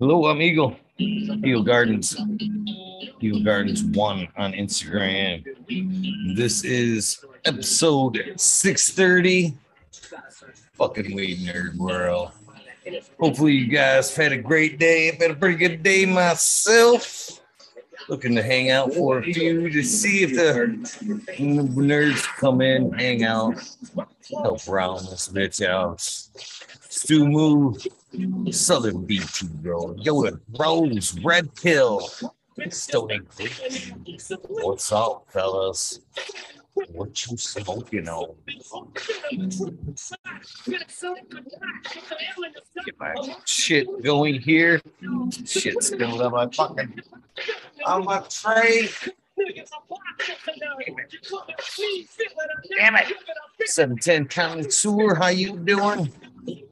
Hello, I'm Eagle. Eagle Gardens. Eagle Gardens 1 on Instagram. This is episode 630. Fucking weed nerd world. Hopefully, you guys had a great day. I've had a pretty good day myself. Looking to hang out for a few to see if the nerds come in, hang out, help round this bitch out. Stu Move, Southern BT Road, Yoda, Rose, Red Pill, Stony. What's up, fellas? What you smoking on? Get my shit going here. Shit's spilling on my fucking on my tray. Damn it. 710 Connoisseur, how you doing?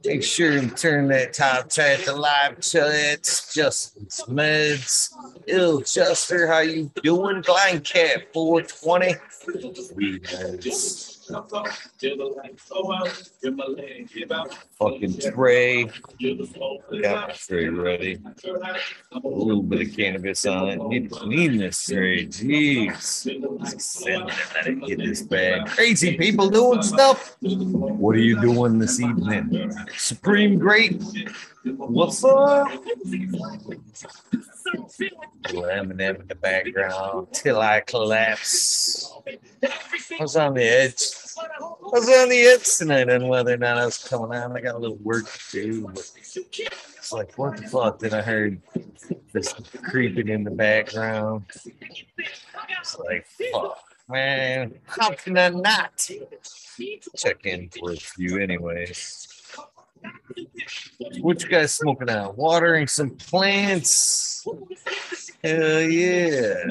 Make sure and turn that top chat to live chat. Justin's meds. Ill Chester, how you doing? Blind Cat 420. We. Fucking tray. Got my tray ready. A little bit of cannabis on it. Need to clean this tray. Jeez. Let it get this bag. Crazy people doing stuff. What are you doing this evening? Supreme Grape. What's up? Little in the background till I collapse. I was on the edge. I was on the edge tonight on whether or not I was coming on. I got a little work to do. It's like, what the fuck? Then I heard this creeping in the background. It's like, fuck, man. How can I not check in for a few, anyways? What you guys smoking out? Watering some plants. Hell yeah.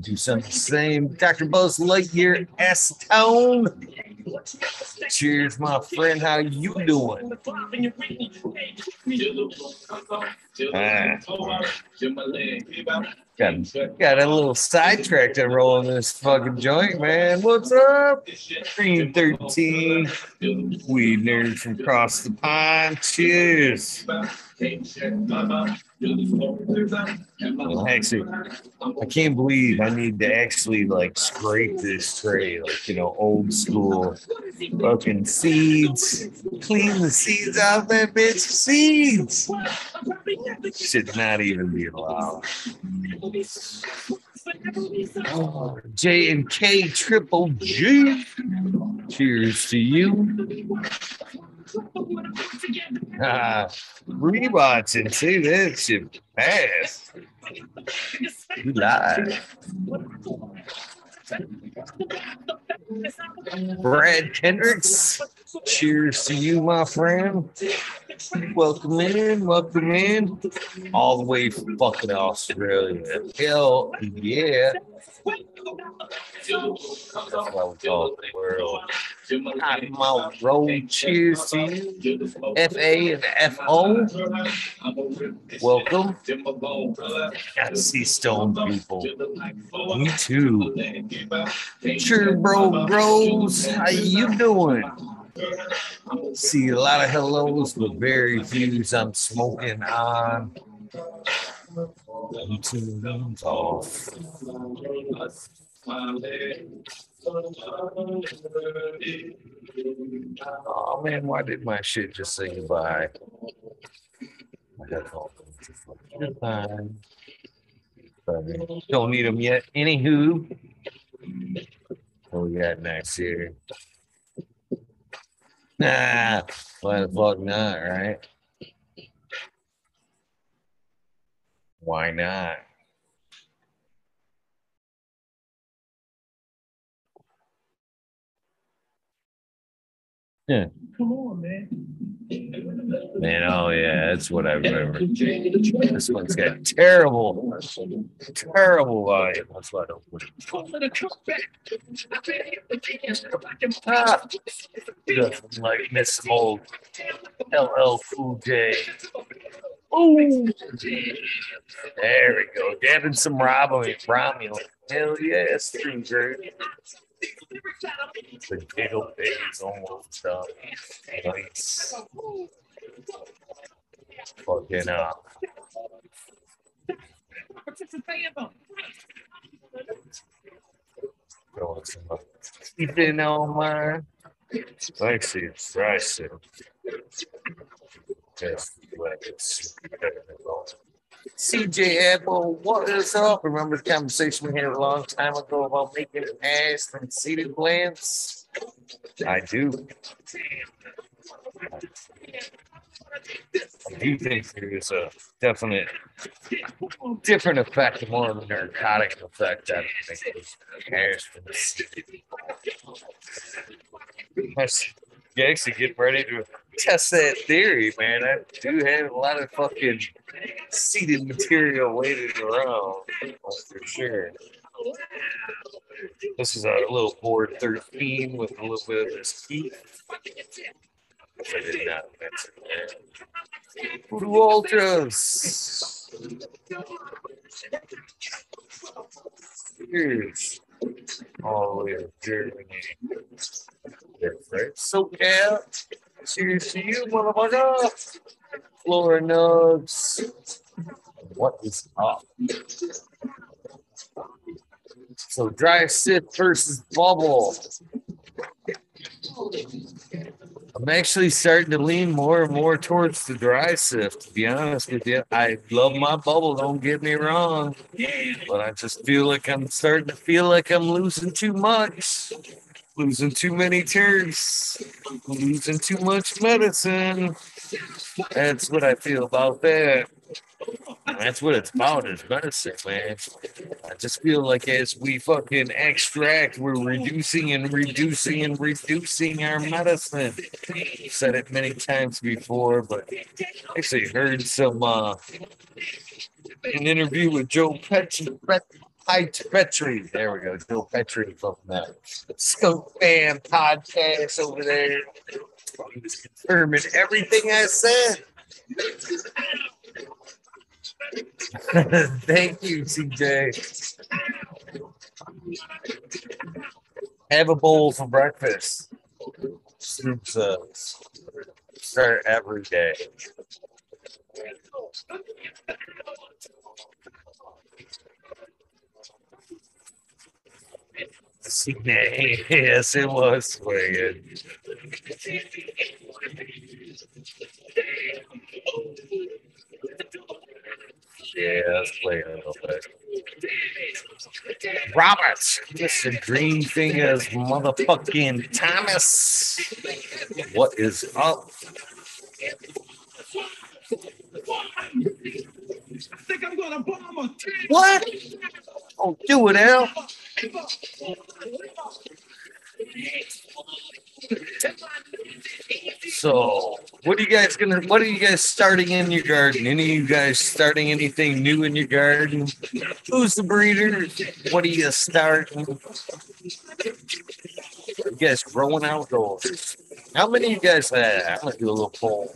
Do something same. Dr. Buzz Lightyear S Tone. Cheers, my friend. How you doing? Ah. Got, got a little sidetracked to rolling this fucking joint, man. What's up? Green 13. We nerds from across the pond. Cheers. Actually, I can't believe I need to actually like scrape this tray, like you know, old school fucking seeds. Clean the seeds out that bitch. Seeds should not even be allowed. J and K Triple G. Cheers to you. Ah, rewatching. See that shit fast. You lied. Brad Kendricks. Cheers to you, my friend. Welcome in, welcome in. All the way from fucking Australia. Hell yeah. That's the world. Cottonmouth Road. Cheers to you. FA and FO. Welcome. Gotta see stone people. Me too. Sure, bro, bros. How you doing? See a lot of hellos, but very few I'm smoking on. Off. Oh man, why did my shit just say goodbye? Goodbye. Don't need them yet. Anywho, what we got next here? Nah, why the fuck not, right? Why not? Yeah. Come on, man. Man, oh yeah, that's what I remember. This one's got terrible, terrible volume. That's why I don't put it. Ah, nothing like Miss some old LL Cool J. Ooh, there we go. Dabbing some Romulan. Romulan. Hell yeah, it's true, great. The giggle babies almost done. Nice. Fuck fucking some Ethan Omar. Thanks, it's rice. Just let it CJ Apple, what is up? Remember the conversation we had a long time ago about making ass from seeded plants? I do. I do think there is a definite different effect, more of a narcotic effect that hash from the actually get ready to test that theory, man. I do have a lot of fucking seeded material waiting around for sure. This is a little board 13 with a little bit of this heat. I did not mention Ultras. All the way to Germany. Right. SoCal. Cheers to you, motherfucker. Floor Nugs. What is up? So dry sift versus bubble. I'm actually starting to lean more and more towards the dry sift. To be honest with you, I love my bubble. Don't get me wrong, but I just feel like I'm starting to feel like I'm losing too much, losing too many turns, losing too much medicine. That's what I feel about that. That's what it's about is medicine, man. I just feel like as we fucking extract, we're reducing and reducing and reducing our medicine. I've said it many times before, but I actually heard some uh an interview with Joe Petri. Petri. There we go. Joe Petri from that Scope Fan podcast over there. Confirming everything I said. Thank you, CJ. Have a bowl for breakfast. Soups uh, start every day. yes, it was swinging. Bit. Roberts, Mr. Green Fingers, motherfucking Thomas. What is up? I think I'm gonna bomb a team. What? Oh, do it, Al. So, what are you guys gonna? What are you guys starting in your garden? Any of you guys starting anything new in your garden? Who's the breeder? What are you starting? You guys growing outdoors? How many of you guys have? I'm gonna do a little poll.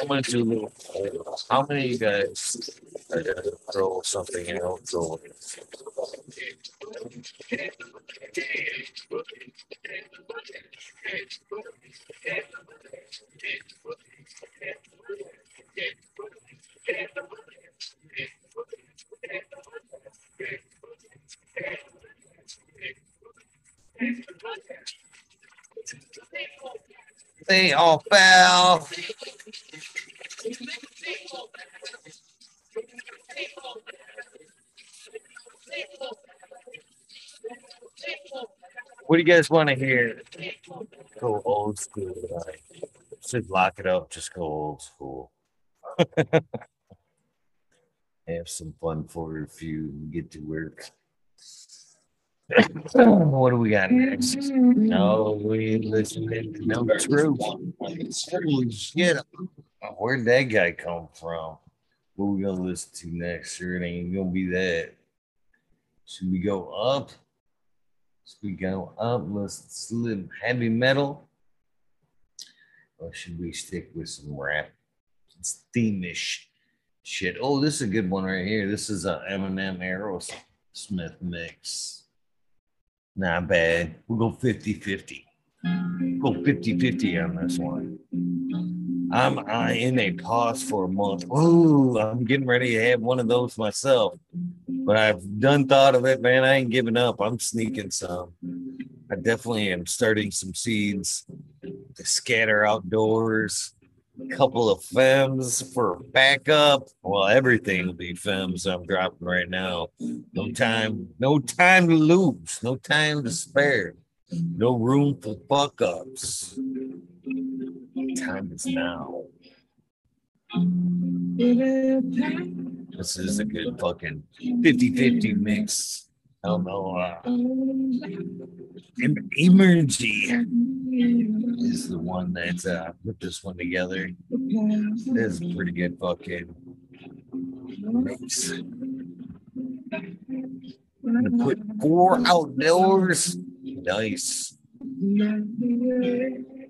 I'm gonna do a little poll. How many of you guys gonna grow something outdoors? They all fell. What do you guys want to hear? Go old school. Right? Should lock it up. Just go old school. Have some fun for a few get to work. what do we got next? Mm-hmm. No, we listening to no truth. Holy shit. Where'd that guy come from? What we gonna listen to next? Sure, it ain't gonna be that. Should we go up? Should we go up? Let's live heavy metal. Or should we stick with some rap? It's themish shit. Oh, this is a good one right here. This is a Eminem Aerosmith mix. Not bad. We'll go 50 50. Go 50 50 on this one. I'm uh, in a pause for a month. Ooh, I'm getting ready to have one of those myself. But I've done thought of it, man. I ain't giving up. I'm sneaking some. I definitely am starting some seeds to scatter outdoors. Couple of fems for backup. Well, everything will be fems I'm dropping right now. No time, no time to lose, no time to spare, no room for fuck ups. Time is now. This is a good fucking 50 50 mix. I don't know. Uh, Em- is the one that uh, put this one together. This is a pretty good fucking mix. I'm gonna put four outdoors. Nice.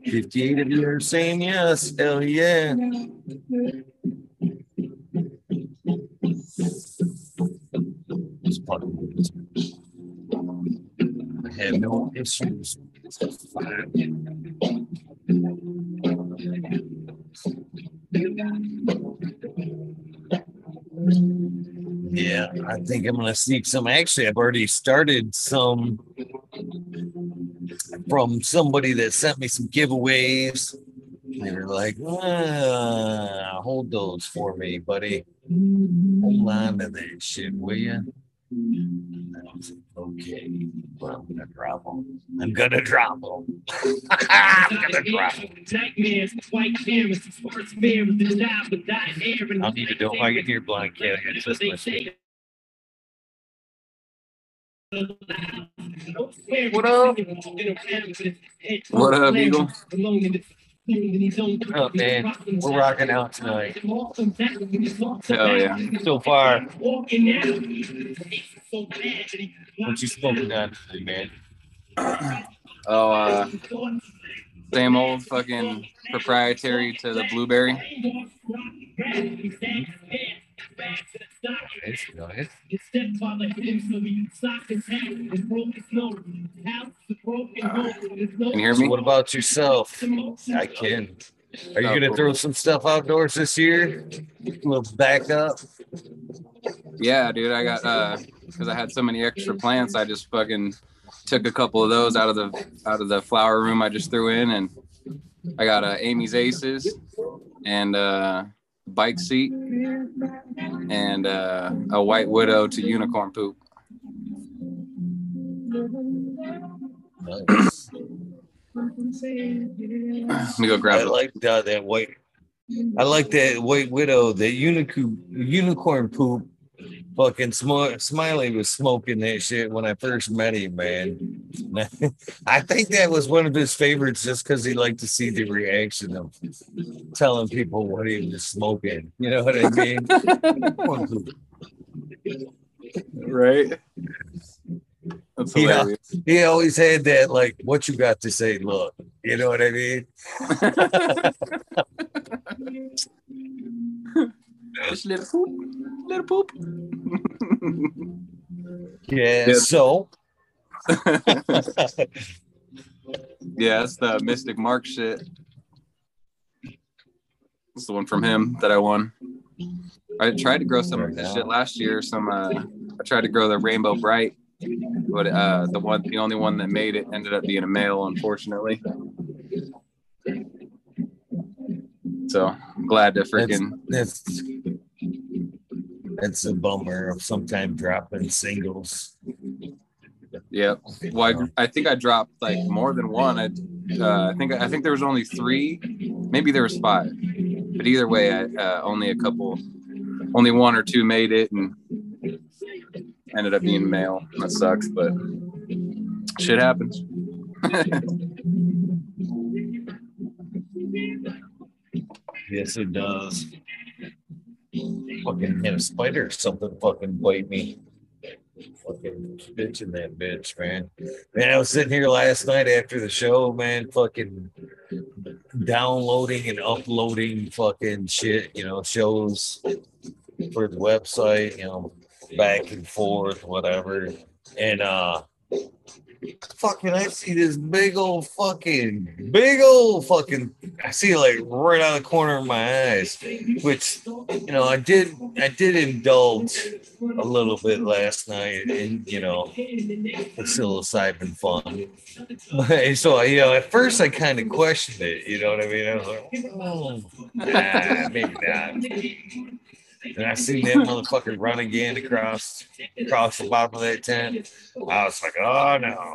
58 of you are saying yes. Hell yeah. It's fucking good. Have no issues. Yeah, I think I'm gonna sneak some. Actually, I've already started some from somebody that sent me some giveaways. They were like, ah, hold those for me, buddy. Hold on to that shit, will you? I was like, okay, but I'm gonna drop them. I'm gonna drop them. I'm gonna drop them. I don't even know if I can hear blind cat. It's just my shit. What up? What up, Eagle? Oh man, we're rocking out tonight. Hell yeah. So far, what you smoking on today, man? Oh, uh, same old fucking proprietary to the blueberry. Nice, nice. Can you hear So me? what about yourself? I can. Are you gonna throw some stuff outdoors this year? A little backup. Yeah, dude. I got uh, because I had so many extra plants, I just fucking took a couple of those out of the out of the flower room I just threw in, and I got uh, Amy's Aces and uh, bike seat and uh, a white widow to unicorn poop. Nice. Let me go I grab it. like uh, that white. I like that white widow. That unicorn unicorn poop. Fucking sm- Smiley was smoking that shit when I first met him, man. I think that was one of his favorites just because he liked to see the reaction of telling people what he was smoking. You know what I mean? Right. That's Yeah. hilarious. he always had that, like, what you got to say, look. You know what I mean? Just little poop, little poop. Yeah. Yeah. So, yeah, that's the Mystic Mark shit. That's the one from him that I won. I tried to grow some of this shit last year. Some uh, I tried to grow the Rainbow Bright, but uh, the one, the only one that made it ended up being a male, unfortunately. So I'm glad to that's, freaking that's that's a bummer of sometime dropping singles. Yeah. Well, I, I think I dropped like more than one. I uh, I think I think there was only three, maybe there was five, but either way, I, uh, only a couple, only one or two made it and ended up being male. That sucks, but shit happens. Yes, it does. Fucking had a spider or something fucking bite me. Fucking bitching that bitch, man. Man, I was sitting here last night after the show, man, fucking downloading and uploading fucking shit, you know, shows for the website, you know, back and forth, whatever. And uh fucking, I see this big old fucking, big old fucking, I see like right out of the corner of my eyes, which, you know, I did, I did indulge a little bit last night and, you know, psilocybin fun. So, you know, at first I kind of questioned it, you know what I mean? I was like, oh, nah, maybe not. And I seen that motherfucker run again across across the bottom of that tent. I was like, oh no.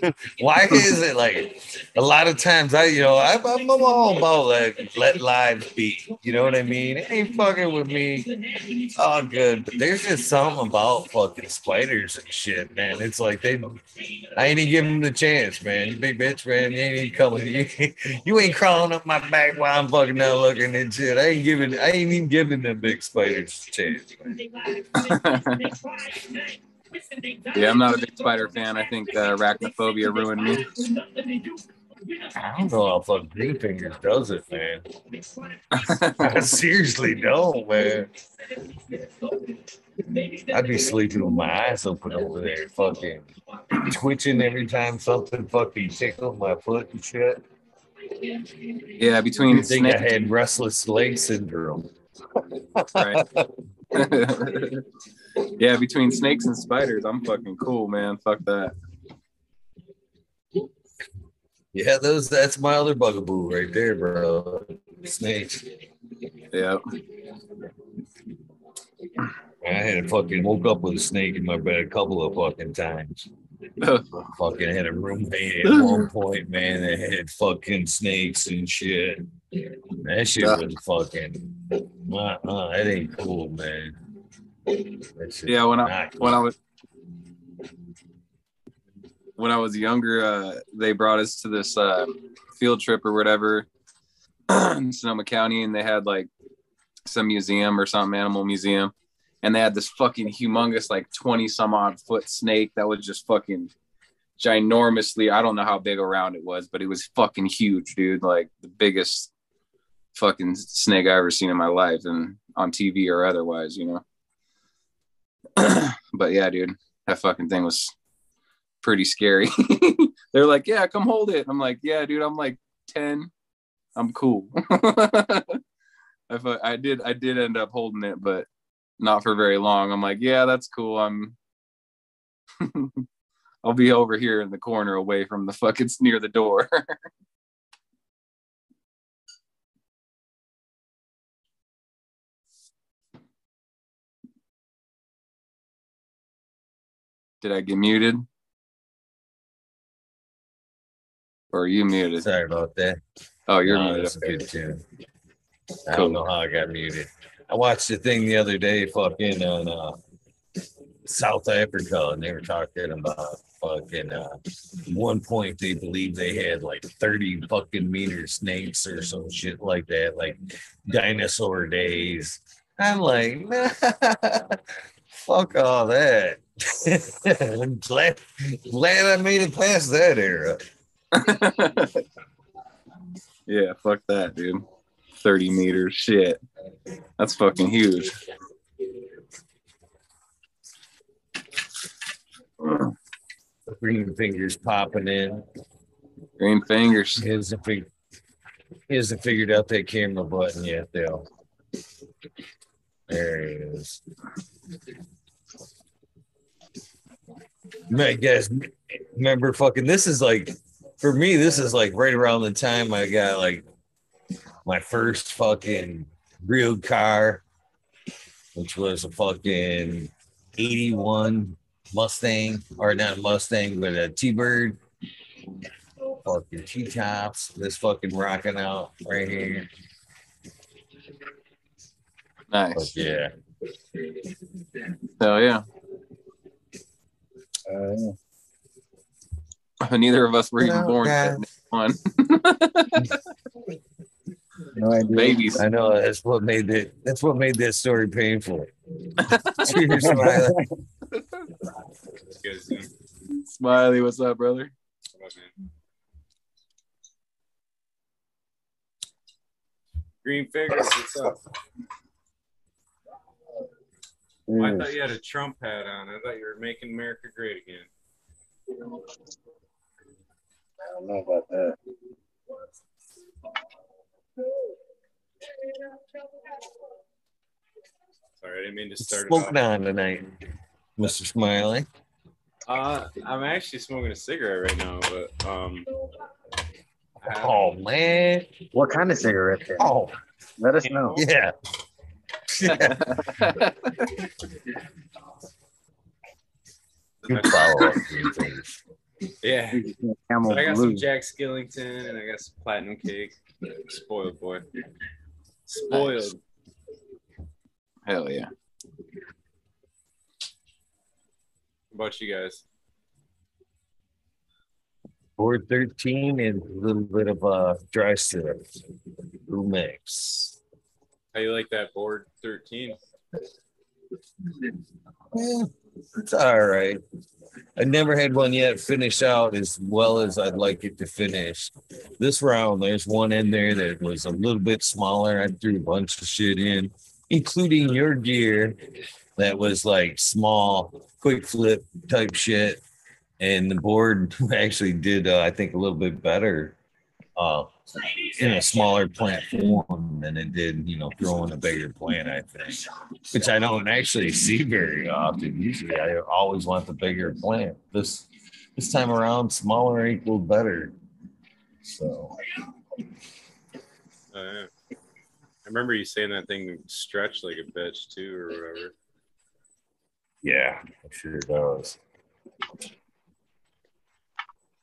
Why is it like a lot of times I, you know, I, I'm all about like let lives be. You know what I mean? It ain't fucking with me. All good. But there's just something about fucking spiders and shit, man. It's like they, I ain't even giving them the chance, man. You big bitch, man. You ain't even coming. You, you ain't crawling up my back while I'm fucking not looking and shit. I ain't giving. I ain't even giving them big spiders a chance. Yeah, I'm not a big spider fan. I think uh, arachnophobia ruined me. I don't know how fucking Green Fingers does it, man. I seriously don't, man. I'd be sleeping with my eyes open over there, fucking twitching every time something fucking tickled my foot and shit. Yeah, between You think I had restless leg syndrome. right. yeah, between snakes and spiders, I'm fucking cool, man. Fuck that. Yeah, those that's my other bugaboo right there, bro. Snakes. Yeah. I had a fucking woke up with a snake in my bed a couple of fucking times. fucking had a roommate at one point, man, that had fucking snakes and shit. That shit was fucking uh, uh, that ain't cool, man. Yeah, when I when I was when I was younger, uh, they brought us to this uh, field trip or whatever in Sonoma County, and they had like some museum or something, animal museum, and they had this fucking humongous, like twenty some odd foot snake that was just fucking ginormously. I don't know how big around it was, but it was fucking huge, dude. Like the biggest fucking snake I ever seen in my life, and on TV or otherwise, you know. but yeah, dude, that fucking thing was pretty scary. They're like, yeah, come hold it. I'm like, yeah, dude, I'm like 10. I'm cool. I, I did I did end up holding it, but not for very long. I'm like, yeah, that's cool. I'm I'll be over here in the corner away from the fucking near the door. Did I get muted? Or are you muted? sorry about that. Oh, you're No, muted. good tune. I don't know how I got muted. I watched the thing the other day, fucking on uh, South Africa, and they were talking about fucking. Uh, one point, they believe they had like thirty fucking meter snakes or some shit like that, like dinosaur days. I'm like, fuck all that. I'm glad, glad I made it past that era. yeah, fuck that, dude. 30 meters. Shit. That's fucking huge. Green fingers popping in. Green fingers. He hasn't, fig- he hasn't figured out that camera button yet, though. There he is. Man, guys, remember fucking this is like for me, this is like right around the time I got like my first fucking real car, which was a fucking 81 Mustang, or not Mustang, but a T-Bird. Fucking T-tops. This fucking rocking out right here. Nice. yeah. So yeah. Uh, Neither of us were even Well, born yet. One. No idea. Babies. I know that's what made it. That's what made that story painful. Cheers, Smiley. Smiley, what's up, brother? Green fingers, what's up? I Mm. thought you had a Trump hat on. I thought you were making America great again. I don't know about that. Sorry, I didn't mean to start it Smoking on tonight, Mr. Smiley. Uh, I'm actually smoking a cigarette right now, but um. Oh man. What kind of cigarette? then? Oh Let us know. yeah. Yeah. Good follow up. things. Yeah. Camel So I got some Jack Skellington and I got some platinum cake. Spoiled boy. Spoiled. Hell yeah. What about you guys? 413 and a little bit of uh, dry syrup. Blue mix. How you like that board 13? Eh, it's all right. I never had one yet finish out as well as I'd like it to finish. This round, there's one in there that was a little bit smaller. I threw a bunch of shit in, including your gear that was like small, quick flip type shit. And the board actually did, uh, I think, a little bit better uh, in a smaller plant form than it did, you know, throwing a bigger plant, I think which I don't actually see very often. Usually, I always want the bigger plant. This this time around, smaller equaled better. So Uh. I remember you saying that thing stretched like a bitch too, or whatever. yeah, it sure does.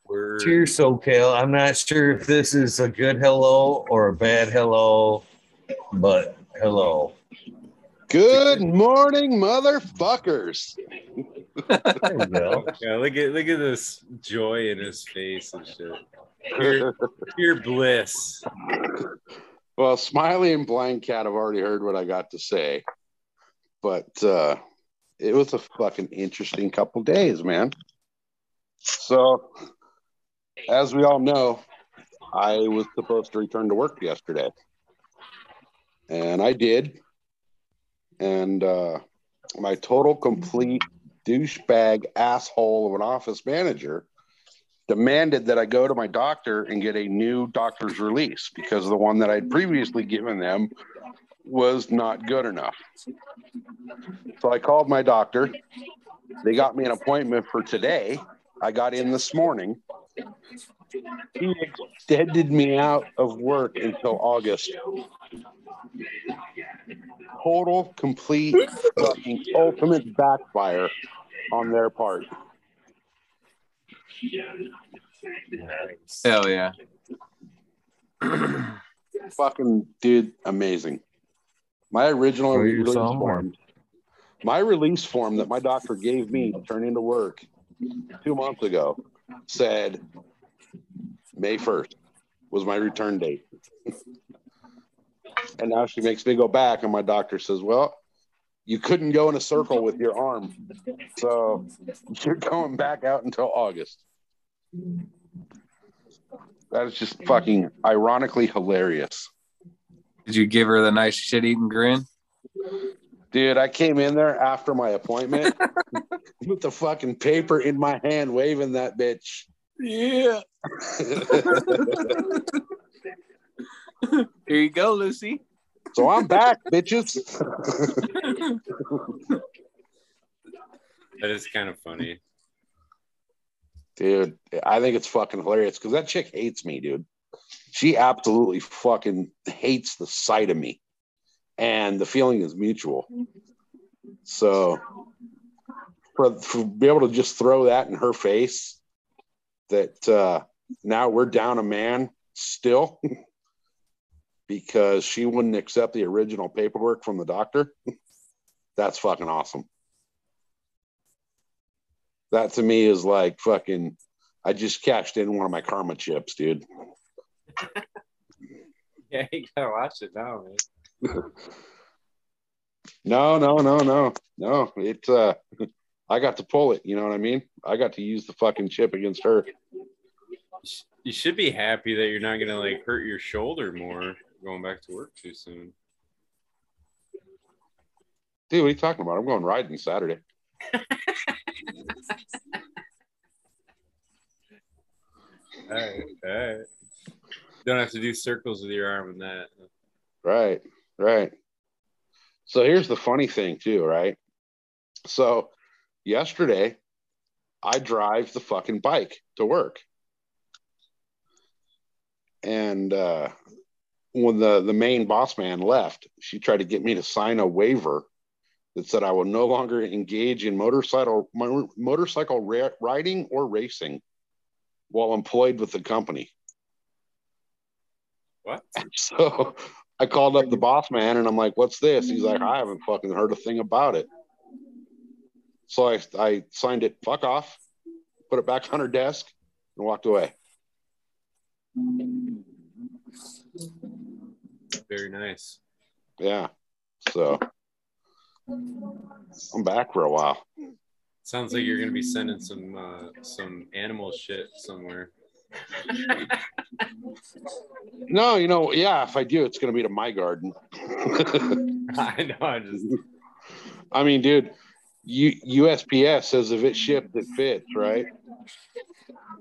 We're Cheers, SoCal. I'm not sure if this is a good hello or a bad hello, but hello. Good morning, motherfuckers. There go. Yeah, look at look at this joy in his face and shit. Pure, pure bliss. Well, Smiley and Blind Cat have already heard what I got to say, but uh, it was a fucking interesting couple days, man. So, as we all know, I was supposed to return to work yesterday, and I did. And uh, my total complete douchebag asshole of an office manager demanded that I go to my doctor and get a new doctor's release because the one that I'd previously given them was not good enough. So I called my doctor. They got me an appointment for today. I got in this morning. He extended me out of work until August. Total, complete, fucking ultimate backfire on their part. Hell yeah. fucking dude, amazing. My original release form, my release form that my doctor gave me to turn into work two months ago said May 1st was my return date. and now she makes me go back, and my doctor says, Well, you couldn't go in a circle with your arm. So you're going back out until August. That is just fucking ironically hilarious. Did you give her the nice shit eating grin? Dude, I came in there after my appointment with the fucking paper in my hand, waving that bitch. Yeah. Here you go, Lucy. so I'm back, bitches. That is kind of funny. dude, I think it's fucking hilarious because that chick hates me, dude. She absolutely fucking hates the sight of me. And the feeling is mutual. So for, for be able to just throw that in her face that uh now we're down a man still because she wouldn't accept the original paperwork from the doctor. That's fucking awesome. That to me is like fucking I just cashed in one of my karma chips, dude. Yeah, you gotta watch it now, man. No, no, no, no, no. It's uh, I got to pull it. You know what I mean? I got to use the fucking chip against her. You should be happy that you're not gonna like hurt your shoulder more going back to work too soon. Dude, what are you talking about? I'm going riding Saturday. All right, all right. Don't have to do circles with your arm in that. Right, right. So here's the funny thing, too, right? So yesterday, I drive the fucking bike to work. And uh, when the, the main boss man left, she tried to get me to sign a waiver that said I will no longer engage in motorcycle mo- motorcycle ra- riding or racing while employed with the company. What? So I called up the boss man and I'm like, what's this? He's like, I haven't fucking heard a thing about it. So I, I signed it, fuck off, put it back on her desk and walked away. Very nice. Yeah. So I'm back for a while. Sounds like you're gonna be sending some uh, some animal shit somewhere. No, you know, yeah, if I do, it's going to be to my garden. I know. I just I mean, dude, U- USPS says if it shipped, it fits, right?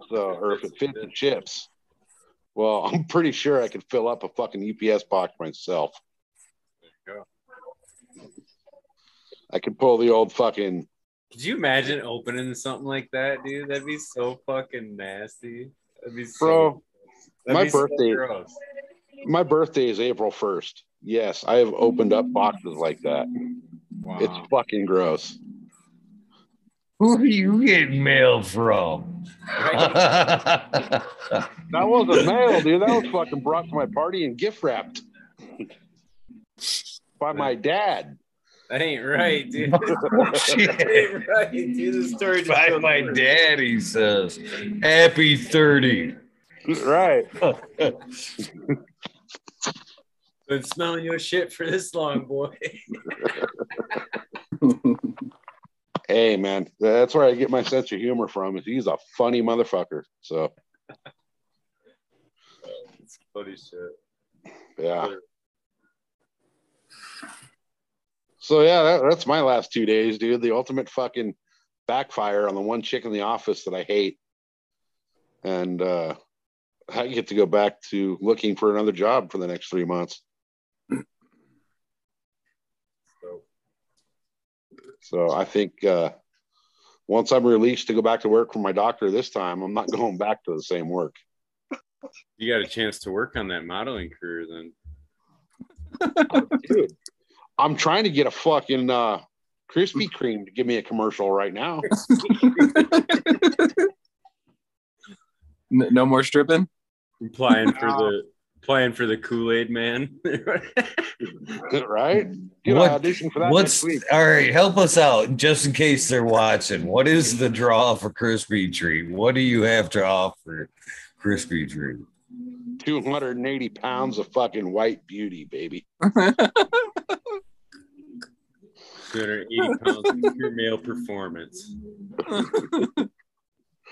So, or if it fits, it ships. Well, I'm pretty sure I could fill up a fucking UPS box myself. there you go. I could pull the old fucking. Could you imagine opening something like that, dude? That'd be so fucking nasty. That'd be so, Bro, that'd my be so birthday- gross. my birthday is April 1st. Yes, I have opened up boxes like that. Wow. It's fucking gross. Who are you getting mail from? That wasn't mail, dude. That was fucking brought to my party and gift wrapped by my dad. that ain't right, dude. Oh, that Shit. ain't right, dude. The story just By my on. dad, he says, Happy 30. Right. Been smelling your shit for this long, boy. Hey, man, that's where I get my sense of humor from. Is he's a funny motherfucker. So it's funny shit. yeah. So yeah, that, that's my last two days, dude. The ultimate fucking backfire on the one chick in the office that I hate, and uh, I get to go back to looking for another job for the next three months. So I think uh, once I'm released to go back to work from my doctor this time, I'm not going back to the same work. you got a chance to work on that modeling career then. Dude, I'm trying to get a fucking uh, Krispy Kreme to give me a commercial right now. N- no more stripping. Applying for the applying for the Kool-Aid man. right? Get What- audition for that What's next week. all right? Help us out, just in case they're watching. What is the draw for Krispy Tree? What do you have to offer Krispy Tree? 280 pounds of fucking white beauty, baby. 280 pounds of pure male performance.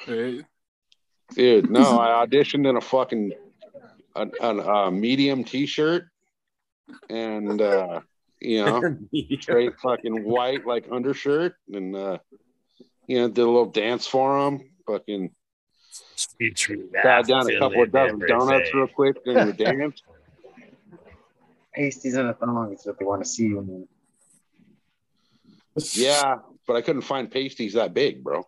Right. Dude, no, I auditioned in a fucking a, a, a medium t-shirt and uh you know straight fucking white like undershirt and uh you know did a little dance for him fucking sat down a couple of dozen donuts real quick during the dance Pasties and a thong is what they want to see you in. yeah but i couldn't find pasties that big bro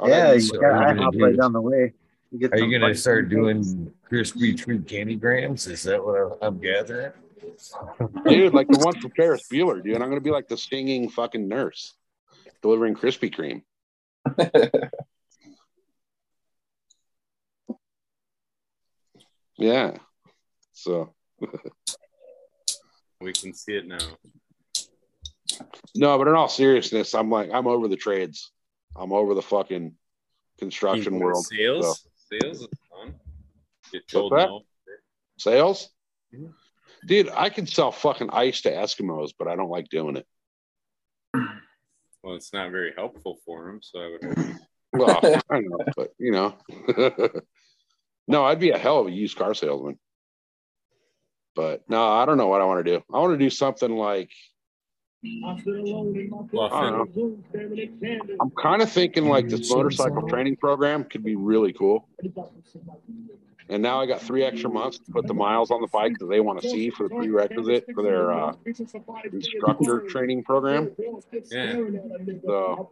I Yeah, you so got are you I gonna hop right down the way. You get Are you gonna start pancakes. doing Krispy Tree candy grams? Is that what I'm gathering? dude like the one from Ferris Bueller dude i'm gonna be like the singing fucking nurse delivering Krispy Kreme yeah so We can see it now. No, but in all seriousness, I'm like I'm over the trades. I'm over the fucking construction world. Sales? Sales is fun. Get told that? no. Sales? Mhm. Dude, I can sell fucking ice to Eskimos, but I don't like doing it. Well, it's not very helpful for them, so I would Well, I don't know, but you know. no, I'd be a hell of a used car salesman. But no, I don't know what I want to do. I want to do something like. I'm kind of thinking like this motorcycle training program could be really cool. And now I got three extra months to put the miles on the bike that they want to see for the prerequisite for their uh, instructor training program. Yeah. So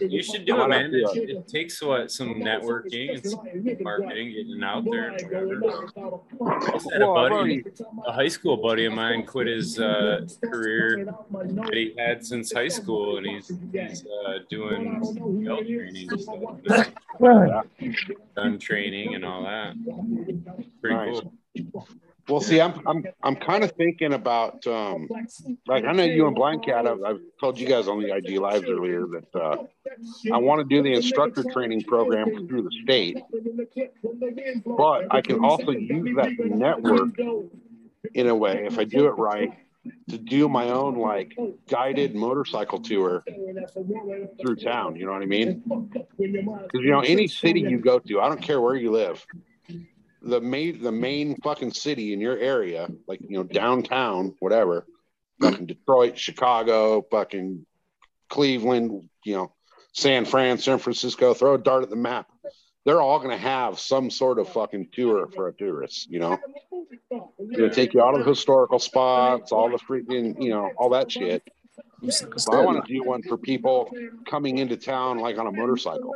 You should do I it, man. have to, It, it takes what some networking and some marketing, getting out there. And whatever. I just had a buddy, a high school buddy of mine, quit his uh, career that he had since high school, and he's he's uh, doing belt training stuff, gun training and all that. Pretty Nice. cool. Well, see, I'm I'm I'm kind of thinking about um, like I know you and Blank Cat. I've, I've told you guys on the IG lives earlier that uh, I want to do the instructor training program through the state, but I can also use that network in a way if I do it right to do my own like guided motorcycle tour through town. You know what I mean? Because you know, any city you go to, I don't care where you live, the main the main fucking city in your area, like you know, downtown, whatever, fucking Detroit, Chicago, fucking Cleveland, you know, San Fran, San Francisco, throw a dart at the map. They're all gonna have some sort of fucking tour for a tourist, you know. Gonna take you out of the historical spots, all the freaking, you know, all that shit. But I want to do one for people coming into town like on a motorcycle.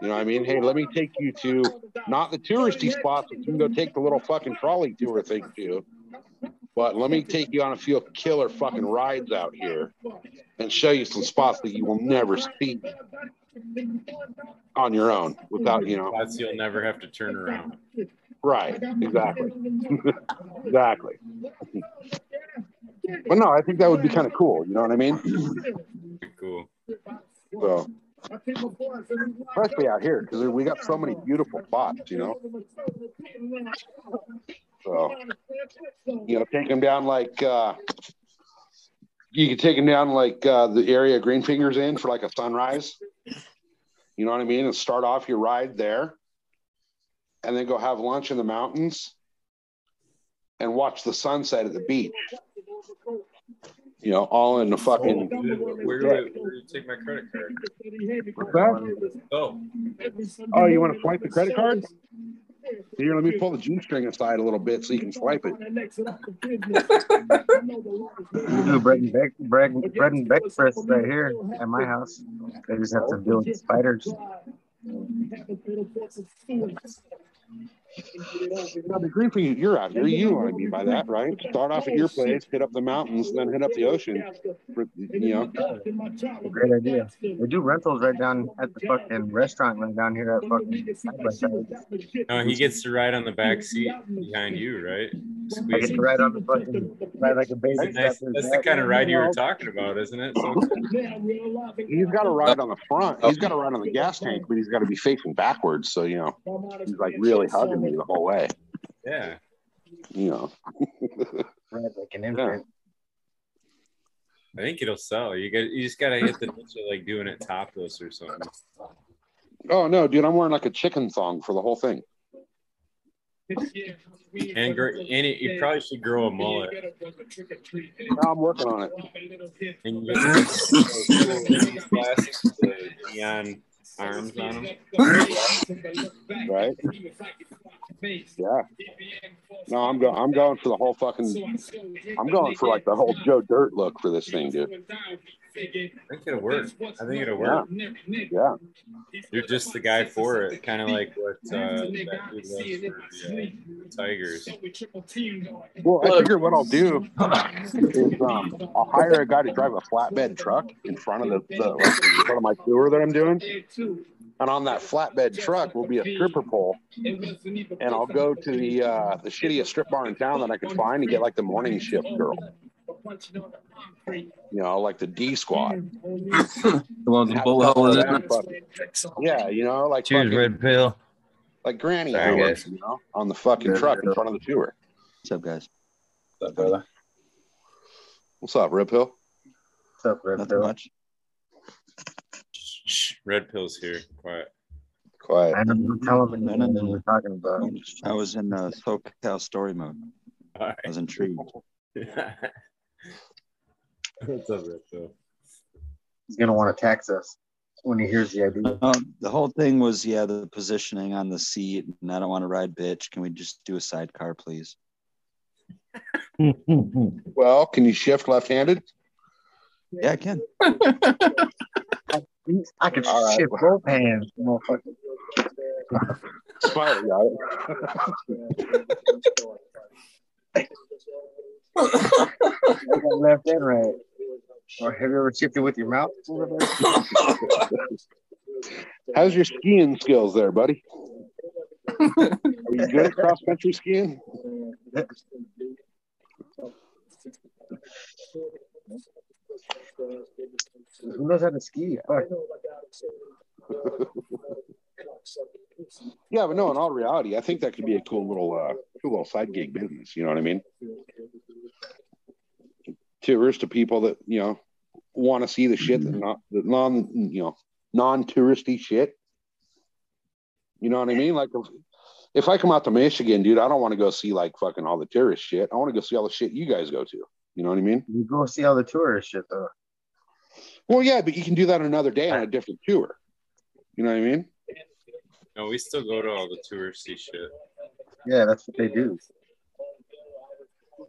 You know what I mean? Hey, let me take you to not the touristy spots you can go take the little fucking trolley tour thing to, but let me take you on a few killer fucking rides out here and show you some spots that you will never see on your own without, you know, Spots you'll never have to turn around. right. Exactly. exactly. But no, I think that would be kind of cool. You know what I mean? Cool. So, especially out here because we got so many beautiful spots, you know. So, you know, take them down like uh, you could take them down like uh, the area Green Fingers in for like a sunrise. You know what I mean? And start off your ride there, and then go have lunch in the mountains, and watch the sunset at the beach. You know, all in the fucking. Where do I, where do you take my credit card? What's that? Oh, Oh, you want to swipe the credit card? Here, let me pull the G string aside a little bit so you can swipe it. We do bread and bake, bread, bread and breakfast right here at my house. They just have to deal with spiders. Now, the green for you, you're out here. You know what I mean by that, right? Start off at your place, hit up the mountains, then hit up the ocean. For, you know, Great idea. They do rentals right down at the fucking restaurant right down here at fucking side no, he gets to ride on the back seat behind you, right? I get Squeeze. to ride on the fucking ride like a baby. That's, nice. That's the kind of ride you were talking about, isn't it? So, he's got to ride on the front. He's got to ride on the gas tank, but he's got to be facing backwards. So you know, he's like really hugging me the whole way. yeah. You know, Ride like an infant. I think it'll sell. You got you just gotta hit the niche of like doing it topless or something. oh no, dude, I'm wearing like a chicken thong for the whole thing. And, gr- and it, you probably should grow a mullet. No, I'm working on it. And you get glasses the neon arms on them. Right? Yeah. No, I'm going. I'm going for the whole fucking. I'm going for like the whole Joe Dirt look for this thing, dude. I think it'll work. I think it'll work. Yeah. You're just the guy for it. Kind of like what uh, that dude was for the uh, Tigers. Well, I figure what I'll do is um, I'll hire a guy to drive a flatbed truck in front of the, the like, in front of my tour that I'm doing, and on that flatbed truck will be a stripper pole, and I'll go to the uh, the shittiest strip bar in town that I can find and get like the morning shift girl, you know, like the D squad. The one with bullet hole in that it. Yeah, you know, like Cheers, fucking- Red Pill. like granny Sorry, hours, guys. you know, on the fucking truck in front of the tour. What's up, guys? What's up, Rip Hill? What's up, Red Nothing Pill? much. Red pills here. Quiet. Quiet. I don't tell them No, no, anything no, no. we're talking about. I was in uh, SoCal story mode. All I was intrigued. right. What's up, Rico? He's gonna want to tax us when he hears the idea. Um, the whole thing was, yeah, the positioning on the seat, and I don't want to ride bitch. Can we just do a sidecar, please? Well, can you shift left-handed? Yeah, I can. I can All right. shift both hands, motherfucker. Smiley got it. I got left and right. Or have you ever shifted with your mouth? How's your skiing skills there, buddy? Are you good at cross country skiing? Who knows how to ski? Yeah, but no, in all reality, I think that could be a cool little uh cool little side gig business, you know what I mean? Tours to people that, you know, want to see the shit that not the non you know, non-touristy shit. You know what I mean? Like if, if I come out to Michigan, dude, I don't want to go see like fucking all the tourist shit. I want to go see all the shit you guys go to. You know what I mean? You go see all the tourist shit though. Well, yeah, but you can do that another day on a different tour. You know what I mean? No, we still go to all the touristy shit. Yeah, that's what they do.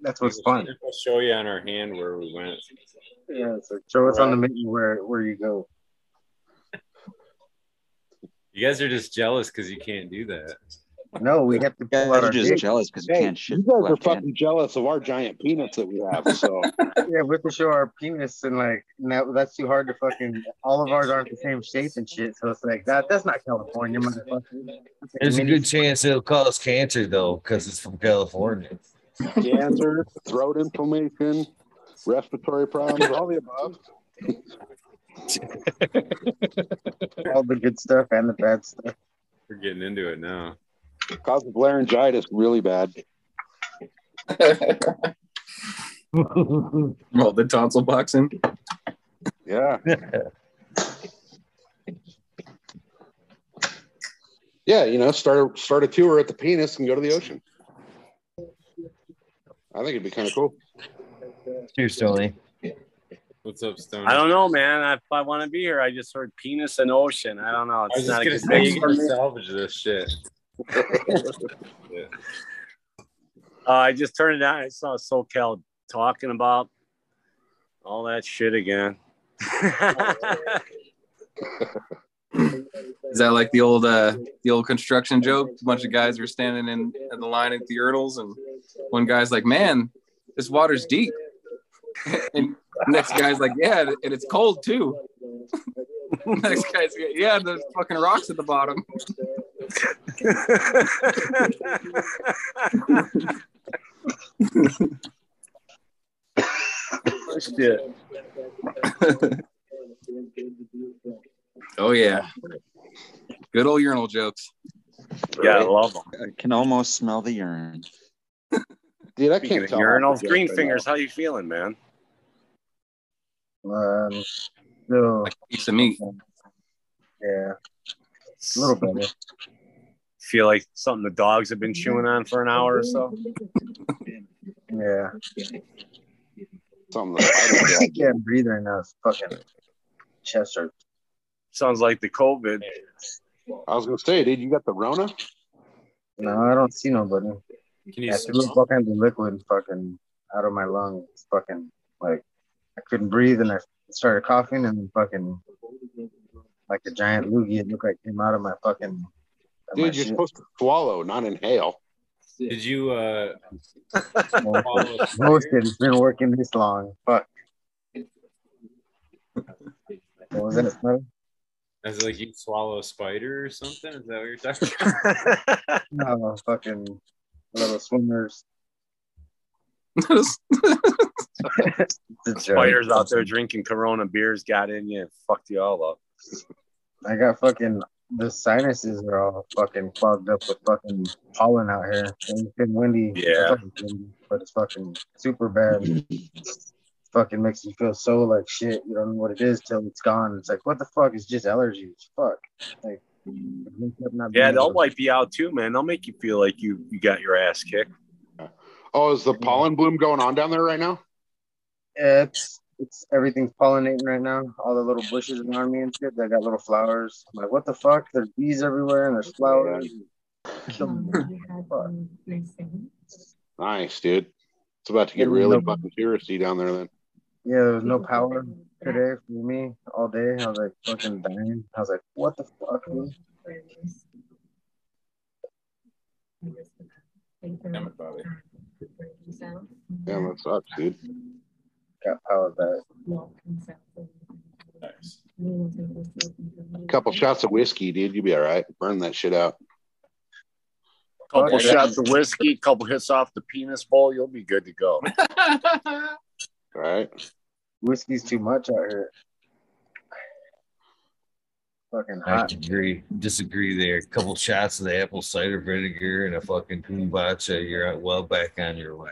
That's what's fun. We'll show you on our hand where we went. Yeah, so show us on the menu where where you go. You guys are just jealous because you can't do that. No, we have to You pull guys out are our just dick. jealous because you Hey, can't shit you guys are left hand. fucking jealous of our giant peanuts that we have. So Yeah, we have to show our penis and like now that's too hard to fucking. All of ours aren't the same shape and shit. So it's like that. That's not California, motherfucker. There's a good chance it'll cause cancer though, because it's from California. cancer, throat inflammation, respiratory problems, all the above. all the good stuff and the bad stuff. We're getting into it now. Causes laryngitis really bad. Well, the tonsil boxing. Yeah. yeah, you know, start a, start a tour at the penis and go to the ocean. I think it'd be kind of cool. Cheers, Tony. What's up, Stone? I don't know, man. If I want to be here, I just heard penis and ocean. I don't know. I It's was not just a gonna good say thing you for gotta salvage this shit. Uh, I just turned it on. I saw SoCal talking about all that shit again. Is that like the old uh the old construction joke? A bunch of guys are standing in, in the line at the urinals, and one guy's like, "Man, this water's deep," and next guy's like, "Yeah, and it's cold too." next guy's like, "Yeah, there's fucking rocks at the bottom." Shit. Oh yeah, good old urinal jokes. Yeah, I love them. I can almost smell the urine. Dude, I Speaking can't tell. urinals, green fingers. How you feeling, man? Um, so Like a piece of meat. yeah, a little better. Feel like something the dogs have been chewing on for an hour or so. Yeah, Something that I can't breathe right now. It's fucking chest hurts. Sounds like the COVID. I was gonna say, dude, you got the Rona? No, I don't see nobody. Can you I threw smell? all kinds of liquid fucking out of my lungs. It's fucking like I couldn't breathe and I started coughing and fucking like a giant loogie. It looked like came out of my fucking. Of my Dude, you're shit. supposed to swallow, not inhale. Did you uh Most follow it. It's been working this long. Fuck. What was that? Smell? as like you swallow a spider or something? Is that what you're talking about? No, fucking little swimmers. It's. Spiders out there drinking Corona beers got in you and fucked you all up. I got fucking the sinuses are all fucking clogged up with fucking pollen out here. It's been windy. Yeah. It's windy, but it's fucking super bad. fucking makes you feel so like shit. You don't know what it is till it's gone. It's like what the fuck? It's just allergies. Fuck. Like it ends up not Yeah, they'll wipe you out too, man. They'll make you feel like you you got your ass kicked. Oh, is the pollen bloom going on down there right now? Yeah, it's it's everything's pollinating right now. All the little bushes around me and shit, they got little flowers. I'm like, what the fuck? There's bees everywhere and there's flowers. Nice, dude. It's about to get really fucking touristy down there then. Yeah, there was no power today for me all day. I was like fucking dying. I was like, what the fuck, dude? Damn it, Bobby. Damn, that sucks, dude. Got power back. Nice. A couple shots of whiskey, dude. You'll be all right. Burn that shit out. Couple Okay. shots of whiskey, couple hits off the penis bowl, you'll be good to go. All right. Whiskey's too much out here. Fucking I hot. agree. Disagree there. A couple shots of the apple cider vinegar and a fucking kombucha. You're well back on your way.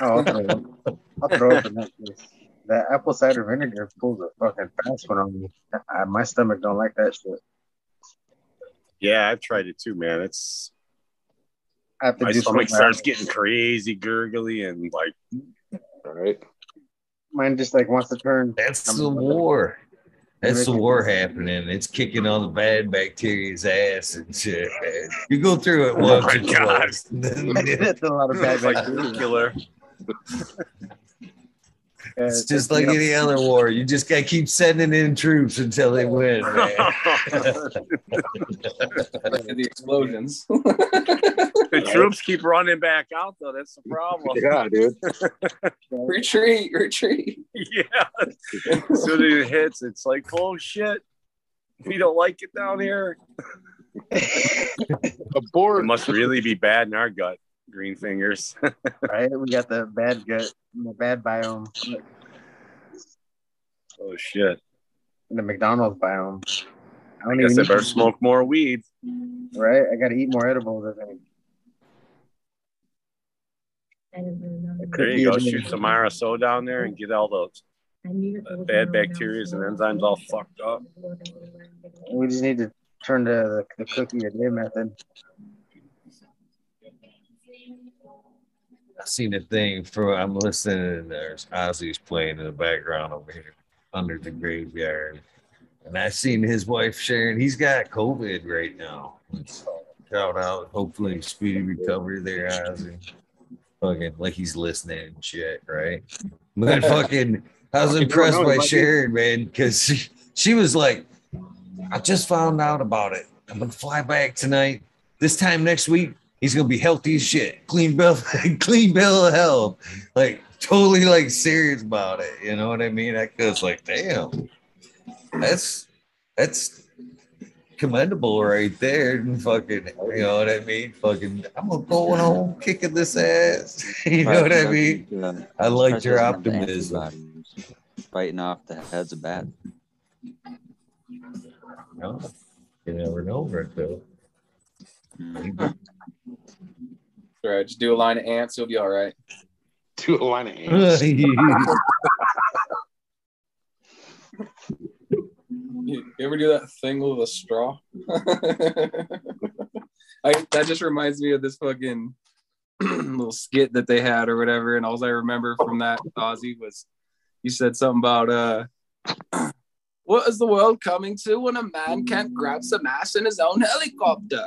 Oh, I'll throw up. I'll throw up in that place. That apple cider vinegar pulls a fucking fast one on me. I, my stomach don't like that shit. Yeah, I've tried it too, man. It's I have to my do stomach something. starts getting crazy, gurgly, and like All right. Mine just like wants to turn. That's the war. That's the war happening. It's kicking all the bad bacteria's ass and shit. You go through it oh once. Oh once my or God. twice. That's a lot of bad it's like bacteria. nuclear. It's just like any other war. You just gotta keep sending in troops until they win, man. the explosions. the troops keep running back out though. That's the problem. Yeah, dude. retreat, retreat. yeah. As soon as it hits, it's like, oh shit. We don't like it down here. It Abort. must really be bad in our gut, green fingers. right? We got the bad gut, the bad biome, oh shit. the McDonald's biome. I I don't guess even I better eat, smoke more weed. right? I got to eat more edibles. I think. I There you go. Shoot some RSO down there and get all those uh, bad bacteria and enzymes all fucked up. We just need to turn to the, the cookie a day method. I seen a thing for I'm listening and there's Ozzy's playing in the background over here under the graveyard. And I seen his wife sharing he's got COVID right now. Shout out, hopefully speedy recovery there, Ozzy. Fucking like he's listening and shit, right? But fucking I was impressed by he might be- Sharon, man, because she, she was like, I just found out about it. I'm gonna fly back tonight. This time next week, he's gonna be healthy as shit. Clean bill, clean bill of health. Like totally like serious about it. You know what I mean? I was like, damn, that's that's commendable right there. And fucking, you know what I mean? Fucking, I'm gonna go home kicking this ass. you know what I mean? I uh, liked your Surprised he doesn't have optimism. Fighting off the heads of bad. No, you never know, Rick. Though. All right, just do a line of ants. You'll be all right. Do a line of ants. You you ever do that thing with a straw? I, that just reminds me of this fucking little skit that they had or whatever. And all I remember from that, Ozzy, was you said something about uh, what is the world coming to when a man can't grab some ass in his own helicopter?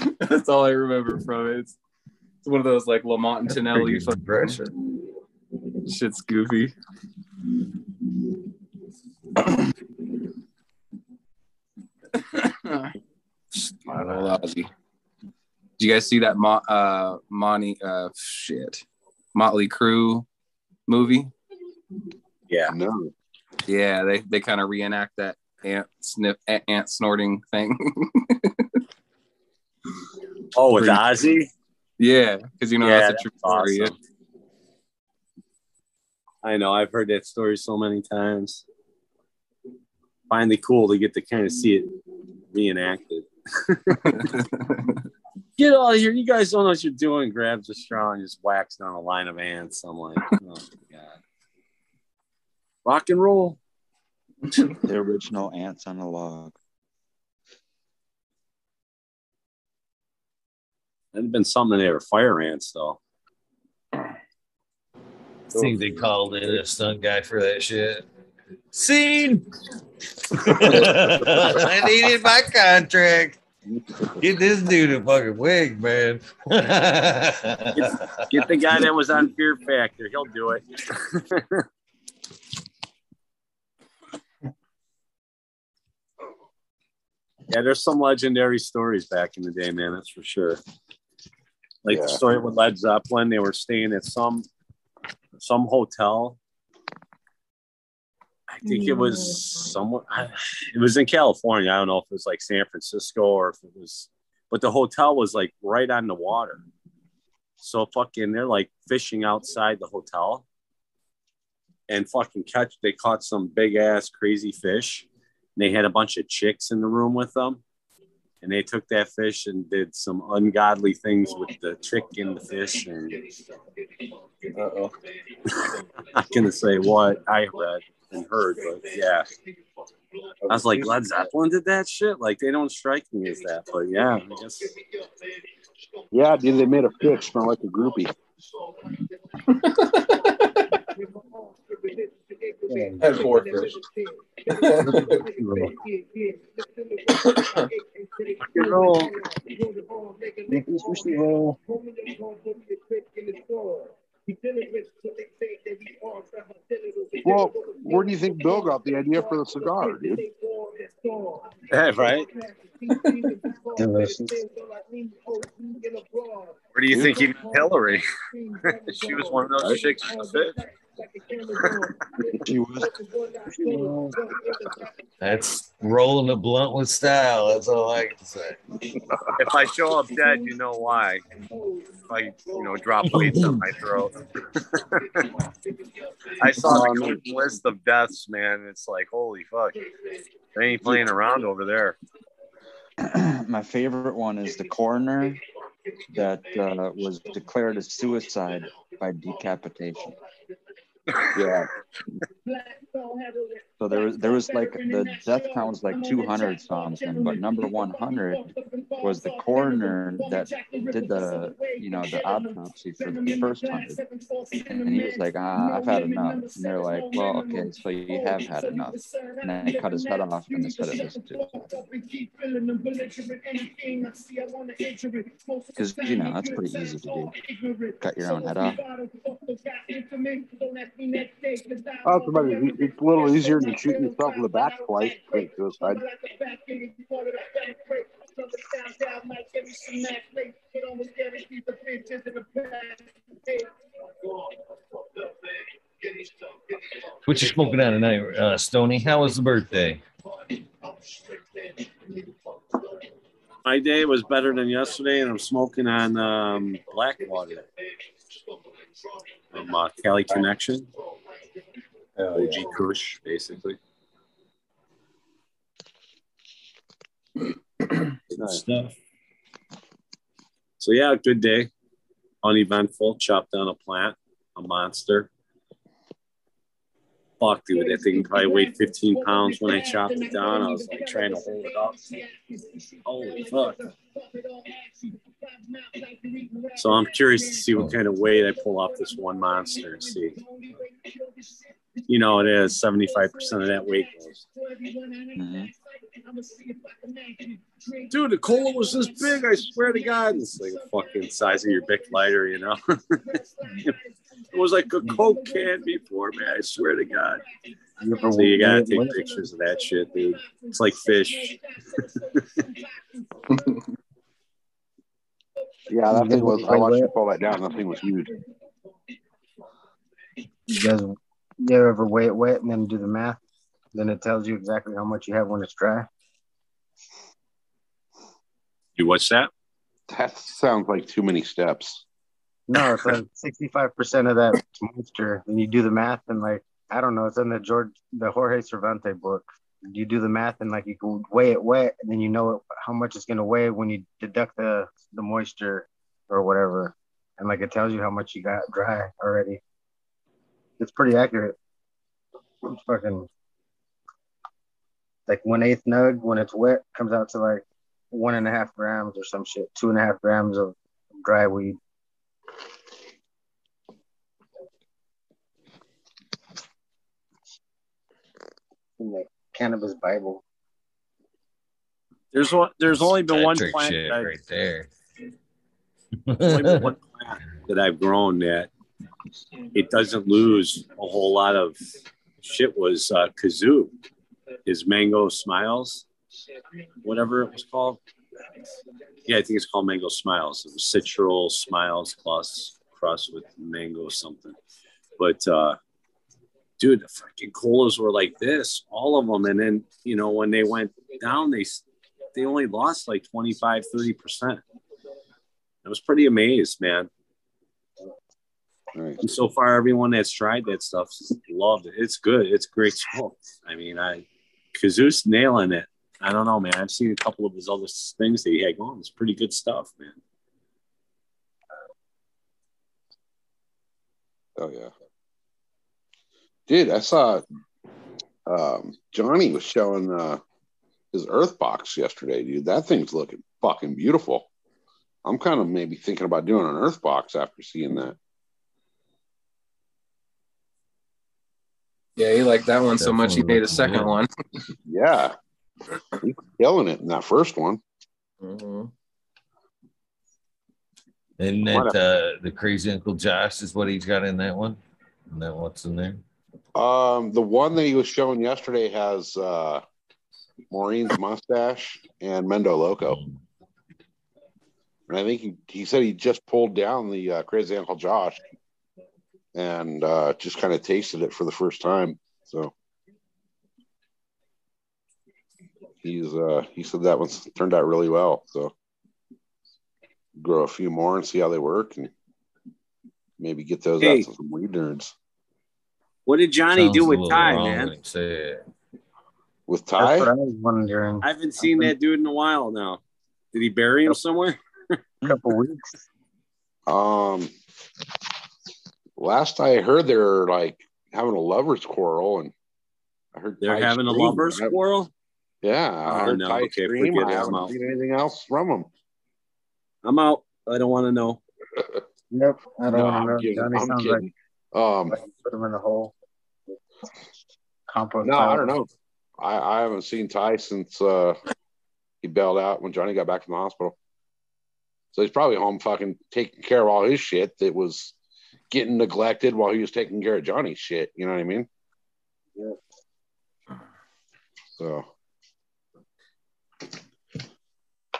That's all I remember from it. It's, it's one of those like Lamont and Tonelli Pretty good impression. shit's goofy. Smart old Did you guys see that Mo- uh Monty uh shit Motley Crue movie? Yeah. No. Yeah, they they kind of reenact that ant sniff ant, ant snorting thing. Oh, with Ozzy? yeah, because you know Yeah, that's a true that's story. awesome. I know. I've heard that story so many times. Finally, cool to get to kind of see it reenacted. Get out of here. You guys don't know what you're doing. Grabs a straw and just whacks down a line of ants. I'm like, oh my God. Rock and roll. The original ants on a log. That'd have been something they were fire ants, though. I think they called in a stunt guy for that shit. Scene. I needed my contract. Get this dude a fucking wig, man. Get the guy that was on Fear Factor. He'll do it. yeah, there's some legendary stories back in the day, man. That's for sure. Like the story with Led Zeppelin, they were staying at some some hotel. I think it was mm. somewhere. It was in California. I don't know if it was like San Francisco or if it was, but the hotel was like right on the water. So fucking, they're like fishing outside the hotel, and fucking catch. They caught some big ass crazy fish. And they had a bunch of chicks in the room with them, and they took that fish and did some ungodly things with the chick and the fish. And uh-oh. I'm not gonna say what I read and heard, but yeah. I was like, Led Zeppelin did that shit. Like they don't strike me as that, but yeah, I guess Yeah, dude, they made a fish smell like a groupie. And four fish. roll. Mickey sushi roll. Well, where do you think Bill got the idea for the cigar, dude? right. Delicious. Where do you think he met Hillary? she was one of those chicks in the. She was. That's rolling a blunt with style. That's all I can say. If I show up dead, you know why. If I, you know, drop weights on my throat. I saw the list of deaths, man. It's like, holy fuck. They ain't playing around over there. My favorite one is the coroner that uh, was declared a suicide by decapitation. Yeah. So there was there was like the death count was like 200 something, but number 100 was the coroner that did the you know the autopsy for the first hundred, and he was like, ah, I've had enough. And they're like, well, okay, so you have had enough. And then they cut his head off, and they said it was because you know that's pretty easy to do. Cut your own head off. Oh, it's, about, it's a little easier than shooting yourself in the back twice. Wait, suicide. What you smoking on tonight, uh, Stony? How was the birthday? My day was better than yesterday, and I'm smoking on um, Blackwater from uh, Cali Connection. OG Kush, basically. Good stuff. So yeah, good day. Uneventful. Chopped down a plant, a monster. Fuck, dude, that thing probably weighed 15 pounds when I chopped it down. I was like trying to hold it up. Holy fuck. So I'm curious to see what kind of weight I pull off this one monster and see. You know, it is 75% of that weight goes. Mhm. Dude, the cola was this big. I swear to God, it's like a fucking size of your big lighter, you know. it was like a Coke can before, man. I swear to God. So you gotta take pictures of that shit, dude. It's like fish. Yeah, that thing was. I watched you pull that down. That thing was huge. You guys, you ever weigh it wet and then do the math? Then it tells you exactly how much you have when it's dry. You what's that? That sounds like too many steps. No, it's like sixty-five percent of that moisture. And you do the math and like I don't know. It's in the George, the Jorge Cervantes book. You do the math and like you can weigh it wet, and then you know how much it's gonna weigh when you deduct the the moisture or whatever, and like it tells you how much you got dry already it's pretty accurate. It's fucking like one eighth nug when it's wet comes out to like one and a half grams or some shit, two and a half grams of dry weed. In the cannabis Bible. There's one. There's only been one plant right there. one plant that I've grown that it doesn't lose a whole lot of shit was uh, kazoo, his mango smiles, whatever it was called. Yeah, I think it's called mango smiles. It was citral smiles plus crossed with mango something. But uh, dude, the fucking colas were like this, all of them. And then you know when they went down, they they only lost like 25, 30 percent. I was pretty amazed, man. Right. And so far, everyone that's tried that stuff loved it. It's good. It's great smoke. I mean, I Kazoo's nailing it. I don't know, man. I've seen a couple of his other things that he had going. It's pretty good stuff, man. Oh yeah. Dude, I saw um, Johnny was showing uh, his Earth box yesterday, dude. That thing's looking fucking beautiful. I'm kind of maybe thinking about doing an Earth box after seeing that. Yeah, he liked that one so much he made a second good. one. Yeah. He's killing it in that first one. Mhm. Isn't that uh, the crazy Uncle Josh is what he's got in that one? Isn't that what's in there? Um, the one that he was showing yesterday has uh, Maureen's mustache and Mendo Loco. And I think he, he said he just pulled down the uh, Crazy Uncle Josh and uh, just kind of tasted it for the first time. So he's uh, he said that one's turned out really well. So grow a few more and see how they work and maybe get those Hey. out to some weed nerds. What did Johnny Sounds do with little Ty, man? when you say it. With That's what Ty, I was wondering. I haven't seen that dude in a while now. Did he bury him somewhere? A couple weeks. um, last I heard, they're like having a lovers quarrel, and I heard They're Ty having a lovers I- quarrel. Yeah, I Oh, heard no, Ty okay, scream. forget I haven't out. seen anything else from him. I'm out. I don't want to know. Yep. I don't No, want to know. kidding. Johnny I'm sounds kidding. um, like, like put him in a hole. Compost. no, I don't know. I, I haven't seen Ty since uh, he bailed out when Johnny got back from the hospital. So he's probably home fucking taking care of all his shit that was getting neglected while he was taking care of Johnny's shit. You know what I mean? Yeah. So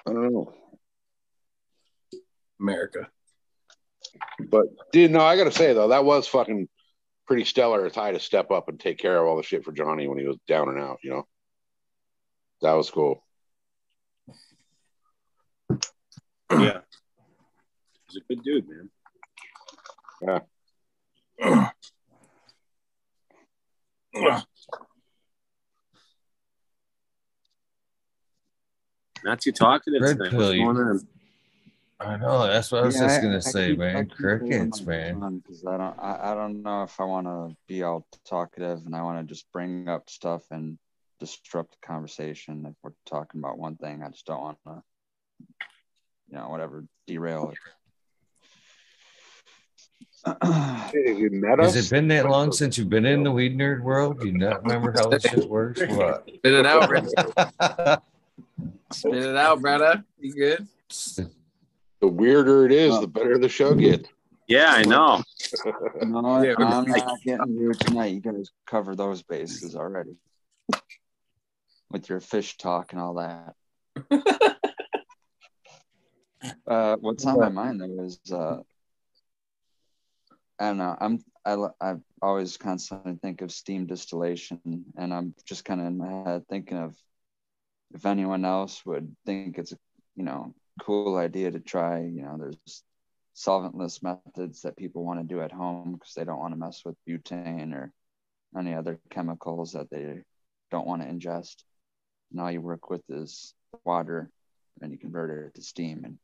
I don't know. America. But dude, no, I gotta say though, that was fucking pretty stellar of Ty to step up and take care of all the shit for Johnny when he was down and out, you know. That was cool. Yeah. He's a good dude, man. Not too talkative Red tonight. What's going on? I know. That's what I was Yeah, just gonna I say, I man. keep holding Crickets, man. Because I don't, I, I don't know if I want to be all talkative and I want to just bring up stuff and disrupt the conversation. If we're talking about one thing, I just don't want to, you know, whatever, derail it. Hey, you met Has it been that long since you've been in the weed nerd world? Do you not remember how this shit works? What? Spit it out, brother. Spit it out, brother. You good? The weirder it is, the better the show gets. Yeah, I know. no, Yeah, I'm not getting weird tonight. You guys cover those bases already with your fish talk and all that. uh, what's on my mind though is uh, I don't know. I'm I I always constantly think of steam distillation, and I'm just kind of in my head thinking of if anyone else would think it's a you know cool idea to try. You know, there's solventless methods that people want to do at home because they don't want to mess with butane or any other chemicals that they don't want to ingest. And all you work with is water, and you convert it to steam. And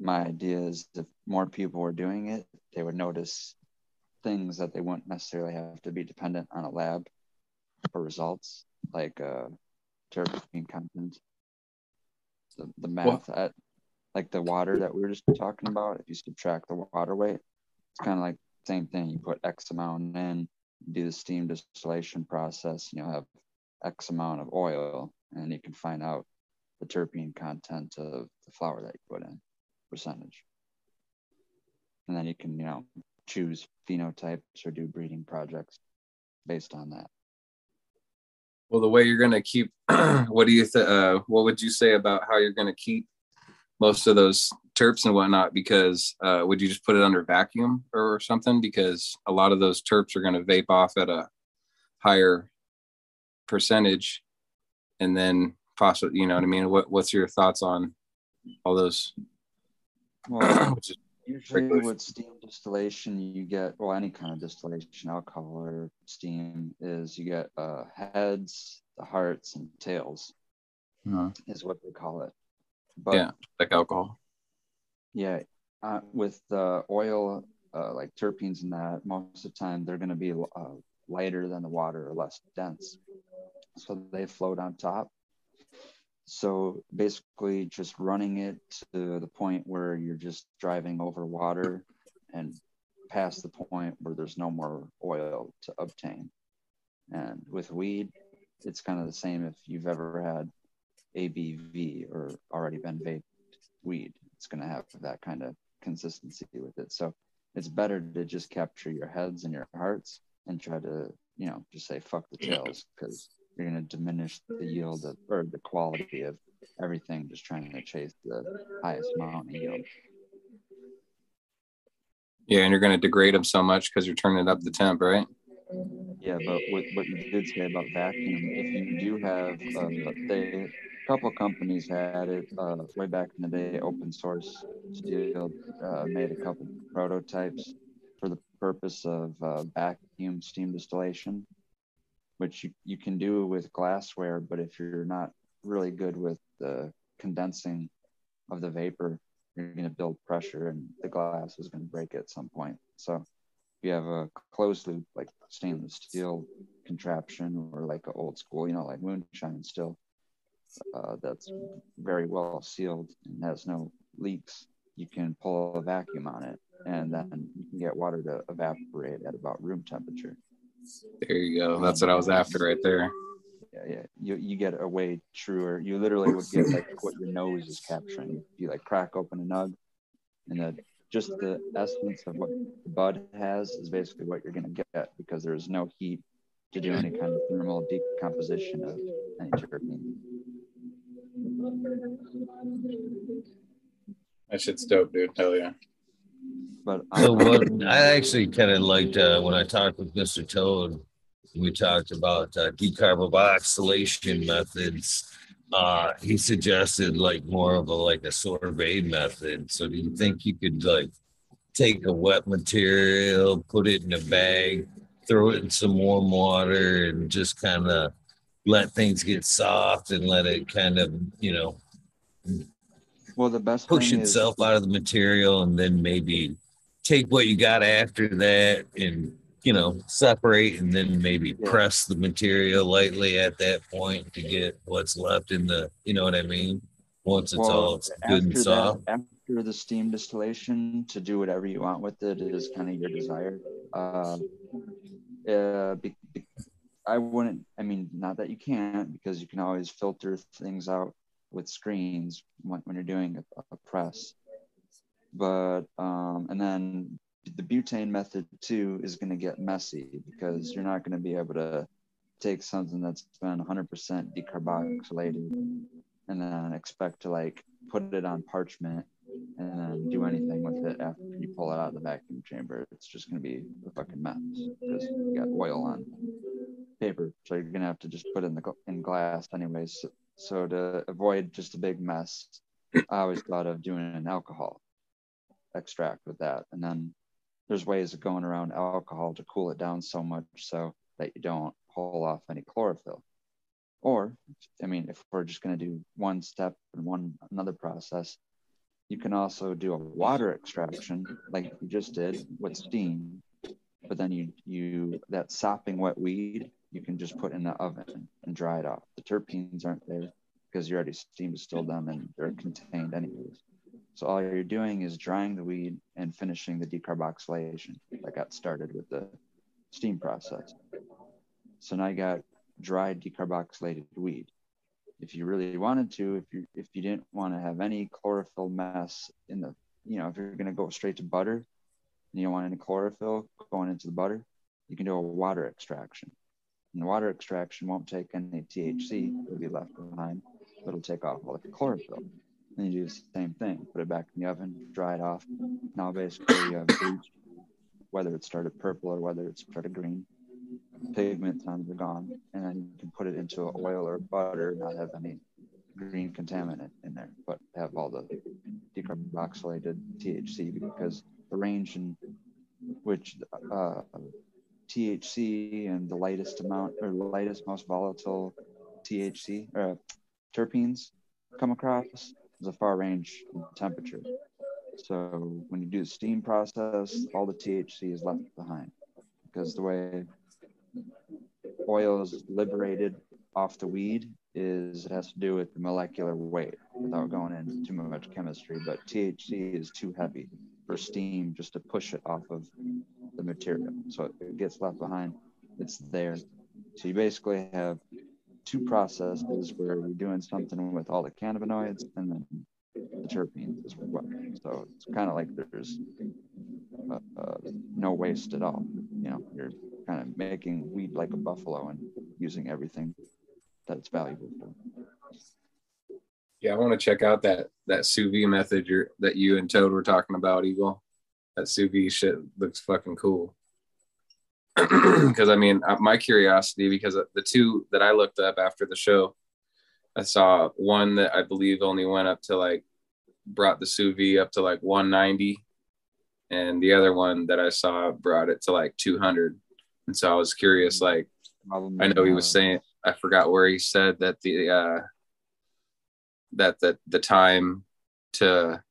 my idea is if more people were doing it, they would notice things that they wouldn't necessarily have to be dependent on a lab for results, like uh, terpene content, the, the math at like the water that we were just talking about. If you subtract the water weight, it's kind of like same thing. You put X amount in, do the steam distillation process, and you'll have X amount of oil, and you can find out the terpene content of the flower that you put in, percentage. And then you can, you know, choose phenotypes or do breeding projects based on that. Well, the way you're going to keep, what do you, th- uh, what would you say about how you're going to keep most of those terps and whatnot? Because uh, would you just put it under vacuum or something? Because a lot of those terps are going to vape off at a higher percentage, and then possibly, you know what I mean. What What's your thoughts on all those? Well, Which is usually with steam distillation, you get, well, any kind of distillation, alcohol or steam, is you get uh, heads, the hearts, and tails, Uh, is what they call it. But yeah, like alcohol. Yeah, uh, with the oil, uh, like terpenes and that, most of the time they're going to be uh, lighter than the water or less dense. So they float on top. So basically, just running it to the point where you're just driving over water and past the point where there's no more oil to obtain. And with weed, it's kind of the same if you've ever had ABV or already been vaped weed. It's going to have that kind of consistency with it. So it's better to just capture your heads and your hearts and try to, you know, just say fuck the tails because you're going to diminish the yield of, or the quality of everything, just trying to chase the highest amount of yield. Yeah, and you're going to degrade them so much because you're turning up the temp, right? Yeah, but what, what you did say about vacuum, if you do have, uh, they, a couple companies had it uh, way back in the day, open source steel, uh, made a couple prototypes for the purpose of uh, vacuum steam distillation, which you, you can do with glassware, but if you're not really good with the condensing of the vapor, you're going to build pressure and the glass is going to break at some point. So if you have a closed loop like stainless steel contraption or like an old school, you know, like moonshine still, uh, that's very well sealed and has no leaks, you can pull a vacuum on it and then you can get water to evaporate at about room temperature. There you go. That's what I was after right there. Yeah, yeah. You you get a way truer. You literally would get like what your nose is capturing. You like crack open a nug, and the just the essence of what the bud has is basically what you're gonna get because there's no heat to do any kind of thermal decomposition of any terpene. That shit's dope, dude. Hell yeah. But So um, what I actually kind of liked uh, when I talked with Mr. Toad, we talked about uh, decarboxylation methods. Uh, he suggested like more of a like a sous vide method. So do you think you could like take a wet material, put it in a bag, throw it in some warm water, and just kind of let things get soft and let it kind of you know well, the best push thing is- itself out of the material and then maybe take what you got after that and you know separate and then maybe Yeah. press the material lightly at that point to get what's left in the you know what i mean once it's Well, all good and soft that, after the steam distillation, to do whatever you want with it is kind of your desire. Uh, uh, be, be, I wouldn't. I mean, not that you can't, because you can always filter things out with screens when, when you're doing a, a press. But um, and then the butane method too is going to get messy because you're not going to be able to take something that's been 100% decarboxylated and then expect to like put it on parchment and then do anything with it after you pull it out of the vacuum chamber. It's just going to be a fucking mess because you got oil on paper. So you're going to have to just put it in the in glass anyways. So, to avoid just a big mess, I always thought of doing an alcohol extract with that. And then there's ways of going around alcohol to cool it down so much so that you don't pull off any chlorophyll. Or, I mean, if we're just going to do one step and one another process, you can also do a water extraction like you just did with steam. But then you you that sopping wet weed you can just put in the oven and dry it off. The terpenes aren't there because you already steam distilled them and they're contained anyways. So all you're doing is drying the weed and finishing the decarboxylation that got started with the steam process. So now you got dried decarboxylated weed. If you really wanted to, if you if you didn't want to have any chlorophyll mess in the, you know, if you're gonna go straight to butter, and you don't want any chlorophyll going into the butter, you can do a water extraction. And water extraction won't take any THC, it'll be left behind, but it'll take off all the chlorophyll. Then you do the same thing, put it back in the oven, dry it off. Now basically you have bleach, whether it started purple or whether it started green. Pigment tones are gone, and then you can put it into oil or butter, not have any green contaminant in there, but have all the decarboxylated THC because the range in which uh, THC and the lightest amount or lightest, most volatile THC uh, terpenes come across is a far range temperature. So when you do the steam process, all the THC is left behind because the way oil is liberated off the weed is it has to do with the molecular weight without going into too much chemistry. But THC is too heavy for steam just to push it off of the material. So it gets left behind. It's there. So you basically have two processes where you're doing something with all the cannabinoids and then the terpenes as well. So it's kind of like there's uh, uh, no waste at all. You know, you're kind of making weed like a buffalo and using everything that's valuable for. Yeah, I want to check out that that sous vide method that you and Toad were talking about, Eagle. That sous vide shit looks fucking cool. Because I mean, uh, my curiosity, because the two that I looked up after the show, I saw one that I believe only went up to like brought the sous vide up to like 190, and the other one that I saw brought it to like 200. And so I was curious, like I know he was saying, I forgot where he said that the uh, that the the time to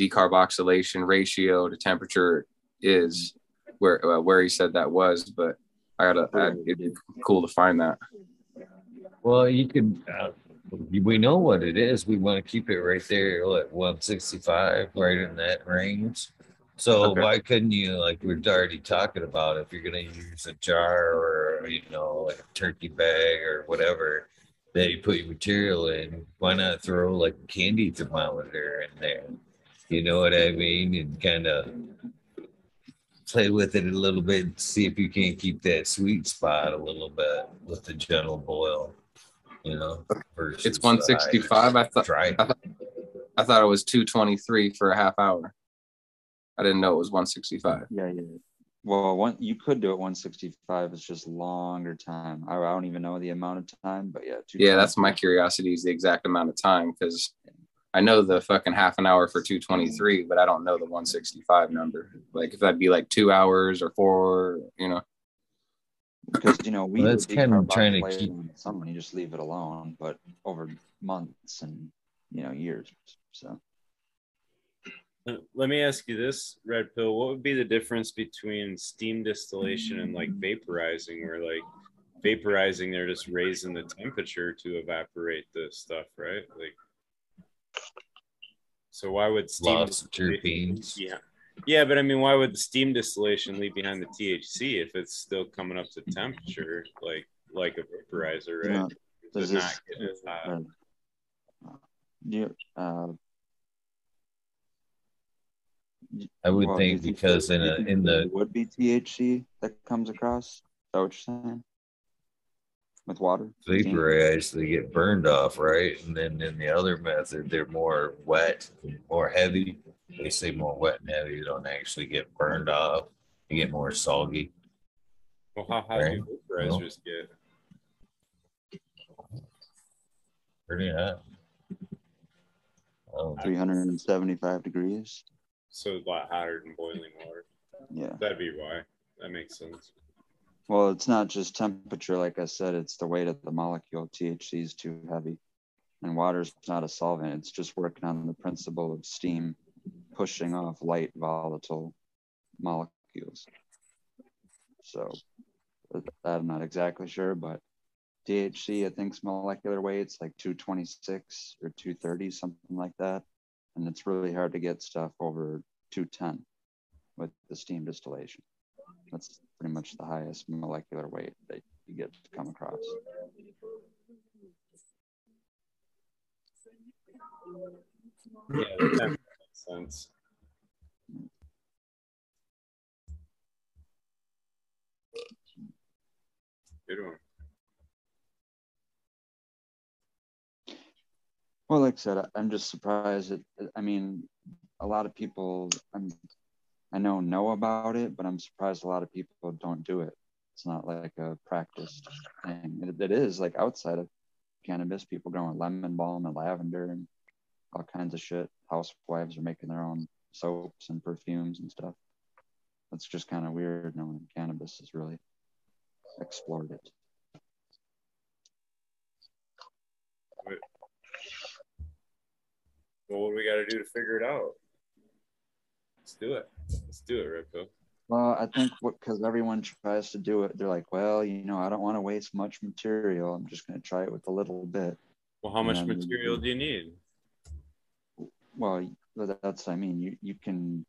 decarboxylation ratio to temperature is where uh, where he said that was, but I gotta I, it'd be cool to find that. Well, you could. Uh, we know what it is. We want to keep it right there, at 165, right in that range. So Okay. why couldn't you, like we're already talking about, if you're gonna use a jar or you know, like a turkey bag or whatever that you put your material in, why not throw like a candy thermometer in there? You know what I mean? And kind of play with it a little bit, see if you can't keep that sweet spot a little bit with the gentle boil. You know, versus It's 165. Uh, I thought. I thought I thought it was 223 for a half hour. I didn't know it was 165. Yeah, yeah. Well, one you could do it 165. It's just longer time. I, I don't even know the amount of time, but yeah. Yeah, that's my curiosity is the exact amount of time because I know the fucking half an hour for 223, but I don't know the 165 number. Like if that'd be like two hours or four, you know. because you know we Well, that's kind of trying to keep- someone you just leave it alone, but over months and you know years. So Uh, Let me ask you this, Red Pill. What would be the difference between steam distillation and like vaporizing, where like vaporizing, they're just raising the temperature to evaporate the stuff, right? Like, so why would steam Lots of distillation- terpenes. Yeah. Yeah, but I mean, why would the steam distillation leave behind the THC if it's still coming up to temperature, like like a vaporizer, right? Yeah. So does not this getting as hot. uh, you, uh, I would well, think because in a in the would be THC that comes across. Is that what you're saying? With water, Steam? vaporized, they get burned off, right? And then in the other method, they're more wet, more heavy. They say more wet and heavy. They don't actually get burned off. You get more soggy. Well, how hot do Right. vaporizers get? Pretty hot. Um, 375 degrees. So a lot hotter than boiling water. Yeah. That'd be why. That makes sense. Well, it's not just temperature, like I said, it's the weight of the molecule. THC is too heavy. And water's not a solvent. It's just working on the principle of steam pushing off light volatile molecules. So I'm not exactly sure, but THC, I think's molecular weight's like 226 or 230, something like that. And it's really hard to get stuff over 210 with the steam distillation. That's pretty much the highest molecular weight that you get to come across. Yeah, that makes sense. Good one. Well, like I said, I'm just surprised that I mean, a lot of people I'm, I know know about it, but I'm surprised a lot of people don't do it. It's not like a practiced thing. It, it is like outside of cannabis, people growing lemon balm and lavender and all kinds of shit. Housewives are making their own soaps and perfumes and stuff. It's just kind of weird knowing cannabis has really explored it. Well, what do we got to do to figure it out? Let's do it. Let's do it, Rico. Well, I think because everyone tries to do it, they're like, well, you know, I don't want to waste much material. I'm just going to try it with a little bit. Well, how much And- material do you need? Well, that's, I mean, you, you can,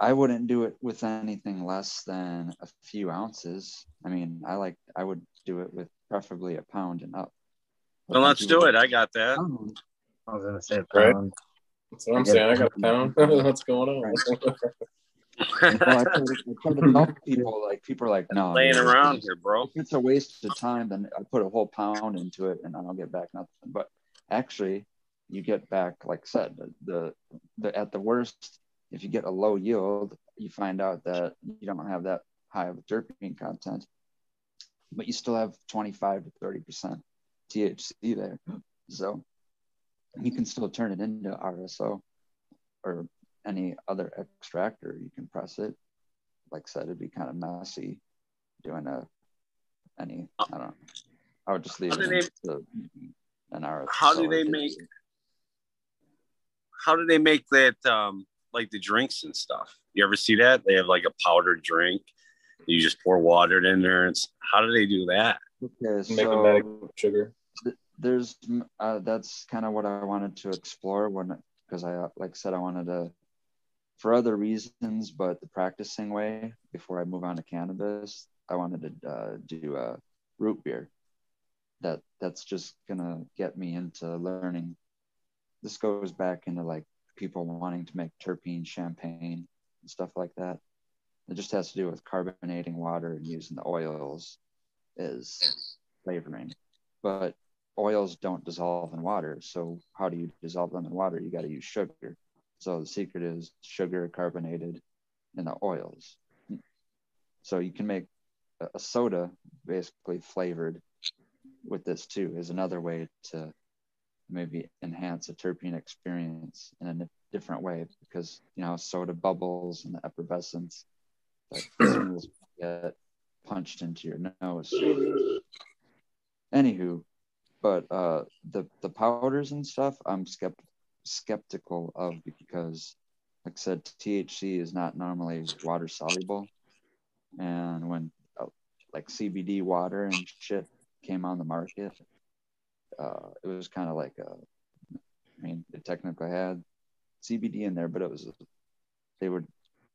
I wouldn't do it with anything less than a few ounces. I mean, I like, I would do it with preferably a pound and up. Well, let's do it. I got that. I was gonna say Right. Pound. That's what I'm saying. I got a pound. What's going on? well, I try, to, I try to tell people, like, people are like, no. Laying dude, around if here, bro. it's a waste of time, then I put a whole pound into it and I don't get back nothing. But actually, you get back, like I said, the, the, the at the worst, if you get a low yield, you find out that you don't have that high of a terpene content, but you still have 25 to 30 percent THC there. So you can still turn it into RSO or any other extractor. You can press it. Like I said, it'd be kind of messy doing a any. I don't know. I would just leave How it do into an RSO. How do they make- How do they make that? Um, like the drinks and stuff. You ever see that? They have like a powdered drink. You just pour water in there. And s- how do they do that? Okay, Make so a medic sugar. There's uh, that's kind of what I wanted to explore when because I like said I wanted to for other reasons, but the practicing way before I move on to cannabis, I wanted to uh, do a root beer. That that's just gonna get me into learning. This goes back into like people wanting to make terpene champagne and stuff like that. It just has to do with carbonating water and using the oils as flavoring. But oils don't dissolve in water. So how do you dissolve them in water? You got to use sugar. So the secret is sugar carbonated in the oils. So you can make a- soda basically flavored with this too is another way to maybe enhance a terpene experience in a different way because you know soda bubbles and the effervescence that get punched into your nose anywho but uh the the powders and stuff i'm skept- skeptical of because like i said thc is not normally water soluble. And when uh, like cbd water and shit came on the market uh it was kind of like a i mean it technically had cbd in there but it was they would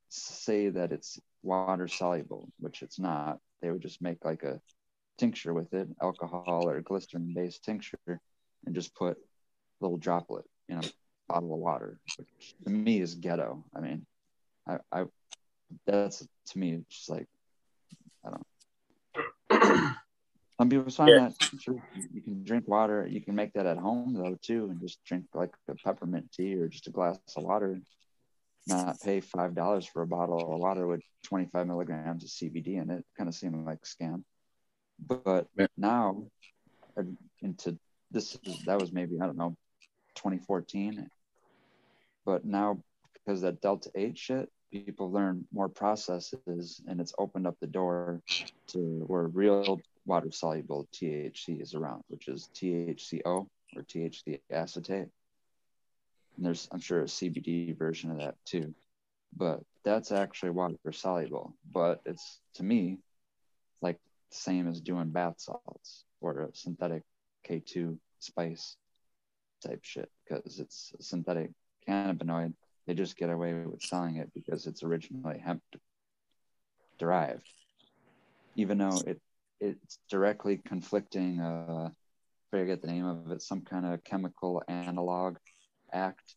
say that it's water soluble which it's not. They would just make like a tincture with it, alcohol or glycerin based tincture, and just put a little droplet in a bottle of water, which to me is ghetto. I mean, I, I that's to me it's just like I don't. Some people find Yeah. that sure you can drink water. You can make that at home though too, and just drink like a peppermint tea or just a glass of water. Not pay five dollars for a bottle of water with 25 milligrams of CBD in it. Kind of seemed like a scam but Yeah. now into this that was maybe i don't know 2014 but now because that delta 8 shit people learn more processes and it's opened up the door to where real water soluble thc is around which is thco or thc acetate. And there's i'm sure a cbd version of that too. But that's actually water soluble. But it's to me like same as doing bath salts or a synthetic K2 spice type shit because it's a synthetic cannabinoid. They just get away with selling it because it's originally hemp derived, even though it it's directly conflicting. Uh, I forget the name of it. Some kind of chemical analog act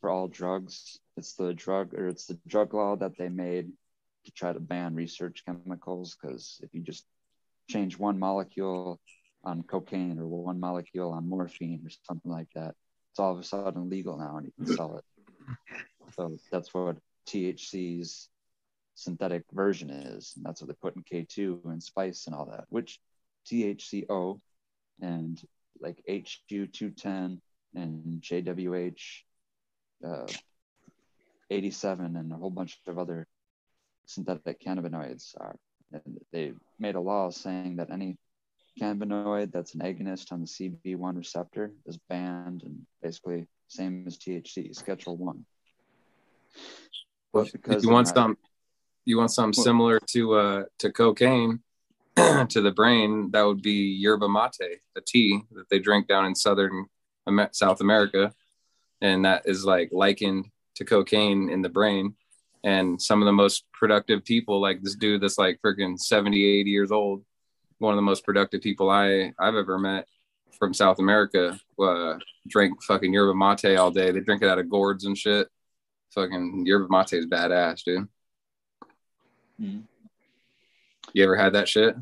for all drugs. It's the drug or it's the drug law that they made to try to ban research chemicals because if you just change one molecule on cocaine or one molecule on morphine or something like that, it's all of a sudden legal now and you can sell it. So that's what THC's synthetic version is. And that's what they put in K2 and spice and all that, which THCO and like HU210 and JWH uh, 87 and a whole bunch of other synthetic cannabinoids are. And they made a law saying that any cannabinoid that's an agonist on the CB1 receptor is banned and basically same as THC, Schedule One. But if you want some, you want something similar to uh to cocaine to the brain, that would be yerba mate, a tea that they drink down in southern South America, and that is like likened to cocaine in the brain. And some of the most productive people, like this dude that's like freaking 70, 80 years old, one of the most productive people I I've ever met from South America, uh, drank fucking yerba mate all day. They drink it out of gourds and shit. Fucking yerba mate is badass, dude. Mhm. You ever had that shit?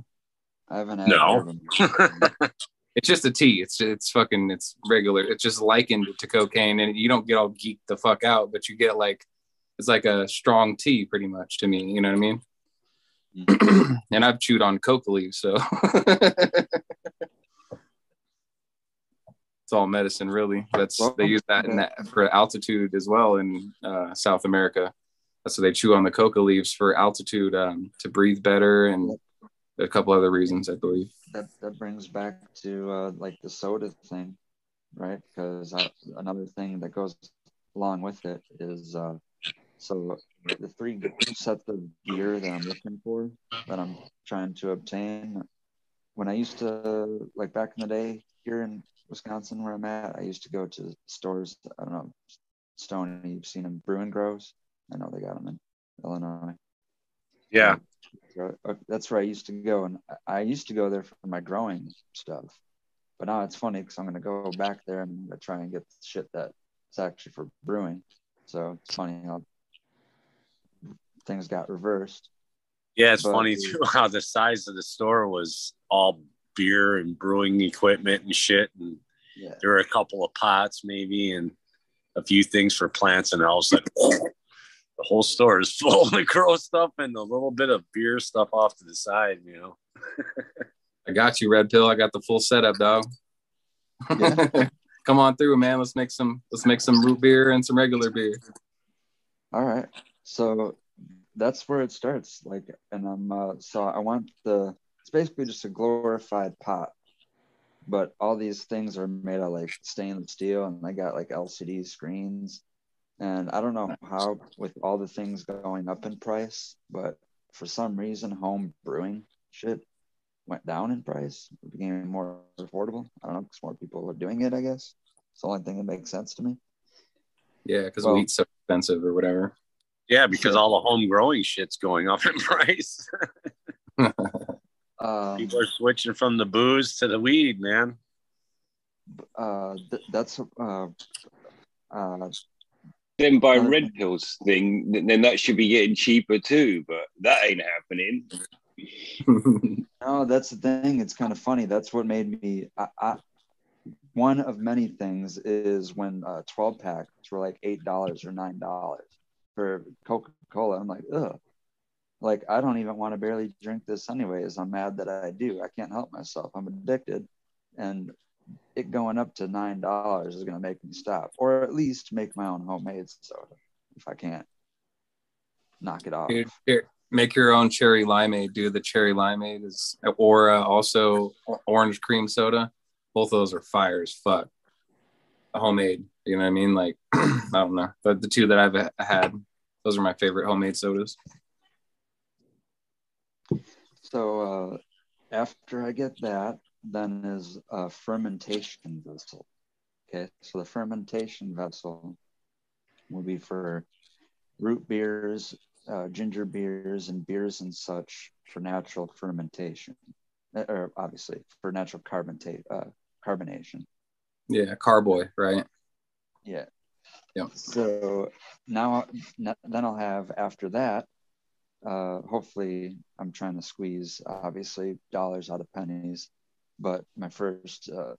I haven't had No. It's just a tea. It's it's fucking it's regular. It's just likened to cocaine, and you don't get all geeked the fuck out, but you get like it's like a strong tea, pretty much to me. You know what I mean? and I've chewed on coca leaves, so it's all medicine, really. That's they use that in that for altitude as well in uh, South America. That's what they chew on the coca leaves for altitude um, to breathe better, and a couple other reasons, I believe. that that brings back to uh, like the soda thing, right? Because another thing that goes along with it is uh, so the three sets of gear that I'm looking for that I'm trying to obtain. When I used to like back in the day here in Wisconsin where I'm at, I used to go to stores. I don't know, Stony. You've seen them, Brewing Grows. I know they got them in Illinois. Yeah. Uh, that's where I used to go, and I- used to go there for my growing stuff. But now it's funny because I'm gonna go back there and I'm gonna try and get shit that's actually for brewing. So it's funny how things got reversed. Yeah, it's But- funny too how the size of the store was all beer and brewing equipment and shit. And Yeah. there were a couple of pots maybe and a few things for plants. And all of a sudden, the whole store is full of grow stuff and a little bit of beer stuff off to the side, you know. I got you, Red Pill. I got the full setup, dog. Yeah. Come on through, man. Let's make some. Let's make some root beer and some regular beer. All right. So that's where it starts. Like, and I'm uh, so I want the. It's basically just a glorified pot, but all these things are made of like stainless steel, and they got like LCD screens. And I don't know how, with all the things going up in price, but for some reason, home brewing shit went down in price. It became more affordable. I don't know because more people are doing it. I guess it's the only thing that makes sense to me. Yeah, because Well- wheat's so expensive or whatever. Yeah, because Sure. all the home growing shit's going up in price. Um, People are switching from the booze to the weed, man. uh, th- that's uh, uh, Then by Uh, red pills thing, then that should be getting cheaper too, but that ain't happening. no, that's the thing. It's kind of funny. That's what made me. I, I, one of many things is when uh, 12 packs were like eight dollars or nine dollars for Coca Cola. I'm like, ugh. Like I don't even want to barely drink this anyways. I'm mad that I do. I can't help myself. I'm addicted, and it going up to nine dollars is gonna make me stop, or at least make my own homemade soda if I can't knock it off. Make your own cherry limeade, dude. The cherry limeade is, or uh, also orange cream soda. Both of those are fire as fuck. Homemade, you know what I mean? Like, I don't know, but the two that I've had, those are my favorite homemade sodas. So uh, after I get that, then is a fermentation vessel. Okay, so the fermentation vessel will be for root beers uh, ginger beers and beers and such for natural fermentation, Uh, or obviously for natural carbonate uh, carbonation. Yeah, carboy, right? Yeah. Yep. So now, then I'll have after that. Uh, hopefully, I'm trying to squeeze obviously dollars out of pennies, but my first uh,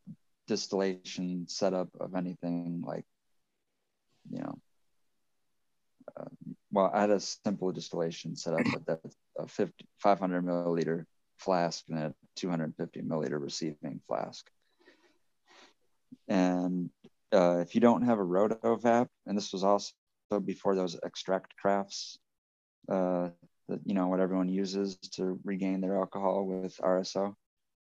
distillation setup of anything like, you know, uh, well, I had a simple distillation setup, but that's a 50, 500 milliliter flask and a 250 milliliter receiving flask. And uh, if you don't have a rotovap, and this was also before those ExtractCrafts, uh, that you know what everyone uses to regain their alcohol with RSO.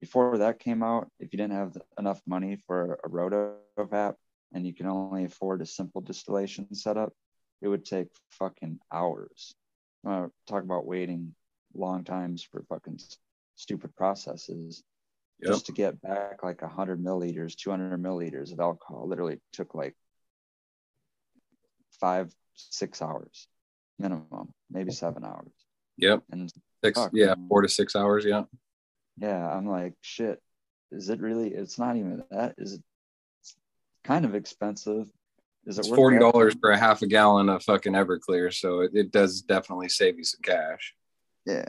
Before that came out, if you didn't have enough money for a rotovap and you can only afford a simple distillation setup, it would take fucking hours. Uh, talk about waiting long times for fucking stupid processes Yep. just to get back like 100 milliliters 200 milliliters of alcohol literally took like five six hours minimum maybe seven hours Yep. and Six, fuck, yeah, man. four to six hours. Yeah. yeah i'm like shit is it really it's not even that is it kind of expensive is it It's forty dollars for a half a gallon of fucking Everclear, so it, it does definitely save you some cash. yeah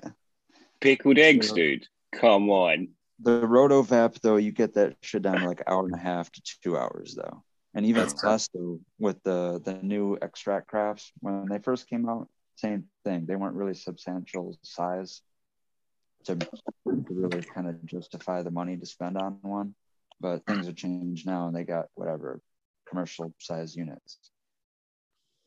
Pickled eggs, dude. Come on. The rotovap though you get that shit down like hour and a half to two hours though. And even though with the the new ExtractCrafts when they first came out same thing. They weren't really substantial size to, to really kind of justify the money to spend on one. But things have changed now and they got whatever commercial size units.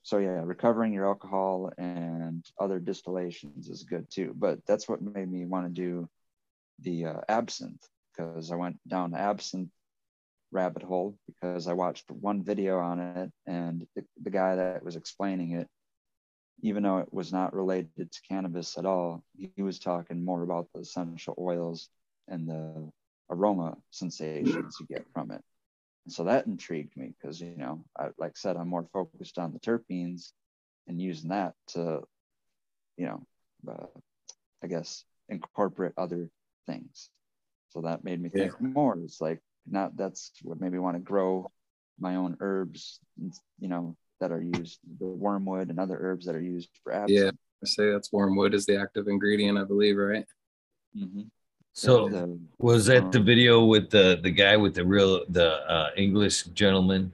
So yeah recovering your alcohol and other distillations is good too. But that's what made me want to do the uh, absinthe because I went down the absinthe rabbit hole because I watched one video on it and the, the guy that was explaining it, even though it was not related to cannabis at all, he, he was talking more about the essential oils and the aroma sensations you get from it. And so that intrigued me because, you know, I, like I said, I'm more focused on the terpenes and using that to, you know, uh, I guess incorporate other things. So that made me think more. It's like not that's what made me want to grow my own herbs, you know, that are used the wormwood and other herbs that are used for absinthe. Yeah, I say that's wormwood is the active ingredient, I believe, right? Mm-hmm. So The- was that the video with the the guy with the real the uh, English gentleman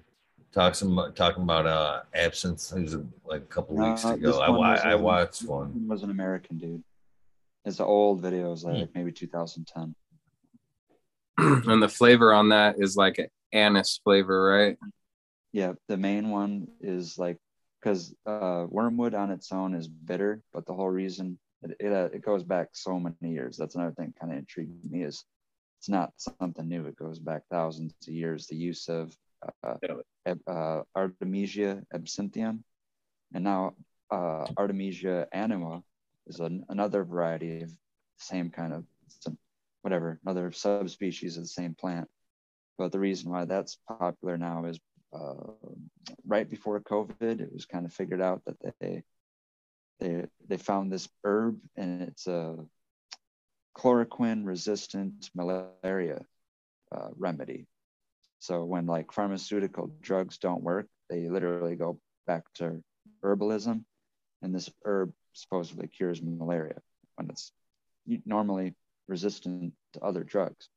talking about talking about uh absinthe? It was like a couple No, weeks this ago. I one was, I um, watched one. Was an American dude. It's an old video. It was Hmm. like maybe 2010. and the flavor on that is like an anise flavor, right? Yeah, the main one is like because uh, wormwood on its own is bitter, but the whole reason it it, uh, it goes back so many years. That's another thing kind of intrigued me is it's not something new. It goes back thousands of years. The use of uh, uh, Artemisia absinthium, and now uh, Artemisia annua is an, another variety of same kind of some, whatever another subspecies of the same plant. But the reason why that's popular now is uh, right before COVID, it was kind of figured out that they they they found this herb and it's a chloroquine resistant malaria uh, remedy. So when like pharmaceutical drugs don't work, they literally go back to herbalism, and this herb supposedly cures malaria when it's normally resistant to other drugs.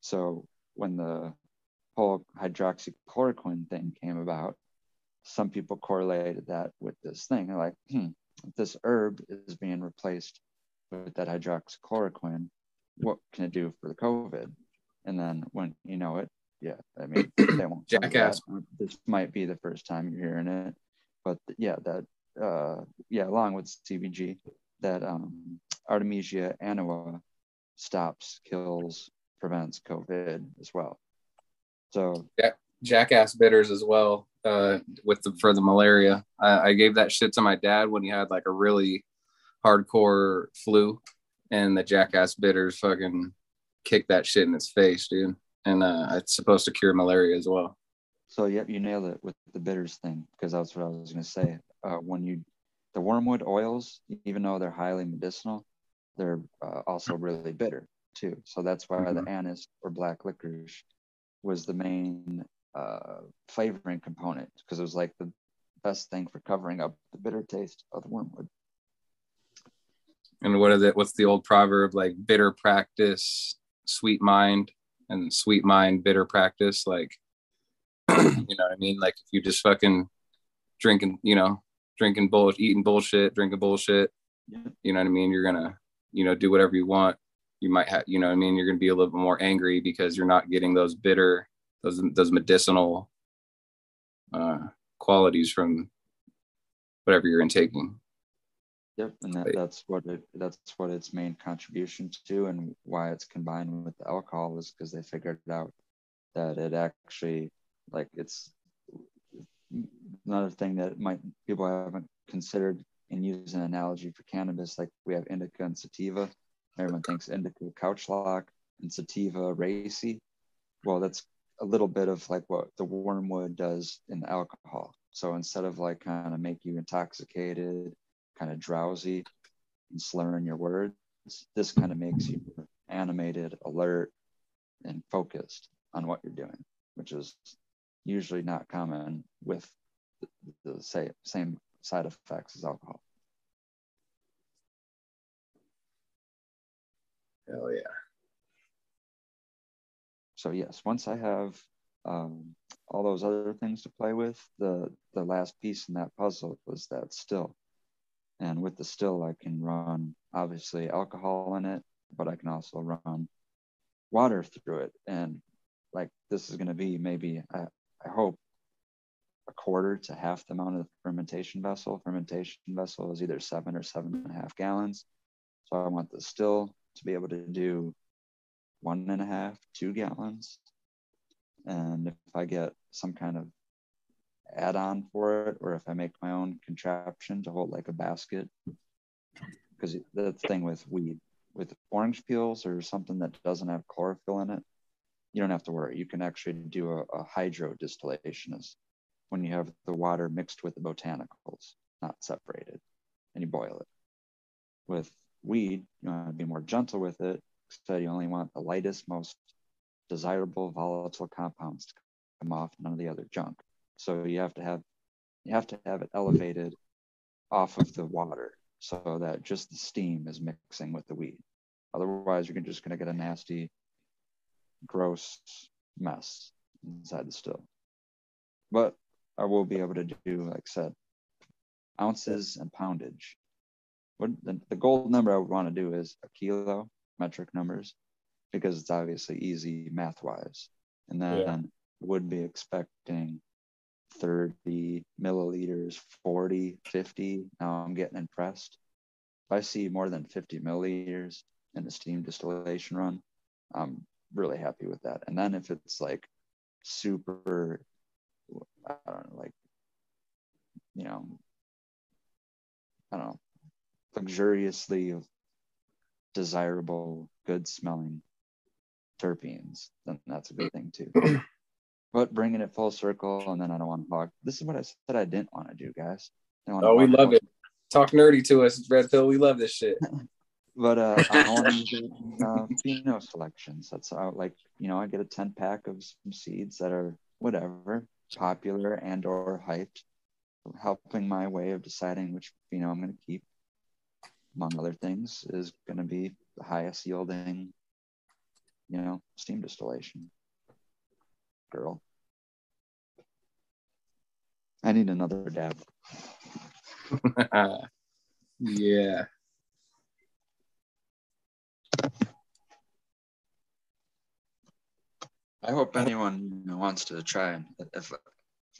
So when the whole hydroxychloroquine thing came about, some people correlated that with this thing. They're like, hmm, this herb is being replaced with that hydroxychloroquine, what can it do for the COVID? And then when you know it, yeah, I mean, they won't Jackass. This might be the first time you're hearing it, but yeah, that uh, yeah, along with CBG, that um, Artemisia annua stops, kills, prevents COVID as well. So yeah, Jackass bitters as well uh, with the for the malaria. I, I gave that shit to my dad when he had like a really hardcore flu, and the Jackass bitters fucking kicked that shit in his face, dude. And uh, it's supposed to cure malaria as well. So yep, you nailed it with the bitters thing because that's what I was gonna say. Uh, when you the wormwood oils, even though they're highly medicinal, they're uh, also really bitter too. So that's why the anise or black licorice was the main uh, flavoring component because it was like the best thing for covering up the bitter taste of the wormwood. And what is it? What's the old proverb like? Bitter practice, sweet mind, and sweet mind, bitter practice. Like, you know what I mean? Like if you just fucking drinking, you know, drinking bull, eating bullshit, drinking bullshit. Yeah. You know what I mean? You're gonna, you know, do whatever you want. You might have, you know what I mean? You're gonna be a little bit more angry because you're not getting those bitter, those those medicinal uh, qualities from whatever you're intaking. Yep, and that, that's what it that's what its main contribution to, and why it's combined with the alcohol is because they figured out that it actually like it's another thing that might people haven't considered in using an analogy for cannabis. Like we have indica and sativa. Everyone thinks indica couch lock and sativa racy. Well, that's a little bit of like what the wormwood does in alcohol. So instead of like kind of make you intoxicated, kind of drowsy, and slurring your words, this kind of makes you animated, alert, and focused on what you're doing, which is usually not common with the, same, same side effects as alcohol. Hell yeah. so yes once i have um, all those other things to play with the the last piece in that puzzle was that still and with the still i can run obviously alcohol in it but i can also run water through it and like this is going to be maybe I, I hope a quarter to half the amount of the fermentation vessel. Fermentation vessel is either seven or seven and a half gallons. So i want the still to be able to do one and a half, two gallons. And if I get some kind of add on for it, or if I make my own contraption to hold like a basket, because the thing with weed, with orange peels or something that doesn't have chlorophyll in it, you don't have to worry. You can actually do a, a hydro distillation is when you have the water mixed with the botanicals, not separated, and you boil it. With weed, you want to be more gentle with it. Instead, you only want the lightest, most desirable volatile compounds to come off, none of the other junk. So you have to have you have to have it elevated off of the water so that just the steam is mixing with the weed. Otherwise, you're just going to get a nasty, gross mess inside the still. But I will be able to do, like I said, ounces and poundage. What the, the gold number I would want to do is a kilo metric numbers because it's obviously easy math wise. And then Yeah. would be expecting 30 milliliters, 40, 50. Now I'm getting impressed. If I see more than 50 milliliters in the steam distillation run, I'm really happy with that. And then if it's like super, I don't know, like, you know, I don't know, luxuriously desirable, good smelling terpenes, then that's a good thing too. but bringing it full circle, and then I don't want to hog. This is what I said I didn't want to do, guys. I don't wanna Oh, we love it. Talk nerdy to us, Red Pill. We love this shit. But uh, I want to do uh, selections. That's how, like, you know, I get a 10 pack of some seeds that are whatever, popular and or hyped, helping my way of deciding which pheno I'm going to keep, among other things, is going to be the highest yielding, you know, steam distillation. Girl. I need another dab. yeah. I hope anyone you know, wants to try. If, if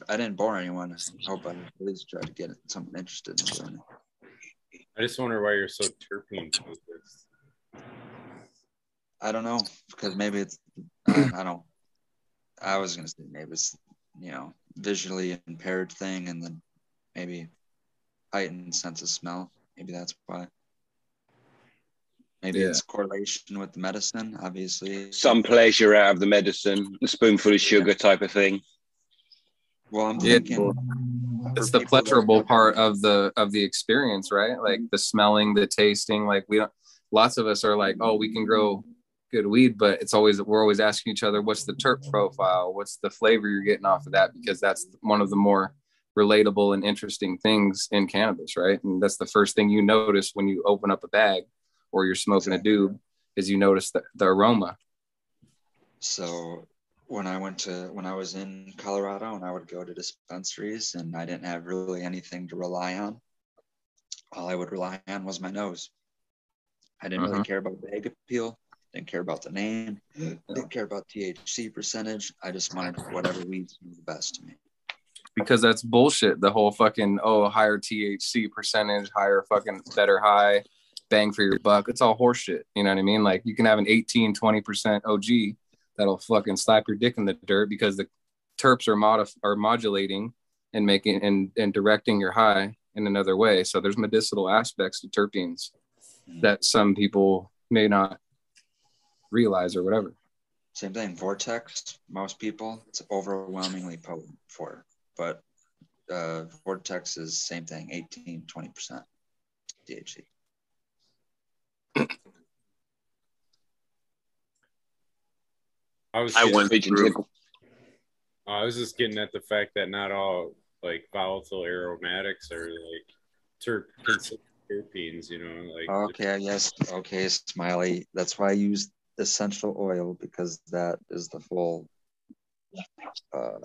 I didn't bore anyone, I hope I at least try to get something interested in doing it. I just wonder why you're so terpene focused. I don't know because maybe it's I, I don't. I was gonna say maybe it's you know visually impaired thing, and then maybe heightened sense of smell. Maybe that's why. Maybe Yeah. it's correlation with the medicine, obviously. Some pleasure out of the medicine, a spoonful of sugar type of thing. Well, I'm Yeah. thinking it's the pleasurable part of the of the experience right like the smelling the tasting like we don't lots of us are like oh we can grow good weed but it's always we're always asking each other what's the terp profile what's the flavor you're getting off of that because that's one of the more relatable and interesting things in cannabis right and that's the first thing you notice when you open up a bag or you're smoking a doob is you notice the, the aroma So when I went to when I was in Colorado and I would go to dispensaries and I didn't have really anything to rely on, all I would rely on was my nose. I didn't really Mhm. care about the bag appeal, didn't care about the name, didn't care about THC percentage. I just wanted whatever weed seemed the best to me. because that's bullshit. The whole fucking oh higher THC percentage, higher fucking better high, bang for your buck. It's all horseshit. You know what I mean? Like you can have an 18, 20% OG that'll fucking slap your dick in the dirt because the terps are modif- are modulating and making and, and directing your high in another way. So there's medicinal aspects to terpenes that some people may not realize or whatever. Same thing, Vortex. Most people, it's overwhelmingly potent for, but uh, Vortex is same thing, 18, 20% THC. I was I went through. I was just getting at the fact that not all like volatile aromatics are like terp terpenes, you know, like Okay, yes, okay, Smiley. That's why I use essential oil because that is the full. Uh,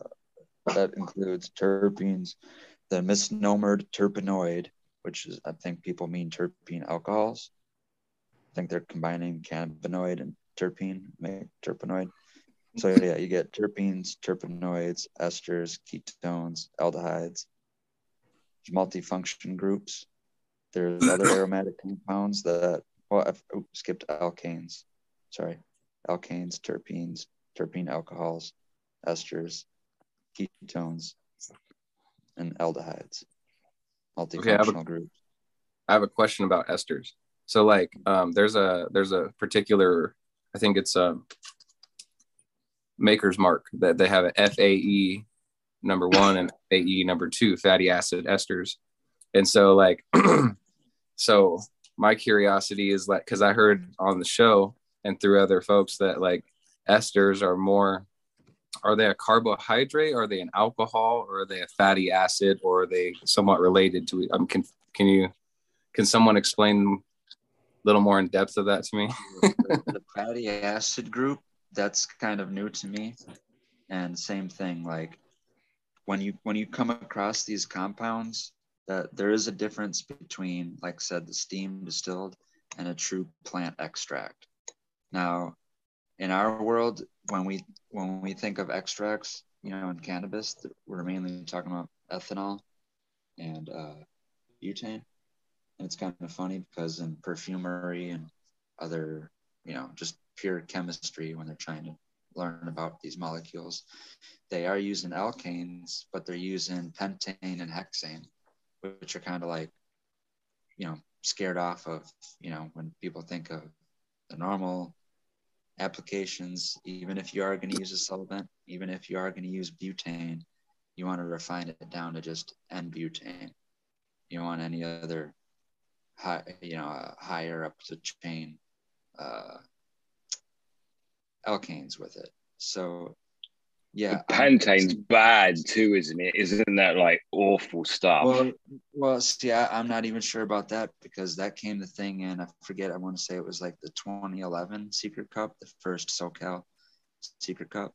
that includes terpenes, the misnomered terpenoid, which is I think people mean terpene alcohols. I think they're combining cannabinoid and terpene, make terpenoid. So yeah, you get terpenes, terpenoids, esters, ketones, aldehydes, multifunction groups. There's other aromatic compounds that well, I've oh, skipped alkanes. Sorry, alkanes, terpenes, terpene alcohols, esters, ketones, and aldehydes. Multifunctional Okay, I a- groups. I have a question about esters. So like um there's a there's a particular I think it's a maker's mark that they have an FAE number 1 and AE number 2 fatty acid esters. And so like so my curiosity is like cuz I heard on the show and through other folks that like esters are more are they a carbohydrate are they an alcohol or are they a fatty acid or are they somewhat related to it? Um, can can you can someone explain little more in depth of that to me? the, fatty acid group that's kind of new to me. And same thing like when you when you come across these compounds that there is a difference between like I said the steam distilled and a true plant extract. Now in our world when we when we think of extracts you know in cannabis we're mainly talking about ethanol and uh, butane and it's kind of funny because in perfumery and other you know just pure chemistry when they're trying to learn about these molecules they are using alkanes but they're using pentane and hexane which are kind of like you know scared off of you know when people think of the normal applications. Even if you are going to use a solvent even if you are going to use butane you want to refine it down to just n-butane you don't want any other high, you know, uh, higher up the chain uh, alkanes with it. So, yeah, I'm- bad too, isn't it? Isn't that like awful stuff? Well, well, see, I, I'm not even sure about that because that came the thing in. I forget. I want to say it was like the 2011 Secret Cup, the first SoCal Secret Cup,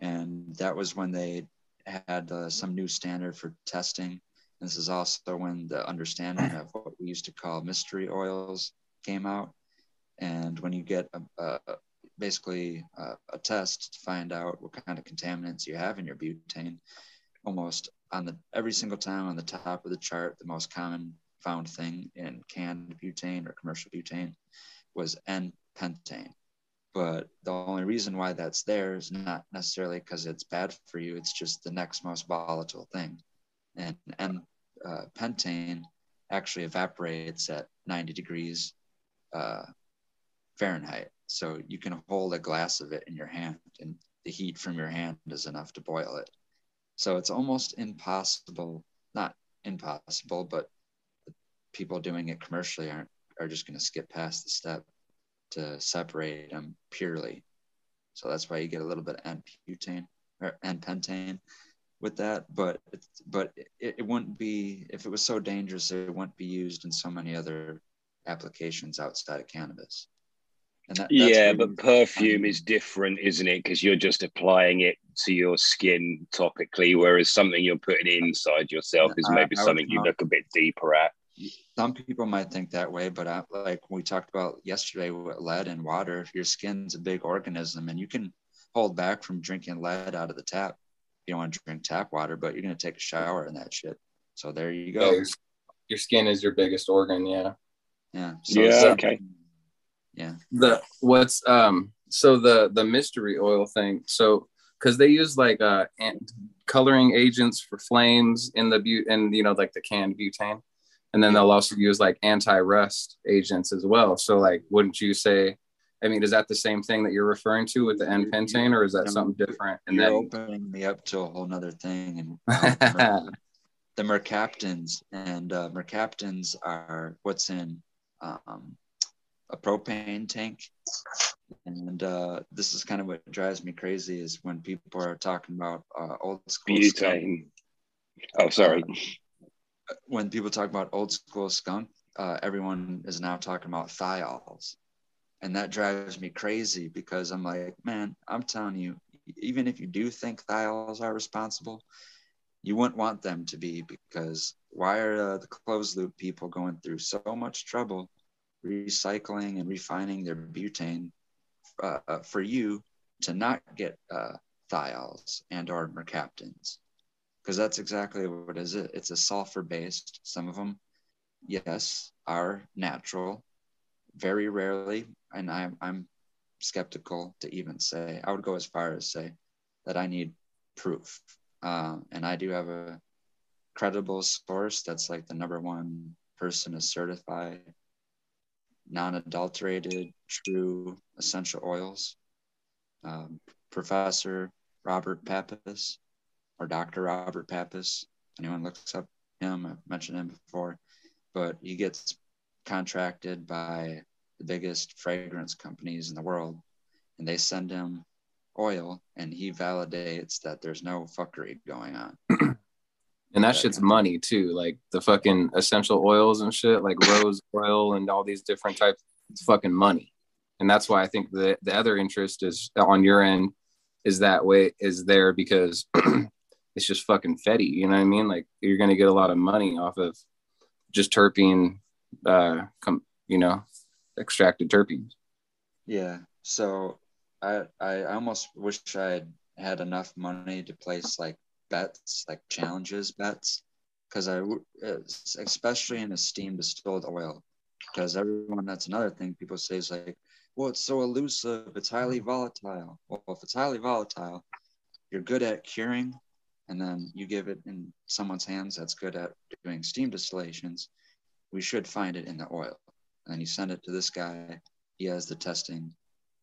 and that was when they had uh, some new standard for testing. This is also when the understanding of what we used to call mystery oils came out, and when you get a, a basically a, a test to find out what kind of contaminants you have in your butane, almost on the every single time on the top of the chart, the most common found thing in canned butane or commercial butane was N-pentane. But the only reason why that's there is not necessarily because it's bad for you. It's just the next most volatile thing. And N uh, pentane actually evaporates at 90 degrees uh, Fahrenheit. So you can hold a glass of it in your hand, and the heat from your hand is enough to boil it. So it's almost impossible not impossible, but people doing it commercially aren't are just going to skip past the step to separate them purely. So that's why you get a little bit of N-butane or N-pentane with that. But it's, but it, it wouldn't be if it was so dangerous. It wouldn't be used in so many other applications outside of cannabis. And that, yeah, but perfume is different, isn't it? Because you're just applying it to your skin topically, whereas something you're putting inside yourself is maybe I would something you look a bit deeper at. some people might think that way, but I, like we talked about yesterday with lead and water, your skin's a big organism and you can hold back from drinking lead out of the tap. You don't want to drink tap water, but you're going to take a shower in that shit. So there you Yeah, go. your, your skin is your biggest organ. Yeah. Yeah. So Yeah, it's- okay. Yeah. the what's um so the the mystery oil thing so because they use like uh an- coloring agents for flames in the but and you know like the canned butane and then they'll also use like anti-rust agents as well so like wouldn't you say i mean is that the same thing that you're referring to with the n pentane or is that something different and You're then opening me up to a whole nother thing. And um, the mercaptans and uh, mercaptans are what's in um, a propane tank. And uh, this is kind of what drives me crazy is when people are talking about uh, old school skunk. Butane. Oh, sorry. When people talk about old school skunk, uh, everyone is now talking about thiols. And that drives me crazy because I'm like, man, I'm telling you, even if you do think thiols are responsible, you wouldn't want them to be because why are uh, the closed loop people going through so much trouble recycling and refining their butane uh, for you to not get uh, thiols and or mercaptans because that's exactly what it. Is it's a sulfur based some of them yes are natural very rarely and I'm, I'm skeptical to even say i would go as far as say that i need proof. Uh, and i do have a credible source that's like the number one person to certify non-adulterated true essential oils. Um, professor robert pappas or dr robert pappas anyone looks up him i've mentioned him before but he gets contracted by the biggest fragrance companies in the world and they send him oil and he validates that there's no fuckery going on. And that shit's money too like the fucking essential oils and shit like rose oil and all these different types it's fucking money. And that's why i think the the other interest is on your end is that way is there because it's just fucking fetty you know what i mean? Like you're gonna get a lot of money off of just terpene uh com, you know extracted terpenes Yeah. So I I almost wish I had had enough money to place like bets, like challenges bets, because I uh, especially in a steam distilled oil, because everyone that's another thing people say is like, well, it's so elusive, it's highly volatile. Well, if it's highly volatile, you're good at curing, and then you give it in someone's hands that's good at doing steam distillations, we should find it in the oil. And then you send it to this guy, he has the testing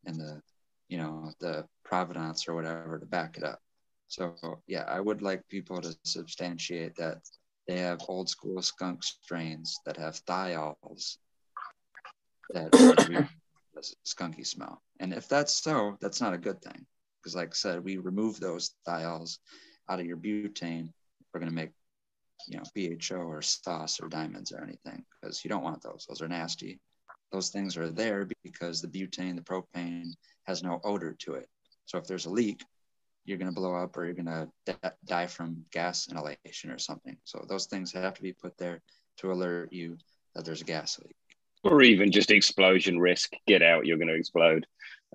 and the you know the provenance or whatever to back it up. So yeah i would like people to substantiate that they have old school skunk strains that have thiols that skunky smell. And if that's so that's not a good thing because like i said we remove those thiols out of your butane. We're going to make you know bho or sauce or diamonds or anything because you don't want those those are nasty those things are there because the butane, the propane has no odor to it. So if there's a leak, you're going to blow up or you're going to di- die from gas inhalation or something. So those things have to be put there to alert you that there's a gas leak. or even just explosion risk. Get out, you're going to explode.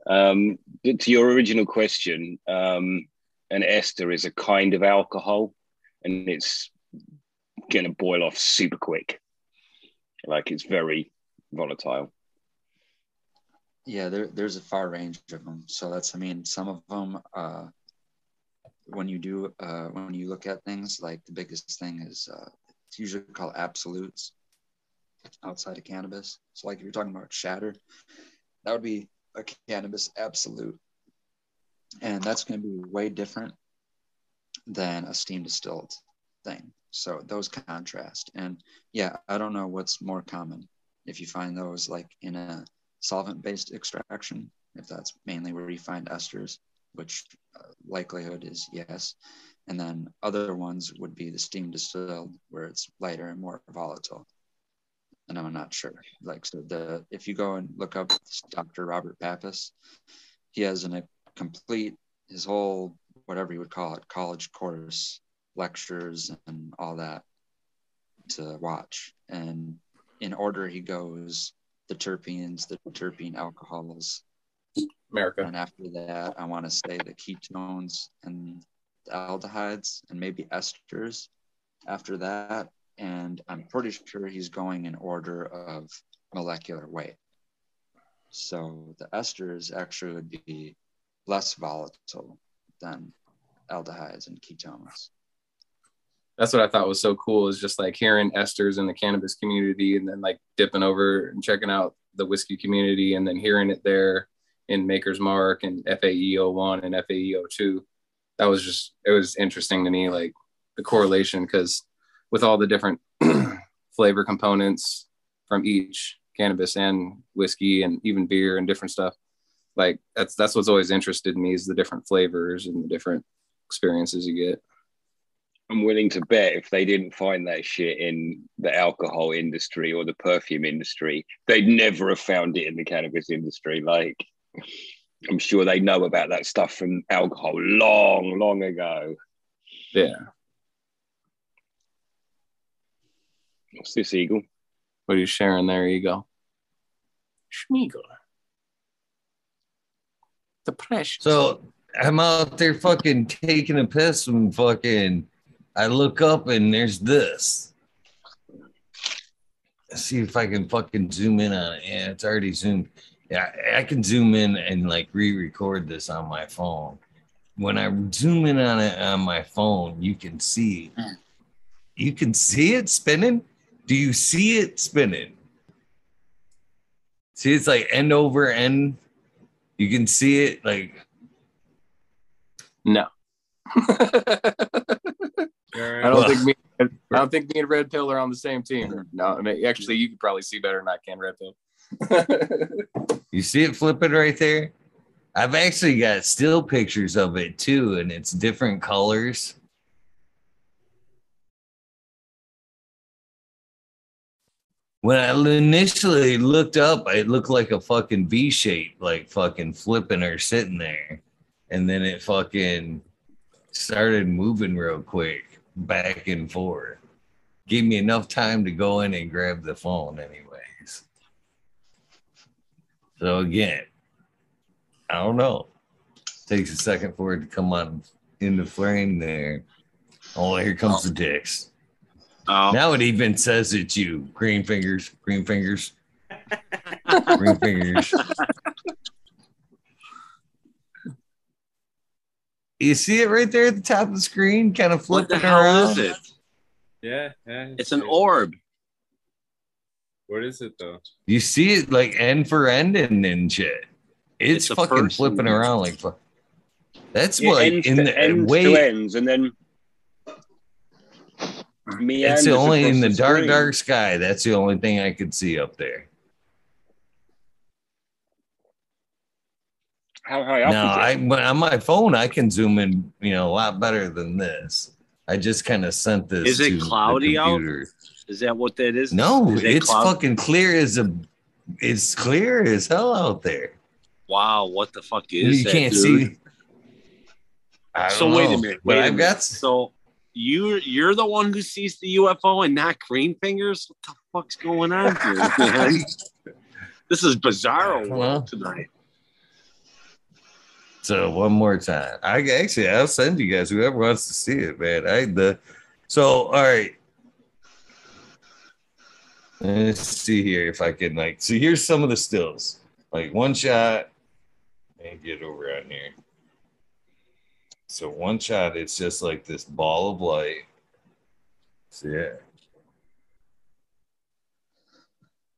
Um, to your original question, um, an ester is a kind of alcohol, and it's going to boil off super quick. Like it's very volatile. Yeah, there, there's a far range of them. So that's, I mean, some of them, uh, when you do, uh, when you look at things, like the biggest thing is, uh, it's usually called absolutes outside of cannabis. So like if you're talking about shatter, that would be a cannabis absolute. And that's going to be way different than a steam distilled thing. So those contrast. And yeah, I don't know what's more common. If you find those like in a solvent based extraction, if that's mainly where you find esters, which uh, likelihood is yes. And then other ones would be the steam distilled, where it's lighter and more volatile. And I'm not sure. Like so, the if you go and look up Dr. Robert Pappas, he has an, a complete his whole whatever you would call it college course lectures and all that to watch. And in order he goes the terpenes, the terpene alcohols, America. and after that, I want to say the ketones and the aldehydes and maybe esters after that. And I'm pretty sure he's going in order of molecular weight. So the esters actually would be less volatile than aldehydes and ketones. That's what I thought was so cool is just like hearing esters in the cannabis community and then like dipping over and checking out the whiskey community and then hearing it there in Maker's Mark and FAE 01 and FAE 02. That was just, it was interesting to me, like the correlation, because with all the different flavor components from each cannabis and whiskey and even beer and different stuff, like that's, that's what's always interested me is the different flavors and the different experiences you get. I'm willing to bet if they didn't find that shit in the alcohol industry or the perfume industry, they'd never have found it in the cannabis industry. Like, I'm sure they know about that stuff from alcohol long, long ago. Yeah. What's this, Eagle? What are you sharing there, Eagle? Schmiegel. The pressure. So I'm out there fucking taking a piss and fucking I look up and there's this. Let's see if I can fucking zoom in on it. Yeah, it's already zoomed. Yeah, I can zoom in and like re-record this on my phone. When I zoom in on it on my phone, you can see you can see it spinning. Do you see it spinning? See, it's like end over end. You can see it like No. I don't think me. I don't think me and Red Pill are on the same team. No, I mean, actually, you could probably see better than I can, Red Pill. You see it flipping right there? I've actually got still pictures of it too, and it's different colors. When I initially looked up, it looked like a fucking V shape, like fucking flipping or sitting there. And then it fucking started moving real quick, back and forth. Gave me enough time to go in and grab the phone, anyways. So again, I don't know. Takes a second for it to come on in the frame there. Oh, here comes the dicks. Oh, Now it even says it's you. Green fingers, green fingers, green fingers. You see it right there at the top of the screen, kind of flipping what the flipping hell around. is it? Yeah, yeah. It's an orb. What is it though? You see it like end for end and, and shit. It's, It's fucking person. flipping around like fuck. That's Yeah, what ends in to, the ends way to ends, and then it's the only in the, dark, screen. dark sky. That's the only thing I could see up there. How high up Now, I is but on my phone, I can zoom in, you know, a lot better than this. I just kind of sent this. Is it to the cloudy out? Is that what that is? No, Is it's cloud- fucking clear as a. It's clear as hell out there. Wow, what the fuck is you that? can't dude? see. I don't So wait a know, minute. but Wait a I've minute. got. So you you're the one who sees the UFO and not Green Fingers. What the fuck's going on here, man? this is bizarro Well. tonight. So one more time. I actually I'll send you guys whoever wants to see it, man. I the so all right. Let's see here if I can like so here's some of the stills. Like one shot and get over on here. So one shot, it's just like this ball of light. So yeah.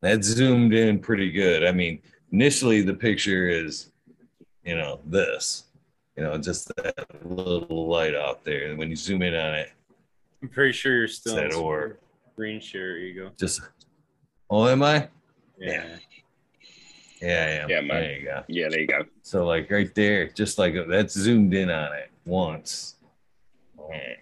That zoomed in pretty good. I mean, initially the picture is you know, this, you know, just that little light out there. And when you zoom in on it, I'm pretty sure you're still Said in or. green share. ego. Just. Oh, am I? Yeah. Yeah, I am. Yeah, man. There you go. Yeah, there you go. So like right there, just like that's zoomed in on it once. Man.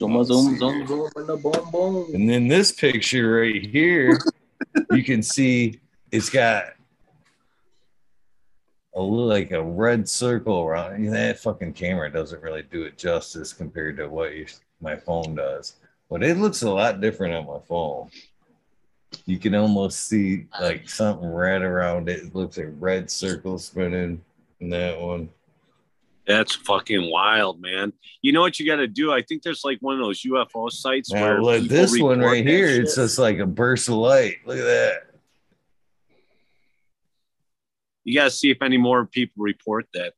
Zoom, zoom, zoom, zoom, and a boom, boom. And then this picture right here, you can see it's got a little like a red circle around. That fucking camera doesn't really do it justice compared to what you, my phone does. But it looks a lot different on my phone. You can almost see like something red around it. It looks like red circles spinning in that one. That's fucking wild, man. You know what you got to do? I think there's like one of those UFO sites Now, where look, this one right here, shit. it's just like a burst of light. Look at that. You got to see if any more people report that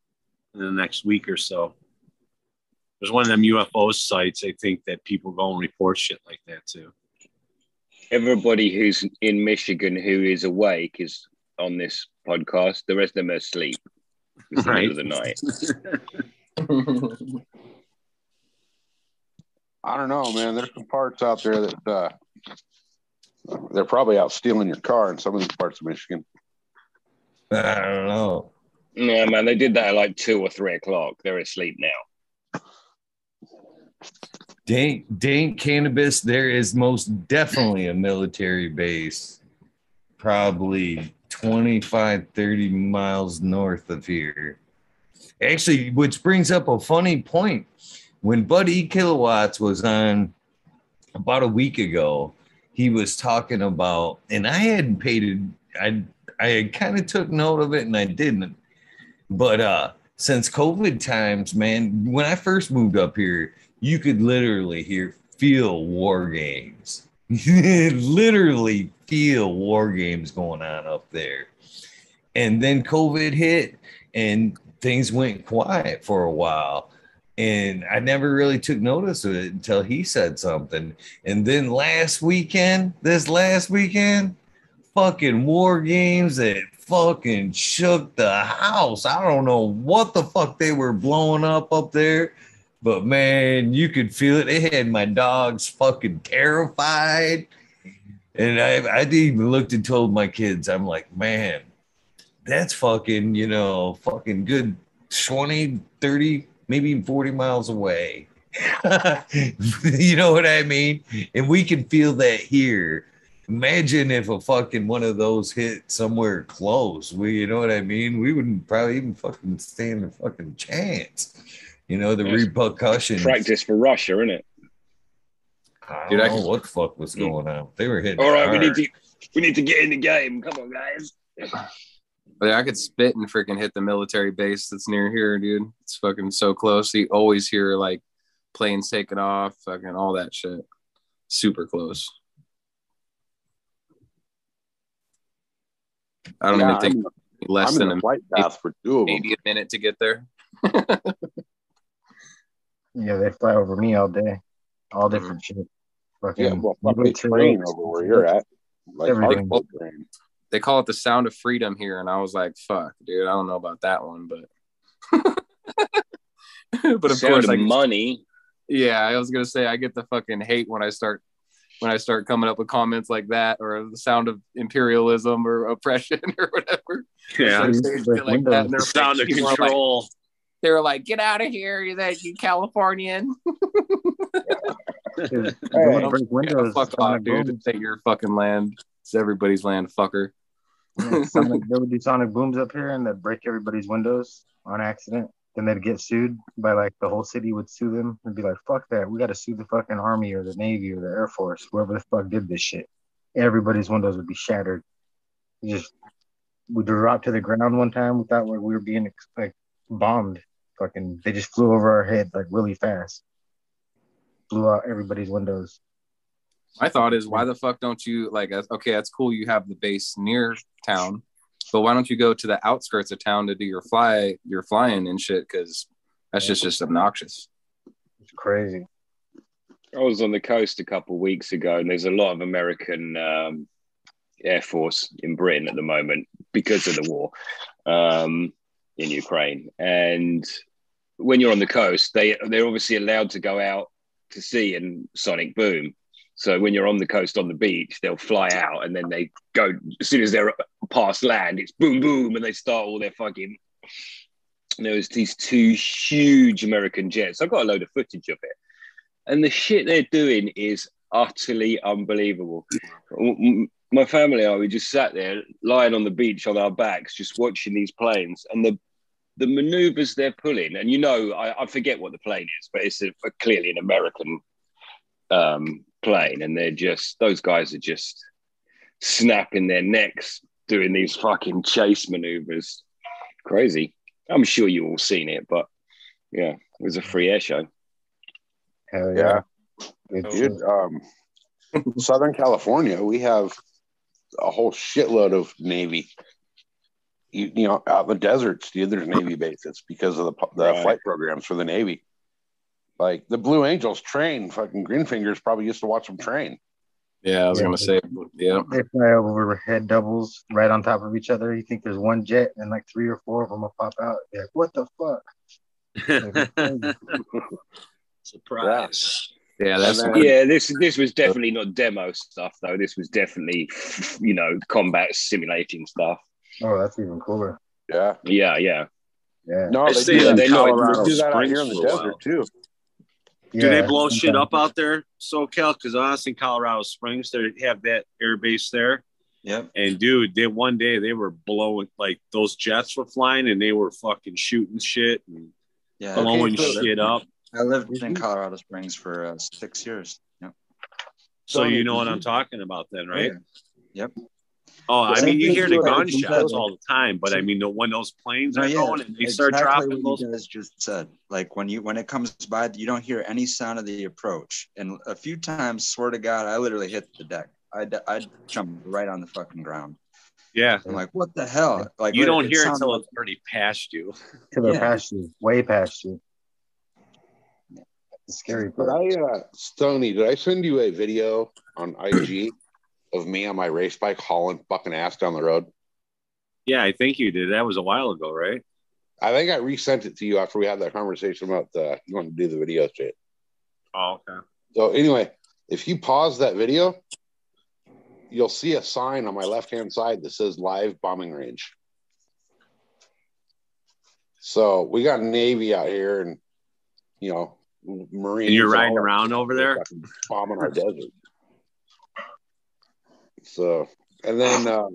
in the next week or so. There's one of them UFO sites. I think that people go and report shit like that too. Everybody who's in Michigan who is awake is on this podcast. The rest of them are asleep. It's the middle of the night. I don't know, man. There's some parts out there that uh, they're probably out stealing your car in some of these parts of Michigan. I don't know. Yeah, man, they did that at like two or three o'clock. They're asleep now. Dank, dank cannabis, there is most definitely a military base, probably 25, 30 miles north of here. Actually, which brings up a funny point. When Buddy Kilowatts was on about a week ago, he was talking about, and I hadn't paid it, I I kind of took note of it and I didn't. But uh since COVID times, man, when I first moved up here, you could literally hear feel war games. literally feel war games going on up there. And then COVID hit and things went quiet for a while. And I never really took notice of it until he said something. And then last weekend, this last weekend, fucking war games that fucking shook the house. I don't know what the fuck they were blowing up up there, but man, you could feel it. It had my dogs fucking terrified. And I, I even looked and told my kids, I'm like, man, that's fucking, you know, fucking good 20, 30, maybe even 40 miles away. you know what I mean? And we can feel that here. Imagine if a fucking one of those hit somewhere close. We, you know what I mean? We wouldn't probably even fucking stand a fucking chance. You know, the Yes. repercussions. Practice for Russia, isn't it? I don't Dude, I know can- what the fuck was going on. They were hitting. All right, we need to we need to get in the game. Come on, guys. But I could spit and freaking hit the military base that's near here, dude. It's fucking so close. You always hear like planes taking off, fucking all that shit. Super close. I don't Yeah, even think I'm, less I'm than a, the flight path for two of them. maybe a minute to get there. Yeah, they fly over me all day, all mm-hmm. different shit. Fucking Yeah, well, fucking military- train over where you're at. Like Everything. hardcore train. They call it the sound of freedom here, and I was like, "Fuck, dude, I don't know about that one," but but of Sound course, of I money. Yeah, I was gonna say I get the fucking hate when I start when I start coming up with comments like that or the sound of imperialism or oppression or whatever. Yeah. Like, say like that, The they're sound like, of people are like- control. they were like, "Get out of here, you that you Californian." Dude, Hey, don't break windows. Fuck sonic off, dude! booms. It's your fucking land. It's everybody's land, fucker. Yeah, sonic, they would do sonic booms up here and they'd break everybody's windows on accident. Then they'd get sued by like the whole city would sue them and be like, fuck that. We got to sue the fucking army or the navy or the air force, whoever the fuck did this shit. Everybody's windows would be shattered. We just, we dropped to the ground one time. We thought we were being like bombed. Fucking, they just flew over our head like really fast. Blew out everybody's windows. My thought is, why the fuck don't you like? Okay, that's cool. You have the base near town, but why don't you go to the outskirts of town to do your fly, your flying and shit? Because that's just just obnoxious. It's crazy. I was on the coast a couple of weeks ago, and there's a lot of American um, Air Force in Britain at the moment because of the war um, in Ukraine. And when you're on the coast, they they're obviously allowed to go out to sea and sonic boom. So when you're on the coast on the beach, they'll fly out and then they go as soon as they're past land, it's boom boom, and they start all their fucking. And there was these two huge American jets. I've got a load of footage of it, and the shit they're doing is utterly unbelievable. My family and I we just sat there lying on the beach on our backs, just watching these planes and the the maneuvers they're pulling. And you know, I, I forget what the plane is, but it's a, a, clearly an American um, plane, and they're just those guys are just snapping their necks doing these fucking chase maneuvers. Crazy. I'm sure you all seen it, but yeah, it was a free air show. Hell Yeah, Good dude. Um, Southern California, we have a whole shitload of Navy. You, you know, out in the deserts, dude, there's Navy bases because of the, the Right. flight programs for the Navy. Like the Blue Angels train, fucking Greenfingers probably used to watch them train. Yeah, I was Yeah. gonna say, yeah. They fly overhead doubles right on top of each other. You think there's one jet and like three or four of them will pop out. You're like, what the fuck? Surprise. Yeah, that's then- Yeah, this this was definitely not demo stuff though. This was definitely you know combat simulating stuff. Oh, that's even cooler. Yeah. Yeah, yeah. Yeah. No, I they stayed do, in that- they do that out here in the for a while. desert too. Do they Yeah, blow shit up out there, SoCal? Because honestly, in Colorado Springs, they have that air base there. Yep. And dude, they one day they were blowing like those jets were flying and they were fucking shooting shit and Yeah. blowing so- shit up. I lived in Colorado Springs for uh, six years. Yep. So Tony, you know what I'm talking about then, right? Yeah. Yep. Oh, I mean, you hear the gunshots all the time, but I mean, the, when those planes No, are yeah, going and they start dropping what those, you guys just said. Like when you when it comes by, you don't hear any sound of the approach. And a few times, swear to God, I literally hit the deck. I I jumped right on the fucking ground. yeah, I'm like, what the hell? Like you don't it hear it until like- it's already past you. Till they're Yeah. past you, way past you. The scary But. I, uh, Stony, did I send you a video on IG of me on my race bike hauling fucking ass down the road? Yeah, I think you did. That was a while ago, right? I think I resent it to you after we had that conversation about uh, you want to do the video shit. Oh, okay. So anyway, if you pause that video, you'll see a sign on my left hand side that says live bombing range. So we got Navy out here and you know Marines. And you're riding around over there? bombing our desert. So and then uh,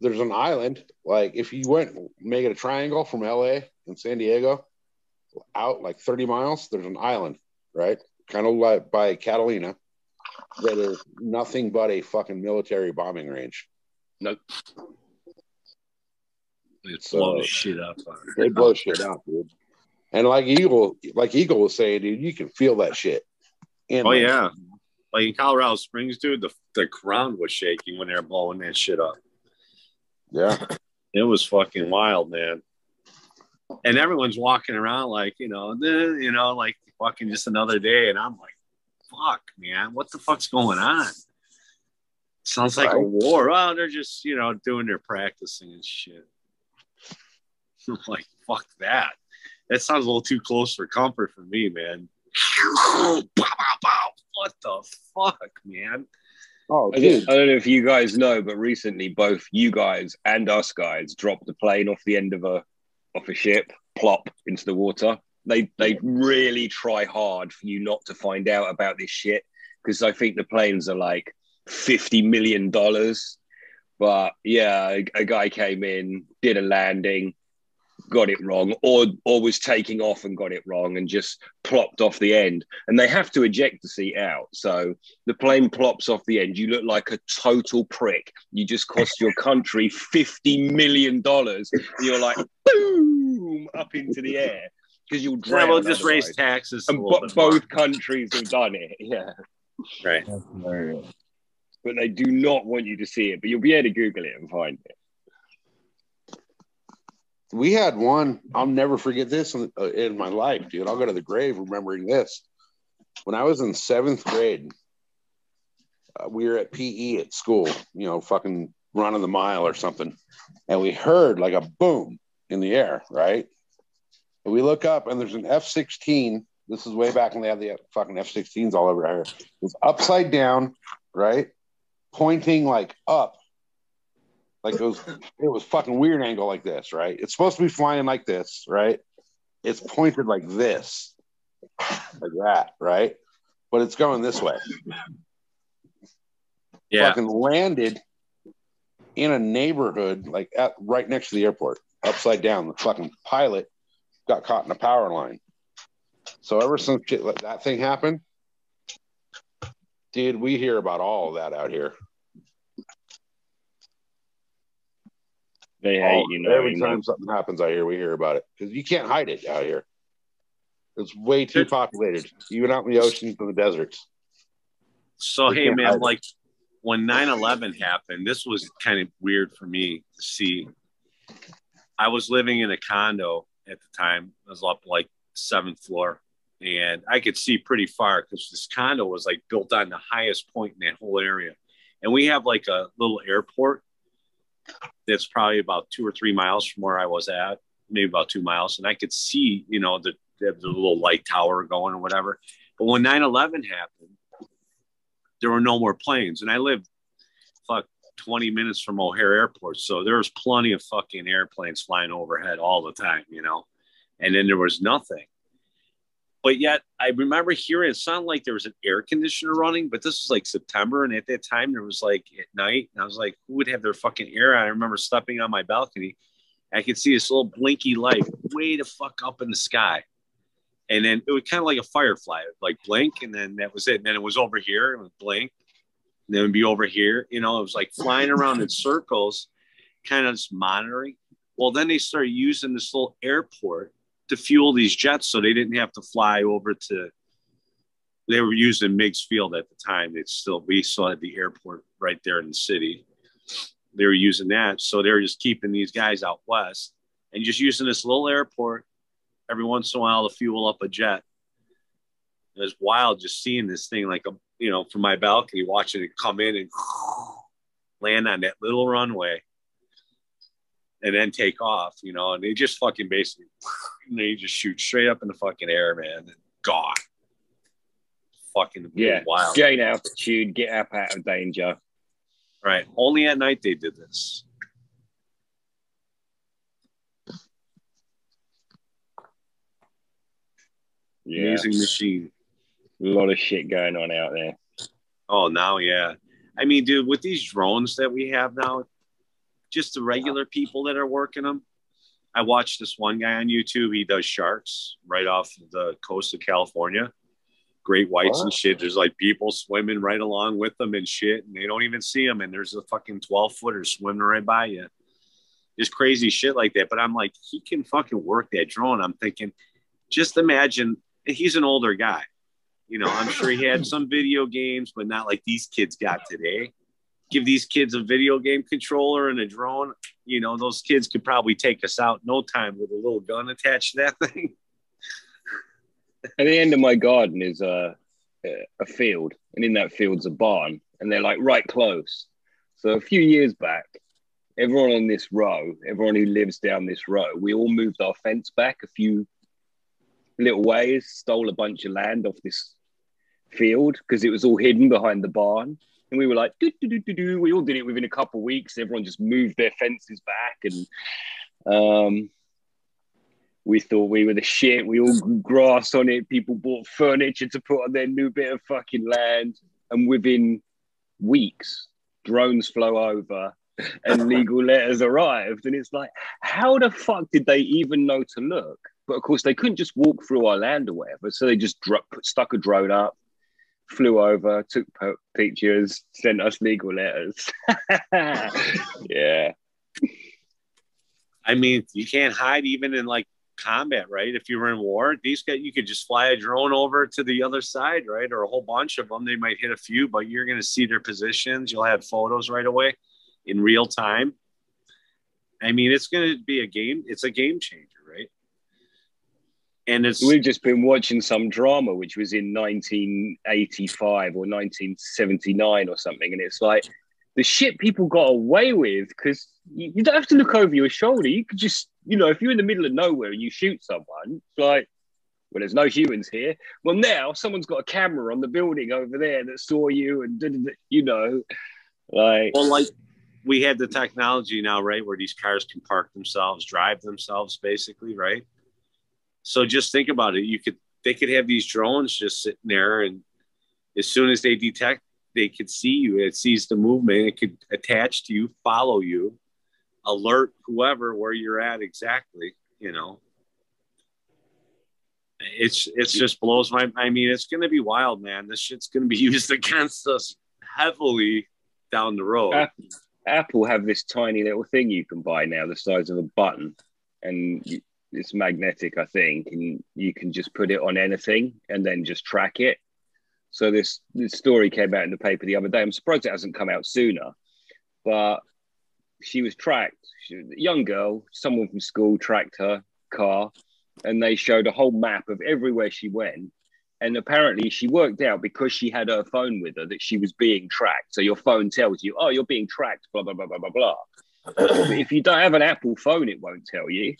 there's an island. Like if you went make it a triangle from LA and San Diego out like 30 miles, there's an island, right? Kind of like by Catalina that is nothing but a fucking military bombing range. It So- blows shit up. They blow shit out, dude. And like Eagle, like Eagle was saying, dude, you can feel that shit. Oh yeah, like in Colorado Springs, dude, the the ground was shaking when they were blowing that shit up. yeah. It was fucking wild, man. And everyone's walking around like you know, you know, like fucking just another day, and I'm like, fuck, man, what the fuck's going on? Sounds like a war. Oh, they're just you know doing their practicing and shit. I'm like, fuck that. That sounds a little too close for comfort for me, man. What the fuck, man? Oh, I dude. don't, I don't know if you guys know, but recently both you guys and us guys dropped a plane off the end of a off a ship, plop into the water. They they really try hard for you not to find out about this shit because I think the planes are like fifty million dollars. But yeah, a, a guy came in, did a landing, got it wrong, or or was taking off and got it wrong, and just plopped off the end. And they have to eject the seat out, so the plane plops off the end. You look like a total prick. You just cost your country fifty million dollars. You're like boom up into the air because you'll Yeah, we'll just raise otherwise. taxes. And little bo- both countries have done it. Yeah, right. But they do not want you to see it. But you'll be able to Google it and find it. We had one. I'll never forget this in, uh, in my life, dude. I'll go to the grave remembering this. When I was in seventh grade, uh, we were at PE at school, you know, fucking running the mile or something, and we heard like a boom in the air, right? And we look up, and there's an F 16 This is way back when they had the fucking F 16s all over here. It was upside down, right? Pointing like up. Like it was, it was fucking weird angle like this, right? It's supposed to be flying like this, right? It's pointed like this, like that, right? But it's going this way. Yeah. Fucking landed in a neighborhood, like at, right next to the airport, upside down. The fucking pilot got caught in a power line. So ever since shit like that thing happened, dude, we hear about all of that out here. They hate All- you know. every you know. time something happens out here, we hear about it because you can't hide it out here. It's way too populated, even out in the oceans and the deserts. So We hey can't man, it. like when 9-11 happened, this was kind of weird for me to see. I was living in a condo at the time. I was up like seventh floor, and I could see pretty far because this condo was like built on the highest point in that whole area. And we have like a little airport that's probably about two or three miles from where I was at, maybe about two miles. And I could see, you know, the, the, little light tower going or whatever. But when 9 11 happened, there were no more planes. And I lived fuck 20 minutes from O'Hare Airport. So there was plenty of fucking airplanes flying overhead all the time, you know? And then there was nothing. But yet I remember hearing it sounded like there was an air conditioner running, but this was like September. And at that time there was like at night. And I was like, who would have their fucking air on? I remember stepping on my balcony. I could see this little blinky light way the fuck up in the sky. And then it was kind of like a firefly, like blink, and then that was it. And then it was over here, it blink, and then it would be over here. You know, it was like flying around in circles, kind of just monitoring. Well, then they started using this little airport to fuel these jets so they didn't have to fly over to they were using Meigs Field at the time. It's still we still had the airport right there in the city. They were using that. So they were just keeping these guys out west and just using this little airport every once in a while to fuel up a jet. It was wild just seeing this thing like a you know from my balcony watching it come in and land on that little runway and then take off, you know, and they just fucking basically they just shoot straight up in the fucking air, man, and gone. Fucking Yeah, wild. gain altitude, get up out of danger. Right. Only at night they did this. Yeah, Amazing machine. a lot of shit going on out there. Oh, now, yeah. I mean, dude, with these drones that we have now, just the regular people that are working them. I watched this one guy on YouTube. He does sharks right off the coast of California, great whites and shit. There's like people swimming right along with them and shit, and they don't even see them. And there's a fucking 12 footer swimming right by you. Just crazy shit like that. But I'm like, he can fucking work that drone. I'm thinking, just imagine he's an older guy. You know, I'm sure he had some video games, but not like these kids got today. Give these kids a video game controller and a drone. You know, those kids could probably take us out no time with a little gun attached to that thing. At the end of my garden is a a field, and in that field's a barn, and they're like right close. So a few years back, everyone on this row, everyone who lives down this row, we all moved our fence back a few little ways, stole a bunch of land off this field because it was all hidden behind the barn. And we were like, do, do, do, do, do. we all did it within a couple of weeks. Everyone just moved their fences back and um, we thought we were the shit. We all grew grass on it. People bought furniture to put on their new bit of fucking land. And within weeks, drones flow over and legal letters arrived. And it's like, how the fuck did they even know to look? But of course, they couldn't just walk through our land or whatever. So they just dro- stuck a drone up, flew over, took pictures, sent us legal letters. yeah. I mean, you can't hide even in like combat, right? If you were in war, these guys, you could just fly a drone over to the other side, right? Or a whole bunch of them. They might hit a few, but you're going to see their positions. You'll have photos right away in real time. I mean, it's going to be a game. It's a game changer? And it's We've just been watching some drama which was in 1985 or 1979 or something, and it's like the shit people got away with because you, you don't have to look over your shoulder. You could just, you know, if you're in the middle of nowhere and you shoot someone, it's like Well, there's no humans here. Well, now someone's got a camera on the building over there that saw you, and da- you know, like Well, like we had the technology now, right, where these cars can park themselves, drive themselves, basically, right? So just think about it. You could they could have these drones just sitting there, and as soon as they detect, they could see you. It sees the movement. It could attach to you, follow you, alert whoever where you're at exactly. You know, it's it's just blows my. I mean, it's going to be wild, man. This shit's going to be used against us heavily down the road. App- Apple have this tiny little thing you can buy now, the size of a button, and it's magnetic, I think, and you can just put it on anything and then just track it. So this this story came out in the paper the other day. I'm surprised it hasn't come out sooner, but she was tracked. She, a young girl, someone from school tracked her car, and they showed a whole map of everywhere she went. And apparently, she worked out because she had her phone with her that she was being tracked. So your phone tells you, "Oh, you're being tracked." Blah blah blah blah blah blah. if you don't have an Apple phone, it won't tell you.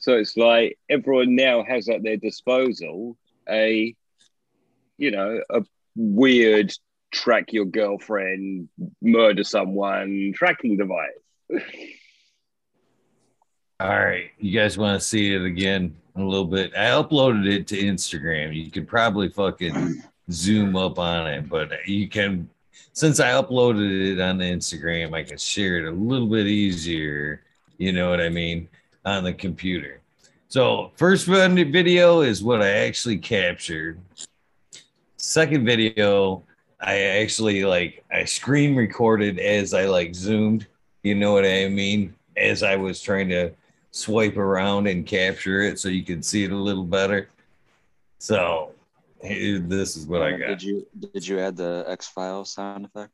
So it's like everyone now has at their disposal a, you know, a weird track your girlfriend, murder someone tracking device. All right, you guys want to see it again a little bit? I uploaded it to Instagram. You could probably fucking zoom up on it, but you can. Since I uploaded it on Instagram, I can share it a little bit easier. You know what I mean on the computer. So first video is what I actually captured. Second video, I actually like I screen recorded as I like zoomed. You know what I mean? As I was trying to swipe around and capture it so you could see it a little better. So here- this is what I got. Did you did you add the X Files sound effect?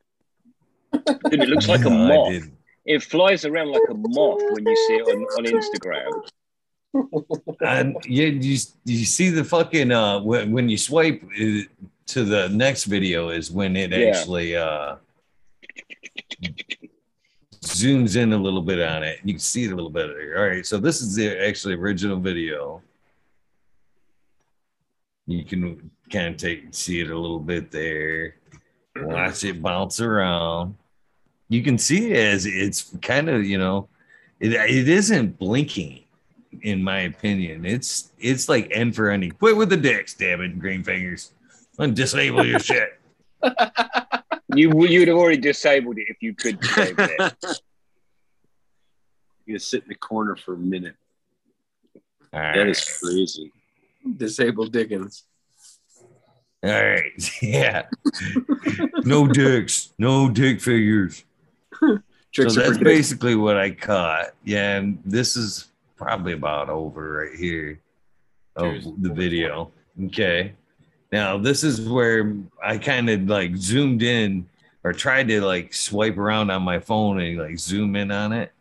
Dude, it looks like a No, I moth. It flies around like a moth when you see it on, on Instagram. And yeah, you you see the fucking uh when, when you swipe uh, to the next video is when it Yeah. actually uh zooms in a little bit on it. You can see it a little better. All right, so this is the actually original video. You can kind of take see it a little bit there. Watch it bounce around. You can see it as it's kind of you know, it it isn't blinking in my opinion. It's it's like end for ending. Quit with the dicks, damn it, green fingers. And disable your shit. You you'd have already disabled it if you could disable it. You can sit in the corner for a minute. All That right. is crazy. disable Dickens. All right. Yeah. no dicks. No dick figures. Tricks so that's basically what I caught. Yeah, and this is probably about over right here of Cheers. the video. Okay. Now this is where I kind of like zoomed in or tried to like swipe around on my phone and like zoom in on it.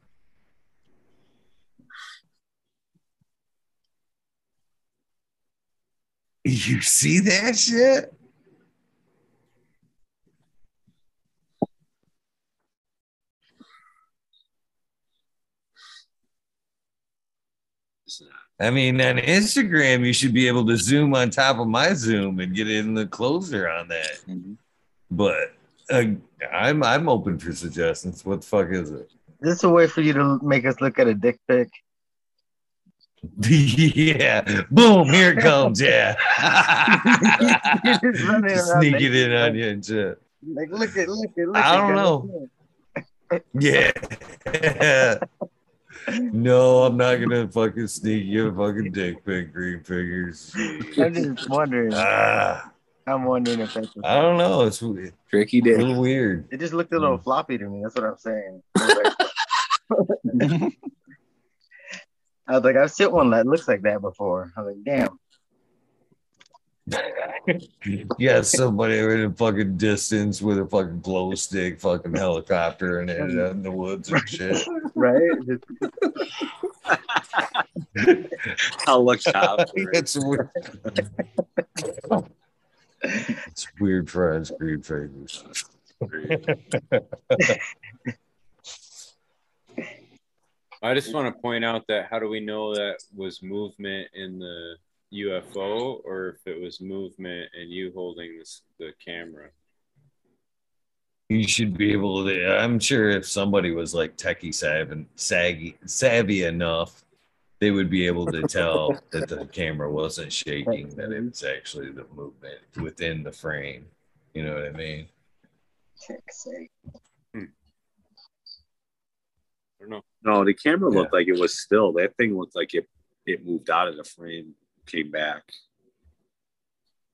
You see that shit? I mean, on Instagram, you should be able to zoom on top of my zoom and get in the closer on that. Mhm. But uh, I'm I'm open for suggestions. What the fuck is it? Is this a way for you to make us look at a dick pic? yeah, boom! Here it comes. Yeah, You're just running around sneak it in on you and shit. Like, look at, look at, look I don't know. Yeah. No, I'm not gonna fucking sneak you a fucking dick pic, green fingers. I'm just wondering. Ah, I'm wondering if that's. I don't know. It's a Tricky dick. little weird. It just looked a little floppy to me. That's what I'm saying. I was like, I was like, I've seen one that looks like that before. I was like, damn. Yeah, somebody in a fucking distance with a fucking glow stick, fucking helicopter and it in the woods and shit. Right? Helicopter. it's weird. it's weird friends, green fingers. I just want to point out that how do we know that was movement in the UFO or if it was movement and you holding this the camera. You should be able to. I'm sure if somebody was like techie savvy, saggy, savvy enough, they would be able to tell that the camera wasn't shaking, that it was actually the movement within the frame. You know what I mean? I don't know. No, the camera Yeah. looked like it was still. That thing looked like it it moved out of the frame, came back.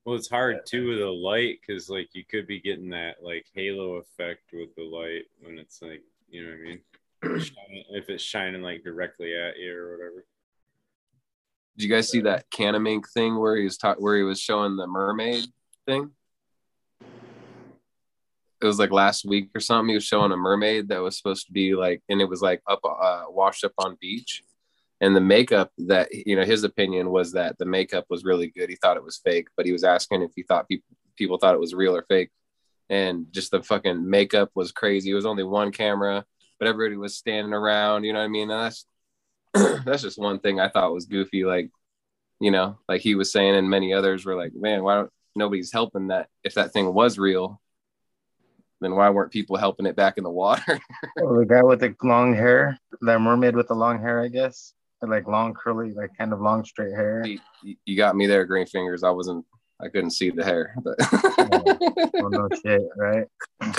Well, it's hard too with the light because like you could be getting that like halo effect with the light when it's like you know what I mean. If it's shining like directly at you or whatever. Did you guys see that Canamink thing where he was ta- where he was showing the mermaid thing? It was like last week or something. He was showing a mermaid that was supposed to be like, and it was like up, uh, washed up on beach. And the makeup that you know, his opinion was that the makeup was really good. He thought it was fake, but he was asking if he thought people people thought it was real or fake. And just the fucking makeup was crazy. It was only one camera, but everybody was standing around. You know what I mean? And that's that's just one thing I thought was goofy. Like, you know, like he was saying, and many others were like, man, why don't nobody's helping that? If that thing was real, then why weren't people helping it back in the water? Oh, the guy with the long hair, that mermaid with the long hair, I guess, like long curly, like kind of long straight hair. you, you got me there, green fingers. I wasn't, I couldn't see the hair, but Oh no shit, right?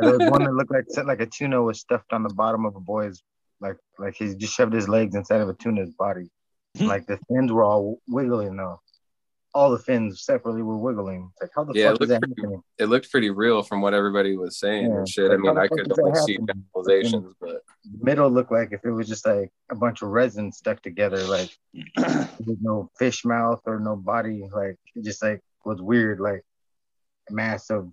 There was one that looked like like a tuna was stuffed on the bottom of a boy's, like like he just shoved his legs inside of a tuna's body. like the fins were all wiggling though. All the fins separately were wiggling. It's like how the Yeah, fuck it is that looked happening? it looked pretty real from what everybody was saying Yeah, and shit. like, I mean, I could does that only see happen? generalizations, but The middle looked like if it was just like a bunch of resin stuck together, like with no fish mouth or no body, like it just like was weird, like a mass of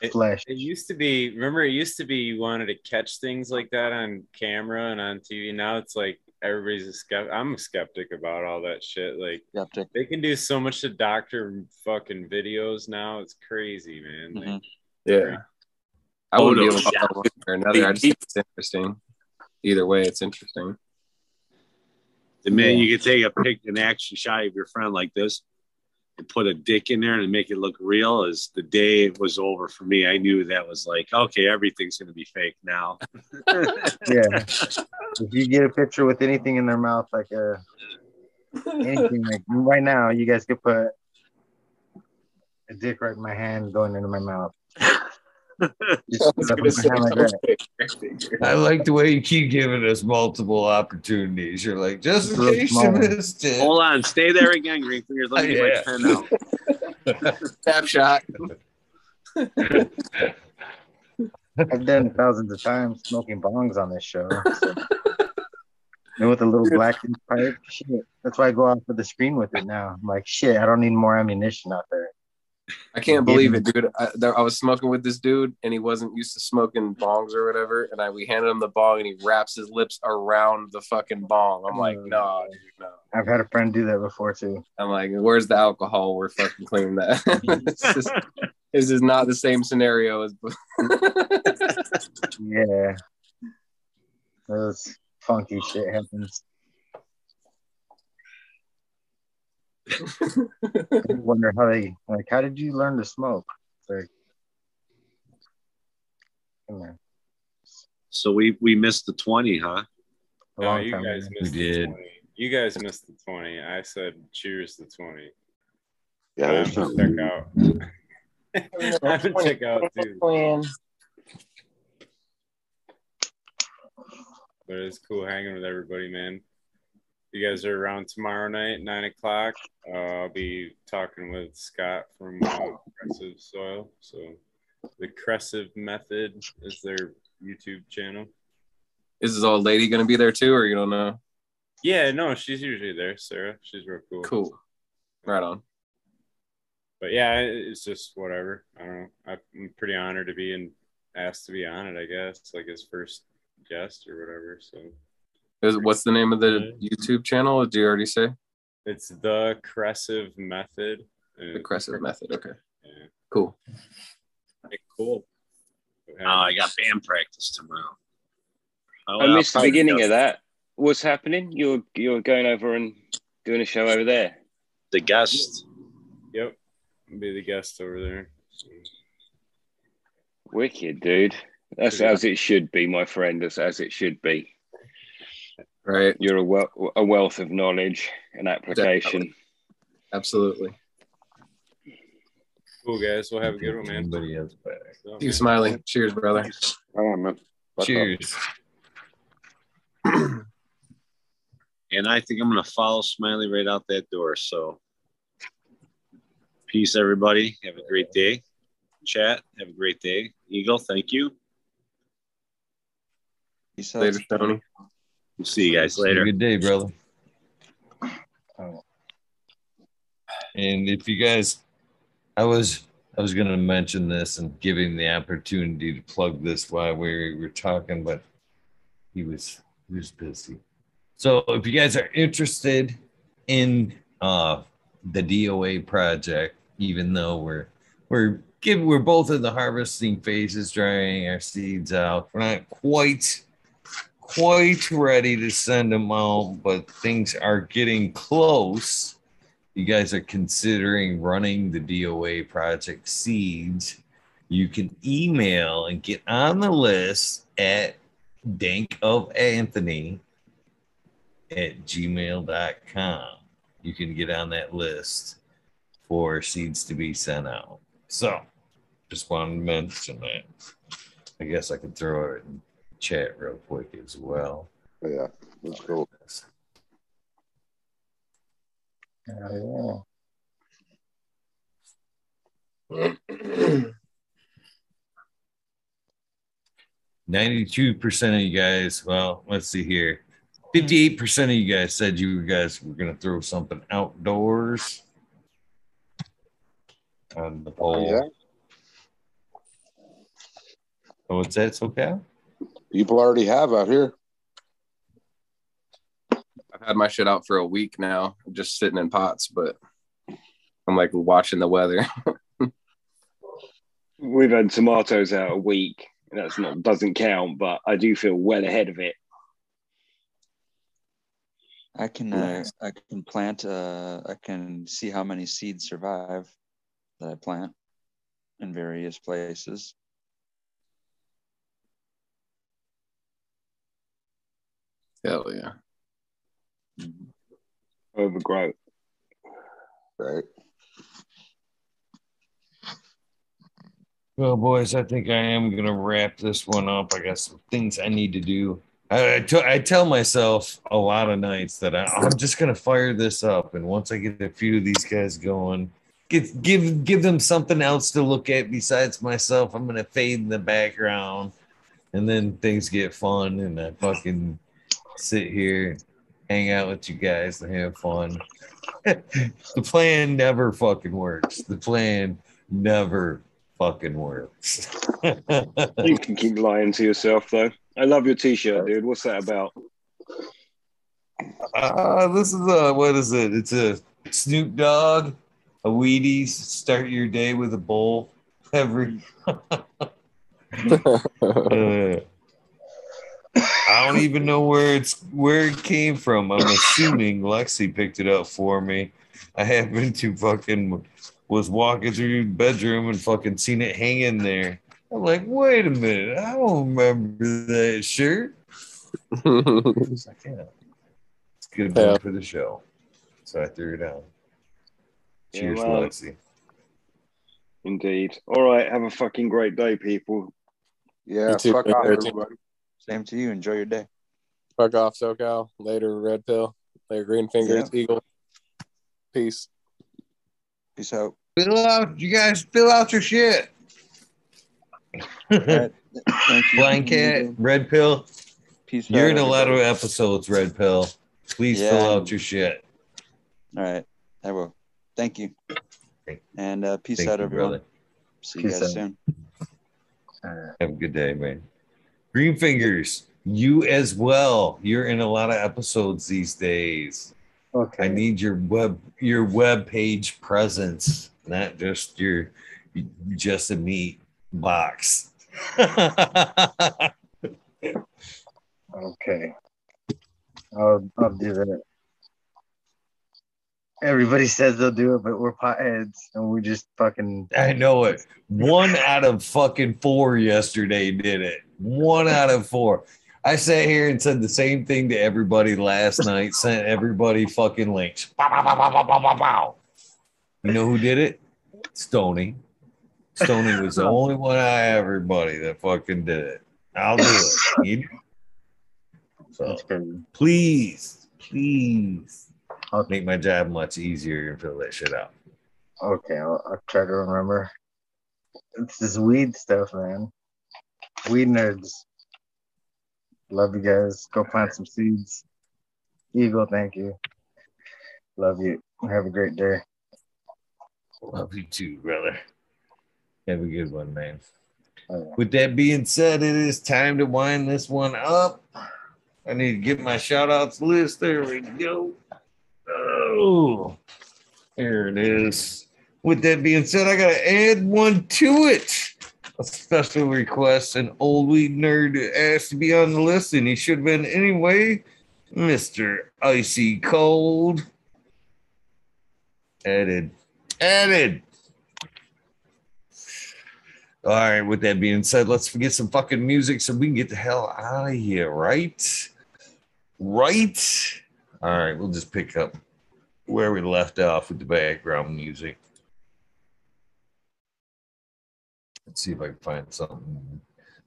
It- flesh. It used to be, remember, it used to be you wanted to catch things like that on camera and on TV. Now it's like everybody's a skeptic. I'm a skeptic about all that shit. Like, Skeptic. they can do so much to doctor fucking videos now. It's crazy, man. Like, Mhm. yeah. I wouldn't be able to Photoshop. tell one way or another. I just think it's interesting. Either way, it's interesting. The minute you can take a pic, an action shot of your friend like this, and put a dick in there and make it look real, is the day was over for me. I knew that was like, okay, everything's gonna be fake now. Yeah. if you get a picture with anything in their mouth, like a anything like right now, you guys could put a dick right in my hand going into my mouth. Just put up my hand like that. I like the way you keep giving us multiple opportunities. You're like, just in case you missed it. Hold on, stay there again, green fingers. Let me get Yeah. my pen out. Tap shot. I've done thousands of times smoking bongs on this show. so. And with a little black pipe, shit. That's why I go off of the screen with it now. I'm like, shit, I don't need more ammunition out there. I can't believe it, dude. I, there, I was smoking with this dude, and he wasn't used to smoking bongs or whatever. And I we handed him the bong, and he wraps his lips around the fucking bong. I'm like, oh. no, dude, no. I've had a friend do that before too. I'm like, where's the alcohol? We're fucking cleaning that. It's just- this is not the same scenario as. Yeah. Those funky shit happens. I wonder how they like how did you learn to smoke? Like come on, So we we missed the twenty, huh? a no, long you time guys ago. missed We the did. 20. You guys missed the 20. I said, cheers to 20. Yeah, I there's have to something. check out. I have to check out too. But it's cool hanging with everybody, man. You guys are around tomorrow night, nine o'clock. Uh, I'll be talking with Scott from uh, Crescent Soil. So, the Crescent Method is their YouTube channel. Is this old lady gonna be there too, or you don't know? Yeah, no, she's usually there, Sarah. She's real cool. Cool. Right on. But yeah, it's just whatever. I don't know. I'm pretty honored to be in, asked to be on it. I guess like his first guest or whatever. So Is, what's the name of the YouTube channel? Did you already say? it's the Crescent Method. The Crescent Method. Okay. Yeah. Cool. Cool. Oh, I got band practice tomorrow. Oh, I missed the beginning just- of that. What's happening? You're you're going over and doing a show over there. the guest. Yep. Be the guest over there. Wicked, dude. That's Yeah. as it should be, my friend. That's as it should be. Right. You're a, wel- a wealth of knowledge and application. Absolutely. Cool guys. We'll have a good one, man. Anybody else back? So, You smiley. Cheers, brother. All right, man. Fuck. Cheers. And I think I'm going to follow Smiley right out that door. So, peace, everybody. Have a great day. Chat, have a great day. Eagle, thank you. Peace out. Later, Tony. We'll see you guys later. good day, brother. And if you guys, I was I was gonna mention this and give him the opportunity to plug this while we were talking, but he was he was busy. So if you guys are interested in uh the DOA project, even though we're we're give we're both in the harvesting phases, drying our seeds out, we're not quite quite ready to send them out, but things are getting close. You guys are considering running the DOA project seeds. You can email and get on the list at Dank of Anthony at gmail.com. You can get on that list for seeds to be sent out. So just wanted to mention that. I guess I could throw it in chat real quick as well. Yeah, that's cool. Ninety-two percent of you guys. Well, let's see here. Fifty-eight percent of you guys said you guys were gonna throw something outdoors on the poll. Oh, yeah, Oh, what's that, SoCal? People already have out here. I've had my shit out for a week now, just sitting in pots, but I'm like watching the weather. We've had tomatoes out a week. That's not doesn't count, but I do feel well ahead of it. I can uh, I can plant uh I can see how many seeds survive that I plant in various places. Hell yeah. Mm-hmm. Overgrowth. Right. Well, boys, I think I am gonna wrap this one up. I got some things I need to do. I, I, t- I tell myself a lot of nights that I, I'm just gonna fire this up, and once I get a few of these guys going, get give give them something else to look at besides myself. I'm gonna fade in the background, and then things get fun, and I fucking sit here, hang out with you guys, and have fun. the plan never fucking works. The plan never fucking works. You can keep lying to yourself though. I love your t-shirt, dude. What's that about? Uh, this is a what is it? It's a Snoop Dogg, a Wheaties. Start your day with a bowl. Every Uh, I don't even know where it's where it came from. I'm assuming Lexi picked it up for me. I happened to fucking was walking through the bedroom and fucking seen it hanging there. I'm like, wait a minute, I don't remember that shirt. It's like, yeah, it's good Yeah. one for the show. So I threw it out. Yeah, Cheers, well. Lexi. Indeed. All right. Have a fucking great day, people. Yeah, too, fuck man. off, everybody. Same to you. Enjoy your day. Fuck off, SoCal. Later, Red Pill. Later, Green Fingers, Eagle. Peace. Peace out. Fill out, you guys fill out your shit. All right. Thank you. Blind cat, red pill. Peace You're out, in a lot of episodes, red pill. Please Yeah. fill out your shit. All right. I will. Thank you. And uh, peace Thank out, you, everyone. brother. See you guys out. soon. Have a good day, man. Green fingers, you as well. You're in a lot of episodes these days. Okay. I need your web your web page presence, not just your just a meat box. Okay. I'll I'll do that. Everybody says they'll do it, but we're potheads and we just fucking. I know it. One out of fucking four yesterday did it. One out of four. I sat here and said the same thing to everybody last night. Sent everybody fucking links. Bow, bow, bow. You know who did it? Stony. Stony was the only one out of everybody that fucking did it. I'll do it. You- So That's crazy. please, please make my job much easier and fill that shit out. Okay, I'll, I'll try to remember. It's this weed stuff, man. Weed nerds. Love you guys. Go plant some seeds. Eagle, thank you. Love you. Have a great day. Love you too, brother. Have a good one, man. With that being said, it is time to wind this one up. I need to get my shout outs list. There we go. Oh, there it is. With that being said, I got to add one to it. A special request. An old weed nerd asked to be on the list, and he should have been anyway. Mr. Icy Cold. Added. Added. All right, with that being said, let's forget some fucking music so we can get the hell out of here, right? Right? All right, we'll just pick up where we left off with the background music. See if I can find something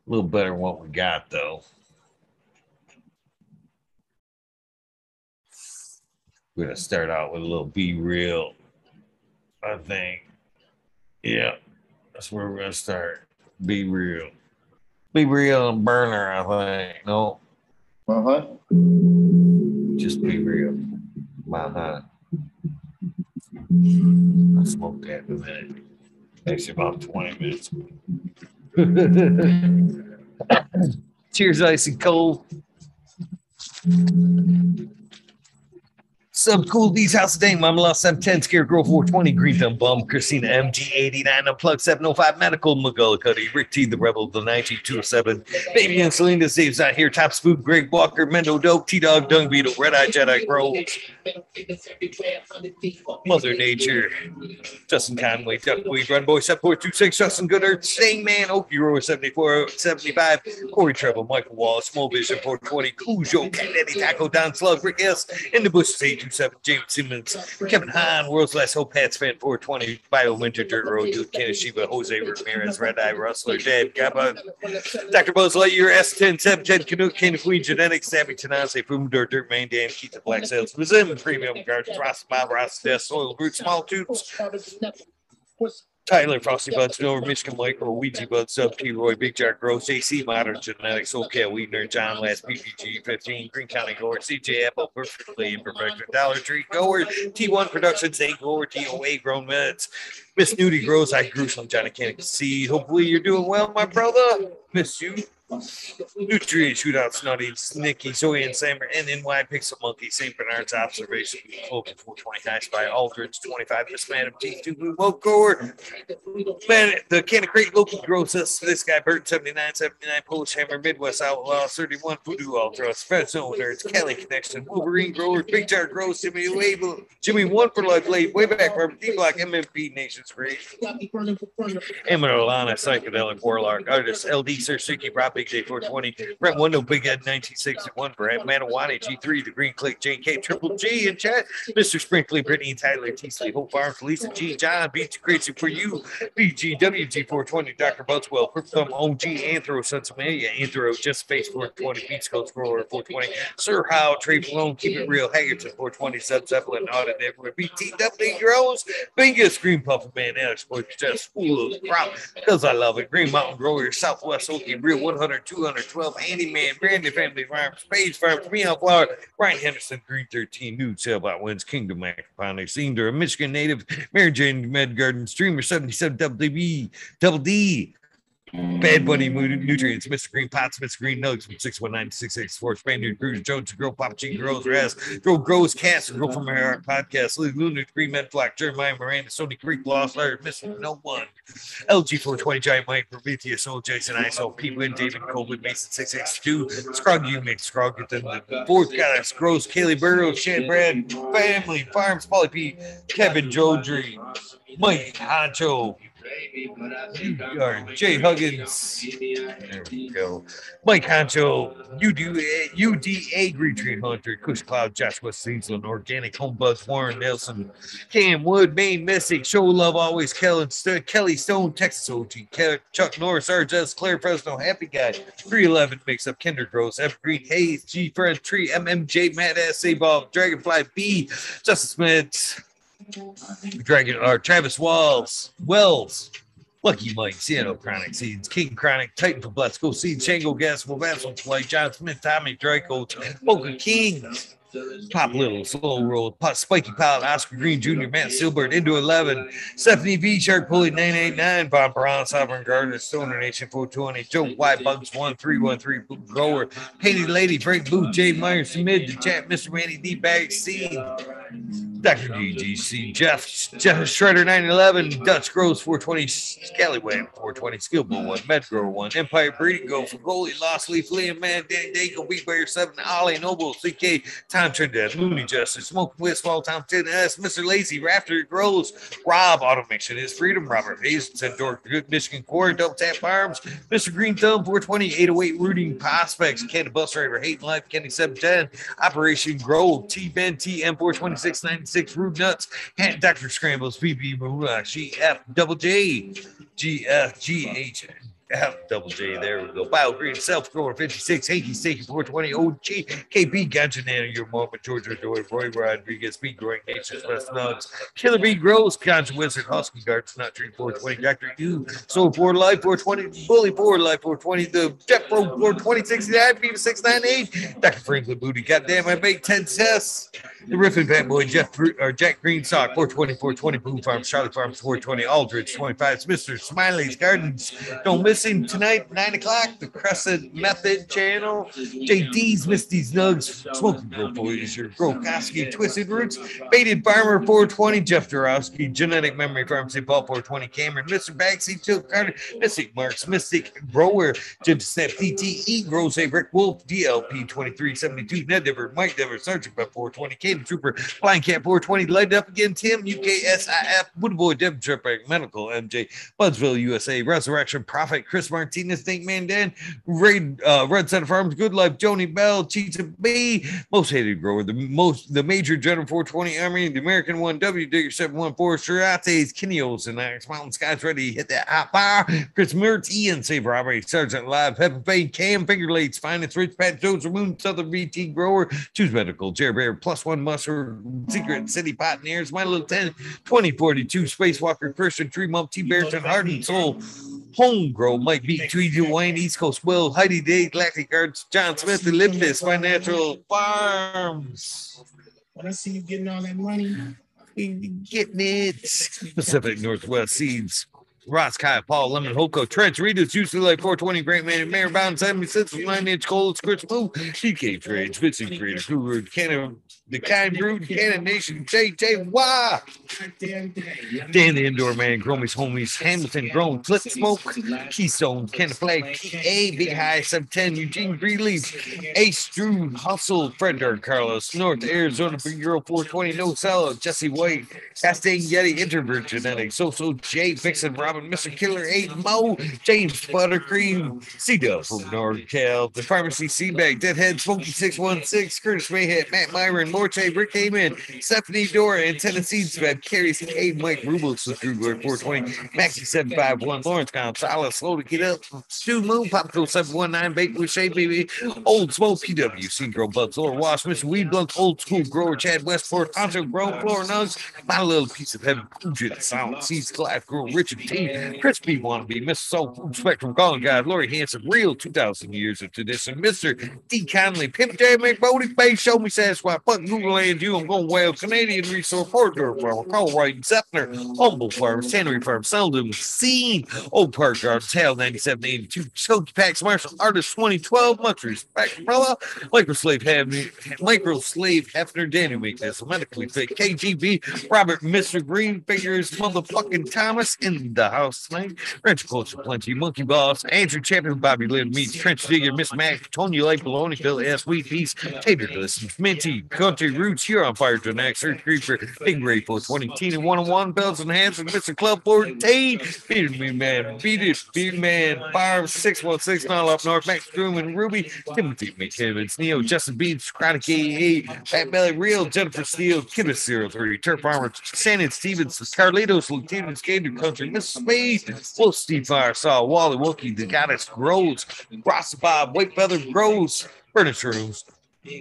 a little better than what we got, though. We're going to start out with a little Be Real, I think. Yeah. That's where we're gonna start. Be real. Be real and burner, I think. No, Uh-huh. just be real. Uh-huh. I smoked that in a minute. Actually about 20 minutes. Cheers, ice and cold. Sub Cool D's House of Dame, Mama Lost 710, Scarecrow 420, Green Thumb Bum, Christina MG89, Unplugged 705, Medical, McGullicuddy, Rick T, The Rebel, The 9207, Baby and Selena, Dave's not here, Top Spook, Greg Walker, Mendo Dope, T Dog, Dung Beetle, Red Eye Jedi Grove, Mother Nature, Justin Conway, Duckweed, Run Boy, 7426, Justin Gooder, Same Man, Okie Roar 74, 75, Corey Treble, Michael Wallace. Small Vision 420, Cujo, Daddy, Taco, Don Slug, Rick S, In the Bushes 827, James Simmons, Kevin Hahn, World's Last Hope, Pats Fan 420, Bio Winter, Dirt Road, Dude, Kenneth Shiva, Jose Ramirez, Red Eye, Rustler, Dave, Gabba, Dr. Buzz Lightyear, S10, 7, Ted Canuck, King Queen, Genetics, Sammy Tanase, Fumdor, Dirt Main, Dan, Keith, the Black Sales, Vizim, Premium Gardens, Ross, Bob, Ross, Death, Soil, Root, Small Toots, Tyler, Frosty Buds, Nova, Michigan Micro, Ouija Buds, Sub T Roy, Big Jack Gross, AC Modern Genetics, OK, Weedner, John Last, PPG 15, Green County Gore, CJ Apple, Perfectly Imperfect, Dollar Tree, Goer, T1 Productions, A Gore, TOA Grown Minutes, Miss Nudie Grows, I Gruesome, Johnny Cannon See. Hopefully you're doing well, my brother. Miss you. Nutrient Shootout, Snuddy, Nicky, Zoe and Sammer, and NY Pixel Monkey, St. Bernard's Observation, Open 420 Hash by Aldridge, 25, Miss Madam T2 Blue Mocore, Man, the Cannon Creek Local Grosses, this guy, Bert 79, 79, Polish Hammer, Midwest Outlaw, 31, Voodoo Ultras, Fed Zone Nerds, Kelly Connection, Wolverine Growers, Big Jar Gross, Jimmy Label, Jimmy One for Life Blade, way back, Robert D Block, MMP Nations Free, Emerald Psychedelic Warlock, Artist, LD Sir Suki, Big J 420, Brent Window, Big Ed 1961, Brad Manawani, G3, The Green Click, Jane K, Triple G in chat, Mr. Sprinkly, Brittany, Tyler, T Sleep, Hope Farms, Lisa G, John, Beach Crazy for you, BG, WG 420, Dr. Buzzwell, Quick Thumb, OG, Anthro, Sensimilia, Anthro, Just Space 420, Beats Coast Roller 420, Sir How, Trey Malone, Keep It Real, Hagerton 420, Sub Zeppelin, Audit Everywhere, BT, W Grows, Bingus, Green Puffer Man, Alex Boy, Just Full of Crop, because I love it, Green Mountain Grower, Southwest Okie, Real 100, 212, Andy Man, Brandon Family Farms, Page Farms, Meow Flower, Brian Henderson, Green 13, Nude Sailbot Wins, Kingdom Aquaponics, a Michigan native, Mary Jane Med Garden, Streamer 77, Double Double D, Bad Bunny Nutrients, Mr. Green Pots, Mr. Green Nugs from 619 664, Spaniard Cruise, Jones, Girl, Pop Cheek, Girls Raz, Grow Grows Cast, Grow from Her Heart Podcast, Lily Luna, Green Men Flock, Jeremiah Miranda, Sony Creek, Lost Larry, Mr. No One, LG 420, Giant Mike, Prometheus, Soul, Jason, ISO, P. Win, David, Colvin, Mason 662, Scrog, you make Scrog, get the fourth guy, Gross, Kaylee Burrows, Shad Brad, Family, Farms, Polly P, Kevin, Joe Dree, Mike, Honcho, or Jay Huggins. There we go. Mike Honcho, UDA, UD Agri Tree Hunter, Kush Cloud, Joshua Seasland, Organic Home Buzz, Warren Nelson, Cam Wood, Main Mystic, Show Love Always, Kellen, St- Kelly Stone, Texas OG, Ke- Chuck Norris, RJS, Claire Fresno, Happy Guy, 311 makes up Kinder Gross, Evergreen Hayes, G Friend Tree, MMJ, Matt S. Bob, Dragonfly B, Justice Smith, Dragon or Travis Walls, Wells, Lucky Mike, Seattle oh, Chronic Seeds, King Chronic, Titan for Bless, Go Seeds, Shango Gas, Will Vassal Flight, John Smith, Tommy Draco, Boca King, Pop Little, Slow Roll, Pop, Spiky Pilot, Oscar Green Jr., Matt Silbert, Into 11, Stephanie V, Shark Pulley 989, Bob Brown, Sovereign Garden, Stoner Nation 420, Joe White, Bugs 1313, Grower, Painted Lady, Break Blue, Jay Myers, Mid, the chat, Mr. Randy D, Bag Seed, Dr. DGC, Jeff, Jeff Shredder 911, Dutch Gross 420, Scallywag 420, Skillbull 1, Medgrower 1, Empire Breeding Go for Goalie, Lost Leaf, Liam Man, Danny Dago, Beat Bear 7, Ollie Noble, CK, Tom Trinidad, Looney Justice, Smoke with Small Town 10S, Mr. Lazy, Rafter Grows, Rob Automation is Freedom, Robert Hayes, Centaur, Good Michigan Core, Double Tap Farms, Mr. Green Thumb 420, 808 Rooting Prospects, Ken Bus Driver, Hate Life, Kenny 710, Operation Grow, T Ben TM 42696, Root Nuts, and Dr. Scrambles, Marula, GF Double J, GF GH. Double J, there we go. Bio Green, Self Grower 56, Hanky Steaky 420, OG, KB Ganjanana, your moment, Georgia Joy, Roy Rodriguez, B Growing Nations, West Nugs, Killer B Grows, Concha Wizard, Husky Guards, Not Tree 420, Dr. U, Soul 4 Life 420, Bully 4 Life 420, the Jeff Pro 42069, Viva 698, Dr. Franklin Booty, Goddamn, I made 10 tests. The Riffin Fat Boy, Jeff or Jack Green Sock, 420, 420, Boom Farms, Charlie Farms, 420, Aldridge, 25, Mr. Smiley's Gardens. Don't miss him tonight, 9 o'clock, the Crescent Method channel. JD's Misty's Nugs, Smoking Grow Boys, your Grokoski, Twisted Roots, Baited Farmer, 420, Jeff Dorowski, Genetic Memory Pharmacy, Paul, 420, Cameron, Mr. Backseat, Jill Carter, Mystic Marks, Mystic Grower, Jim Snap, TTE, Grows, A Rick Wolf, DLP, 2372, Ned Dever, Mike Dever, Sergeant Buck, 420, Caden Trooper, Flying Cat, 420, Light Up Again, Tim, UKSIF, Woodboy, Deb Tripper, Medical, MJ, Budsville, USA, Resurrection, Prophet, Chris Martinez, Think Man Dan, Red, uh, Red Center Farms, Good Life, Joni Bell, Cheetah B, Most Hated Grower, the most, the Major General 420 Army, the American one, W Digger 714, Shirates, Kenny Olsen, Alex Mountain Skies Ready, to hit that hot fire, Chris Mertz, Ian, Save Robbery, Sergeant Live, Pepper Payne, Cam, Finger Lates, Finance, Rich Pat Jones, Moon Southern VT Grower, Choose Medical, Jerry Bear, Plus One Musser, Secret City Pioneers, My Little 10, 2042, Spacewalker, Christian, Tree Mump, T. Heart and Soul, Home Mike B. Tweedy, Wayne, East Coast Will, Heidi Day, Galactic Guards, John Smith, Olympus, Financial Farms. When I see you getting all that money, Getting it. Pacific Northwest Seeds. Ross Kai, Paul Lemon, Hoko, Trench, Usually like 420, Great Man, Mayor Bound, 76, 9 inch cold, Chris Move, TK Trade, Fishing Creator, Guru, Cannon, The Kind Brood, Cannon Nation, Wah! Dan the Indoor Man, Gromies, Homies, Hamilton, Grown, Flip Smoke, Keystone, Ken Flag, PA, Big High, Sub 10, Eugene Greenleaf, Ace Drew, Hustle, Fred Carlos, North Arizona, Big Girl 420, No Cello, Jesse White, Castaigne Yeti, Introvert Genetics, So So Jay, Vixen, Robin, Mr. Killer 8, Mo, James Buttercream, C Dub from NorCal, The Pharmacy Seabag, Deadhead, Smoky 616, Curtis Mayhead, Matt Myron, Morte, Rick Heyman, Stephanie Dora, and Tennessee Sveb, Carrie K, Mike Rubels, the Drew 420, Maxi 751, Lawrence Gonzalez, Slow to Get Up, Stu Moon, Popco 719, Bake with Shade Baby, Old Smoke, PWC, Girl Bugs, Laura Wash, Mr. Weed Blunt, Old School Grower, Chad Westport, Poncho Grow, Floor Nugs, My Little Piece of Heaven, Puget, Sound, Seeds, Glass Grow, Richard T, Crispy Wannabe, Mr. Soul Food Spectrum, Calling God, Lori Hanson, Real 2000 Years of Tradition, Mr. D. Conley, Pimp J. McBody, Bay, Show Me Satisfied, Google and you. I'm going well. Canadian Resource Partner Farm, Colruyt, Zeppner, Humble Farms, Tannery Farm, Seldom, Scene, Old Park Gardens, Hale 9782, Choke Packs, Marshall Artist 2012, much respect, brother. Microslave Hefner, Microslave Hefner, Danny Weakness, Medically Fit, KGB, Robert, Mr. Green Figures, motherfucking Thomas in the house tonight. Ranch Culture Plenty, Monkey Boss, Andrew Champion, Bobby Lynn, Meats, Trench Digger, Miss Mac, Tony Light, Baloney, Phil S. Wheat Peace, Tater Listens, Minty, Country Roots, here on Fire to Next, Earth Creeper, Big Grateful, 20 Teen, 101, Bells and Hands, and Mr. Club 14, Beat Me Man, Beat It, Beat Man, Fire 616, Mile Up North, Max Groom and Ruby, Timothy McKibbins, Neo, Justin Beats, Chronic AA, Fat Belly Real, Jennifer Steele, Kidda 03, Turf Farmer, Shannon Stevens, Carlitos, Lieutenant Skater Country, Miss Spade, Wolf Steve Fire, Saw, Wally Wookie, The Goddess Grows, Ross Bob, White Feather Grows, Furniture Rooms,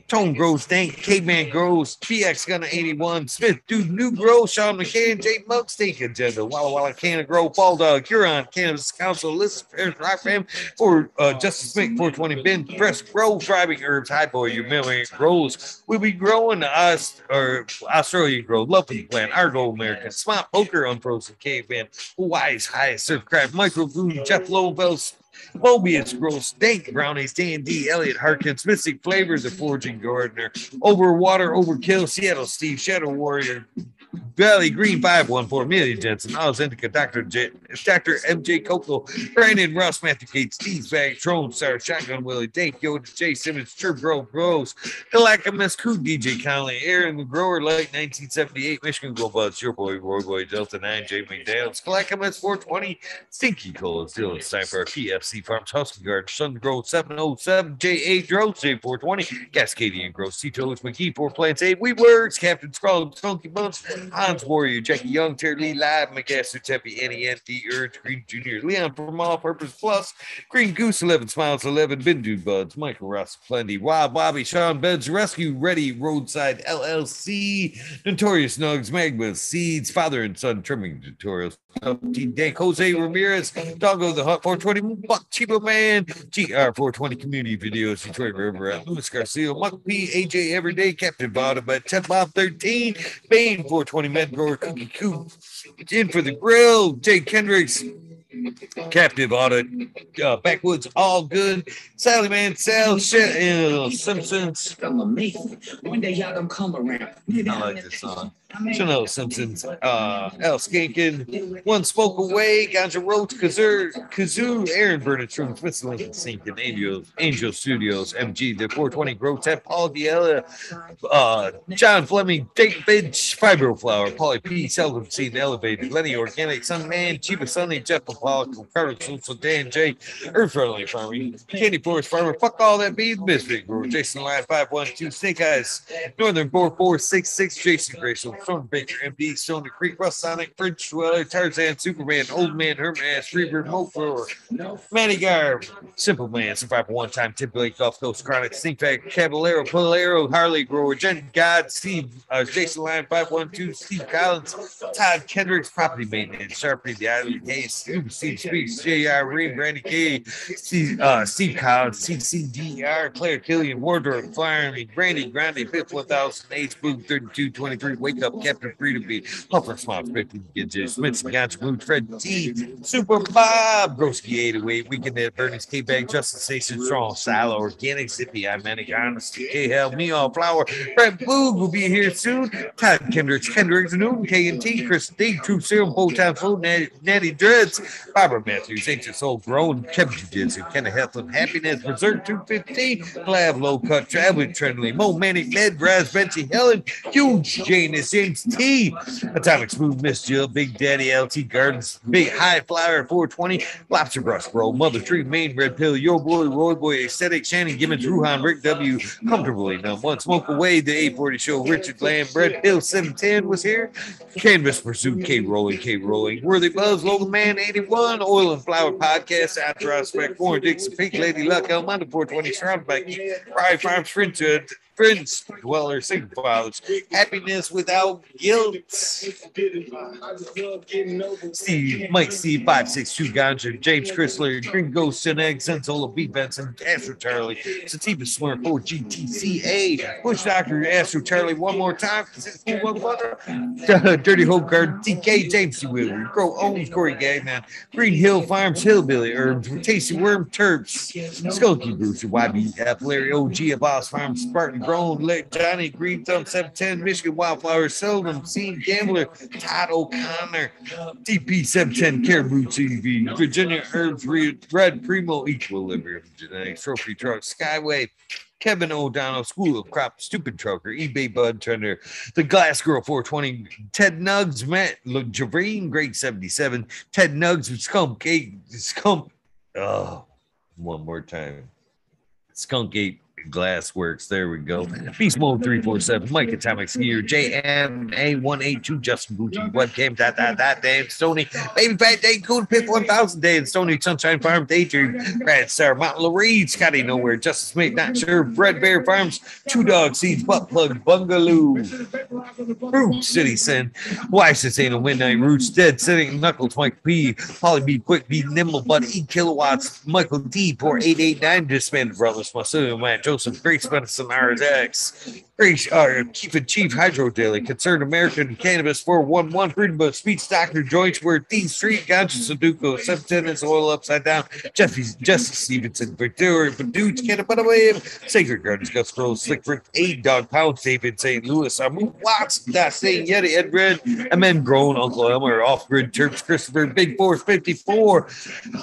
Tone Grows, Dank, Caveman Grows, PX Gunner 81, Smith, Dude, New Grow, Sean McCann, J Mug, Stink Agenda, Walla Walla, Canna Grow, Fall Dog, Huron, Cannabis Council, List, Parents, Rock Fam, for uh, Justice Smith, 420, Ben, Press, Grow, Thriving Herbs, High Boy, your million grows. We'll be growing us, or Australian Grow, Lovely Plant, Argo American, Smart Poker, Unfrozen Caveman, Hawaii's Highest Surf Craft, Micro Goon, Jeff Lowbells, Mobius Gross, Dank Brownies, Dan D, Elliot Harkins, Mystic Flavors of Forging Gardner, Overwater, Overkill, Seattle Steve, Shadow Warrior, Valley Green 514, Amelia Jensen, Oz Indica, Dr. J, Dr. MJ Coco, Brandon Russ, Matthew Gates, Steve Bag, Trone, Sarah, Shotgun Willie, Dank Yoda, Jay Simmons, Chirp Grove Grows, Galactimus, Cool, DJ Conley, Aaron Grower, Light 1978, Michigan Go Buds, your boy, Roy Boy, Delta 9, J McDaniels, Galactimus 420, Stinky Cola, Dylan Sniper, PFC Farms, Husky Garden, Sun Grove 707, J8 Drove, J420, Cascadian Grove, C Toes, McGee, Four Plants, 8, We Works, Captain Scroll, Funky Bumps, Hans Warrior, Jackie Young, Terry Lee, Live, McGasser, Teppy, Annie, Andy, Urge, Green Jr., Leon from All Purpose Plus, Green Goose, 11 Smiles, 11, Bindu Buds, Michael Ross, Plenty, Wild Bobby, Sean Beds, Rescue Ready, Roadside LLC, Notorious Nugs, Magma Seeds, Father and Son Trimming Tutorials, Dank, Jose Ramirez, Doggo the Hunt 420, Buck Chibo Man, GR 420 Community Videos, Detroit River, Luis Garcia, Muck P, AJ Everyday, Captain Bottom, 10 Bob 13, Bane 420 Med Grower, Cookie Coop, in for the grill, Jay Kendricks, Captive Audit, uh, Backwoods, all good. Sally Man, Sal, shit, uh, Simpsons. One day y'all gonna come around. I like this song. Chanel Simpsons, uh, Al Skankin, One Spoke Away, Ganja Roach, Kazoo, Kazoo, Aaron Burnett from Smith Lincoln Sink Angel, Angel Studios, MG, the 420 Grow Tech, Paul Viella, uh, John Fleming, David Fibro Flower, Polly P, Seldom Seed Elevated, Lenny Organic, Sunman, Chiba Sunny, Jeff Pollock, Carter Schultz, Dan J, Earth Friendly Farming, Candy Forest Farmer, fuck all that bees, Misfit Grower, Jason Line 512, Snake Eyes, Northern 4466, Jason Grayson, Storm Baker, MD, Stony Creek, Russ Sonic, French Dweller, Tarzan, Superman, Old Man, Herman Freebird, Moat Grower, Manny Garb, Simple Man, Survivor One Time, Tip Blake, Gulf Coast Chronic, Sneak Pack, Caballero, Polero, Harley Grower, Jen God, Steve, uh, Jason Line 512, Steve Collins, Todd Kendricks, Property Maintenance, Sharpie, The Island Case, Steve, Steve Speaks, J.R. Reed, Brandy K, Steve, uh, Steve Collins, CCDR, Claire Killian, Wardrobe, Fireman, Brandy, Grande, Fifth 1008, Boom 3223, Wake Up, Captain Freedom Beat, Puffer Smart, 50 Gidges, Smith, Gotcha, Blue, Fred T, Super Bob, Broski 808, Weekend at Bernie's K Bag, Justice Station, Strong, Silo, Organic, Zippy, I Manic, Honesty, K Hell, Me All Flower, Fred Boog will be here soon, Todd Kendricks, Kendricks, Newton, K and T, Chris D, True Serum, Town Food, Natty, Dreads, Barbara Matthews, Ancient Soul, Grown, Kevin Jiu-Jitsu, Kenna Health and Happiness, Berserk 215, Lab Low Cut, Traveling Trendly, Mo Manic, Med, Raz, Benchy, Helen, Huge, Janus, James T, Atomic Smooth, Miss Jill, Big Daddy, LT Gardens, Big High Flower, 420, Lobster Brush, Bro, Mother Tree, Main Red Pill, Your Boy, Roy Boy, Aesthetic, Shannon Gibbons, Ruhan, Rick W, Comfortably Numb, One Smoke Away, The 840 Show, Richard Lamb, Red Hill 710 was here, Canvas Pursuit, K Rolling, K Rolling, Worthy Buzz, Logan Man 81, Oil and Flower Podcast, After I Spec, Warren Dixon, Pink Lady Luck, El Mondo 420, Surrounded by Pride Farms, Friendship, friends, dwellers, and fathers. Happiness without guilt. Steve, Mike Steve, 562 Ganja, James Chrysler, Gringo Sineg, Sensola B. Benson, Astro Charlie, Sativa 4 GTCA, Bush Doctor, Astro Charlie, one more time. Dirty Hope Guard, TK, James C. Wheeler, Grow Owens, Corey Gagnon, Green Hill Farms, Hillbilly Herbs, Tasty Worm, Terps, Skulky Brewster, YBF, Larry OG, Boss Farms, Spartan Grown, Let Johnny Green Thumb, 710, Michigan Wildflower, Seldom, Seen Gambler, Todd O'Connor, DP 710, Caribou TV, Virginia Herbs, Red Primo, Equilibrium Genetics, Trophy Truck, Skyway, Kevin O'Donnell, School of Crop, Stupid Trucker, eBay Bud Turner, The Glass Girl 420, Ted Nugs, Matt Javine, Great 77, Ted Nugs, Skunk 8, Skunk, oh, one more time. Skunk 8 Glass Works. There we go. Beast Mode 347, Mike Atomics here, JMA182, Justin Gucci, webcam, that, that, that, Dan Stony, Baby Fat Day, Cool Pit 1000, Dan Stony, Sunshine Farm, Daydream, Brad Star, Mountain Lorraine, Scotty Nowhere, Justice Smith, Not Sure, Red Bear Farms, Two Dog Seeds, Butt Plug, Bungaloo, Root City Sin, Washington, Midnight Roots, Dead Sitting, Knuckles, Mike P, Polly B, Quick B, Nimble Bud, E Kilowatts, Michael D, Poor 889, Disbanded Brothers, Masu, Matt Joseph, Grace Medicine, RX, Grace, uh, Chief and Chief Hydro Daily, Concerned American Cannabis 411, Freedom of Speech, Dr. Joints, where D Street, Ganja Sudoku, 710 is oil upside down, Jeffy, Jesse Stevenson, Canada, But a wave. Sacred Gardens, Gus Rose, Slick Rick, Eight Dog Pound, David St. Louis, Amu Watts, That Saying Yeti, Ed Red, and then Grown, Uncle Elmer, Off Grid, Terps, Christopher, Big Force 54,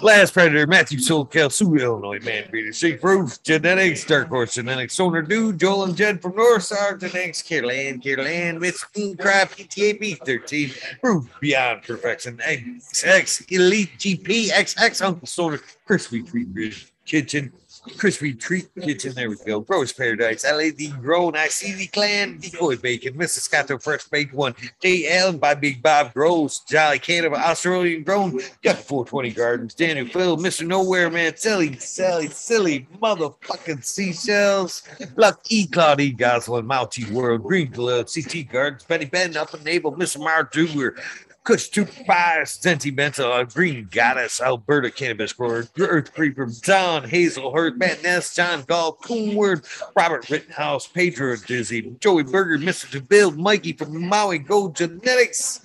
Last Predator, Matthew Solkel, Sioux, Illinois, Man Breeder, Shake Roof, Genetics, Dark Horse Genetics, Sonar Dude, Joel and Jed from North Star Genetics, Caroline, Caroline, with Craft, PTA B13, Proof Beyond Perfection, XX, Elite GP, XX, Uncle Sonar, Crispy Treat Kitchen, Crispy Treat Kitchen, there we go. Gross Paradise, LAD Grown, I see the Clan, Decoy Bacon, Mrs. Scotto Fresh Baked One, J. Allen by Big Bob Gross, Jolly Canada, Australian Grown, Got 420 Gardens, Danny Phil, Mr. Nowhere Man, Silly, Sally, Silly, Motherfucking Seashells, Luck E. Claude. Goslin, Multi World, Green Glove, CT Gardens, Betty Ben, Up and Naval, Mr. Mar Duber, Kush Two Five, Sentimental, Green Goddess, Alberta Cannabis Grower, Earth Creeper, Don Hazelhurst, Matt Ness, John Gall, Coonward, Robert Rittenhouse, Pedro Dizzy, Joey Berger, Mr. DeVille, Mikey from Maui Gold Genetics.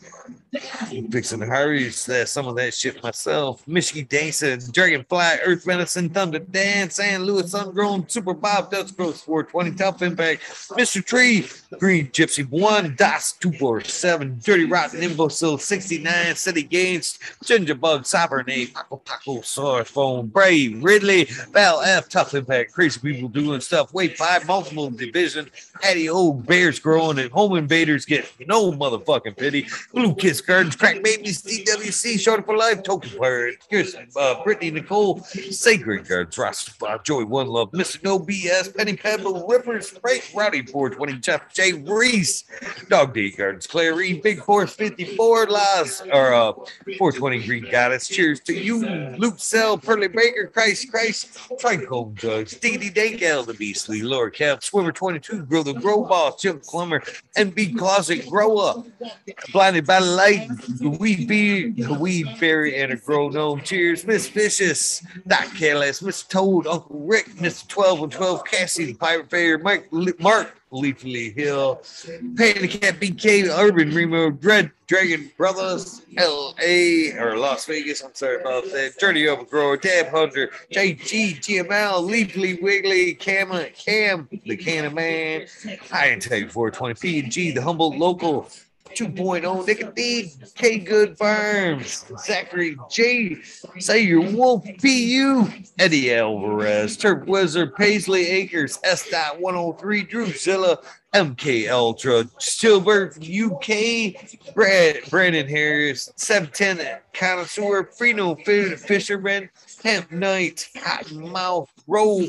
Fixing Harry's uh, some of that shit myself. Michigan Dancer, Dragonfly, Earth Medicine, Thunder Dance, San Louis Ungrown, Super Bob, Dust Growth 420, Tough Impact, Mr. Tree, Green Gypsy 1, DOS 247, Dirty Rotten Imbecile 69, City Games, Ginger Bug, Sovereignty, Paco Paco, Source Phone, Brave, Ridley, Val F, Tough Impact, Crazy People Doing Stuff, Wave 5, Multiple Division, Hattie Old Bears Growing, and Home Invaders get no motherfucking pity. Blue Kiss Gardens, Crack Babies, DWC, Short for Life, Token Player, here's uh, Brittany Nicole, Sacred Gardens, Ross, uh, Joy One Love, Mr. No BS, Penny Pebble, Rippers, Frank, Rowdy 420, Jeff J. Reese, Dog D Gardens, Claire Reed, Big Force 54, Laws, or uh, 420 Green Goddess, cheers to you, Luke Cell, Pearly Baker, Christ, Christ, Trichome Judge, Diggity Dank, L, the Beastly, Lord Cap, Swimmer 22, Grow the Grow Boss, Jim Clemmer, NB Closet, Grow Up, Blinded by Light, the Weed Bee, the Weed Fairy, and a grown gnome. Cheers, Miss Vicious, Doc Careless, Mr. Toad, Uncle Rick, Mr. 12 and 12, Cassie, the Pirate Fair, Mike, Mark, Leafly Hill, Panda Cat BK, Urban Remo, Dread Dragon Brothers, LA or Las Vegas. I'm sorry about that. Journey Overgrower, Dab Hunter, JG, GML, Leafly Wiggly, Cam, Cam, the Cannon Man, I can tell you 420 P&G, the Humble Local. 2.0 Nicotine, K Good Farms, Zachary J. Say your Wolf PU, Eddie Alvarez, Turp Wizard, Paisley Acres, S. Dot 103, Drusilla, MK Ultra, Stillberg UK, Brad, Brandon Harris, 710 Connoisseur, Freno Fisherman, Hemp Knight, Cottonmouth, Roll,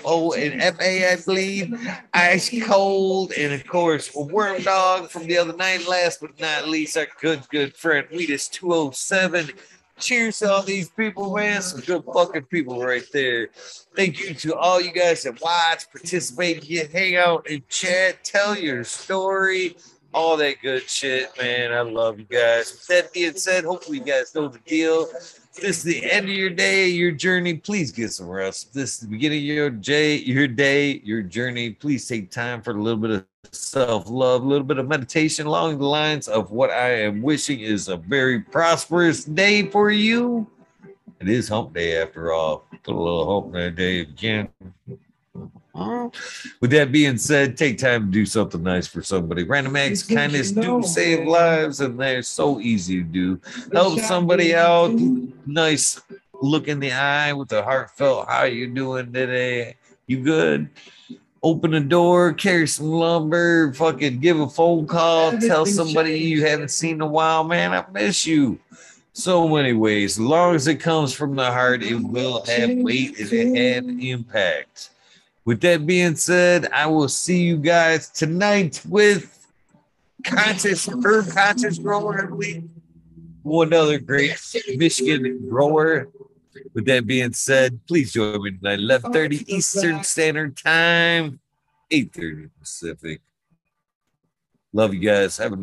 FO and FA, I believe. Ice Cold, and of course, Worm Dog from the other night. Last but not least, our good, good friend, Wheatus 207. Cheers to all these people, man. Some good fucking people right there. Thank you to all you guys that watch, participate, get hang out and chat, tell your story, all that good shit, man. I love you guys. With that being said, hopefully you guys know the deal. This is the end of your day, your journey, please get some rest. This is the beginning of your day, your day, your journey. Please take time for a little bit of self-love, a little bit of meditation along the lines of what I am wishing is a very prosperous day for you. It is hump day after all. Put a little hump in that day can. With that being said, take time to do something nice for somebody. Random acts, kindness do save lives, and they're so easy to do. Help somebody out. Nice look in the eye with a heartfelt, how are you doing today? You good? Open a door, carry some lumber, fucking give a phone call, tell somebody you haven't seen in a while, man, I miss you. So many ways. As long as it comes from the heart, it will have weight and it had impact. With that being said, I will see you guys tonight with conscious herb conscious grower, I believe. One other great Michigan grower. With that being said, please join me tonight, 11:30 Eastern Standard Time, 8:30 Pacific. Love you guys. Have a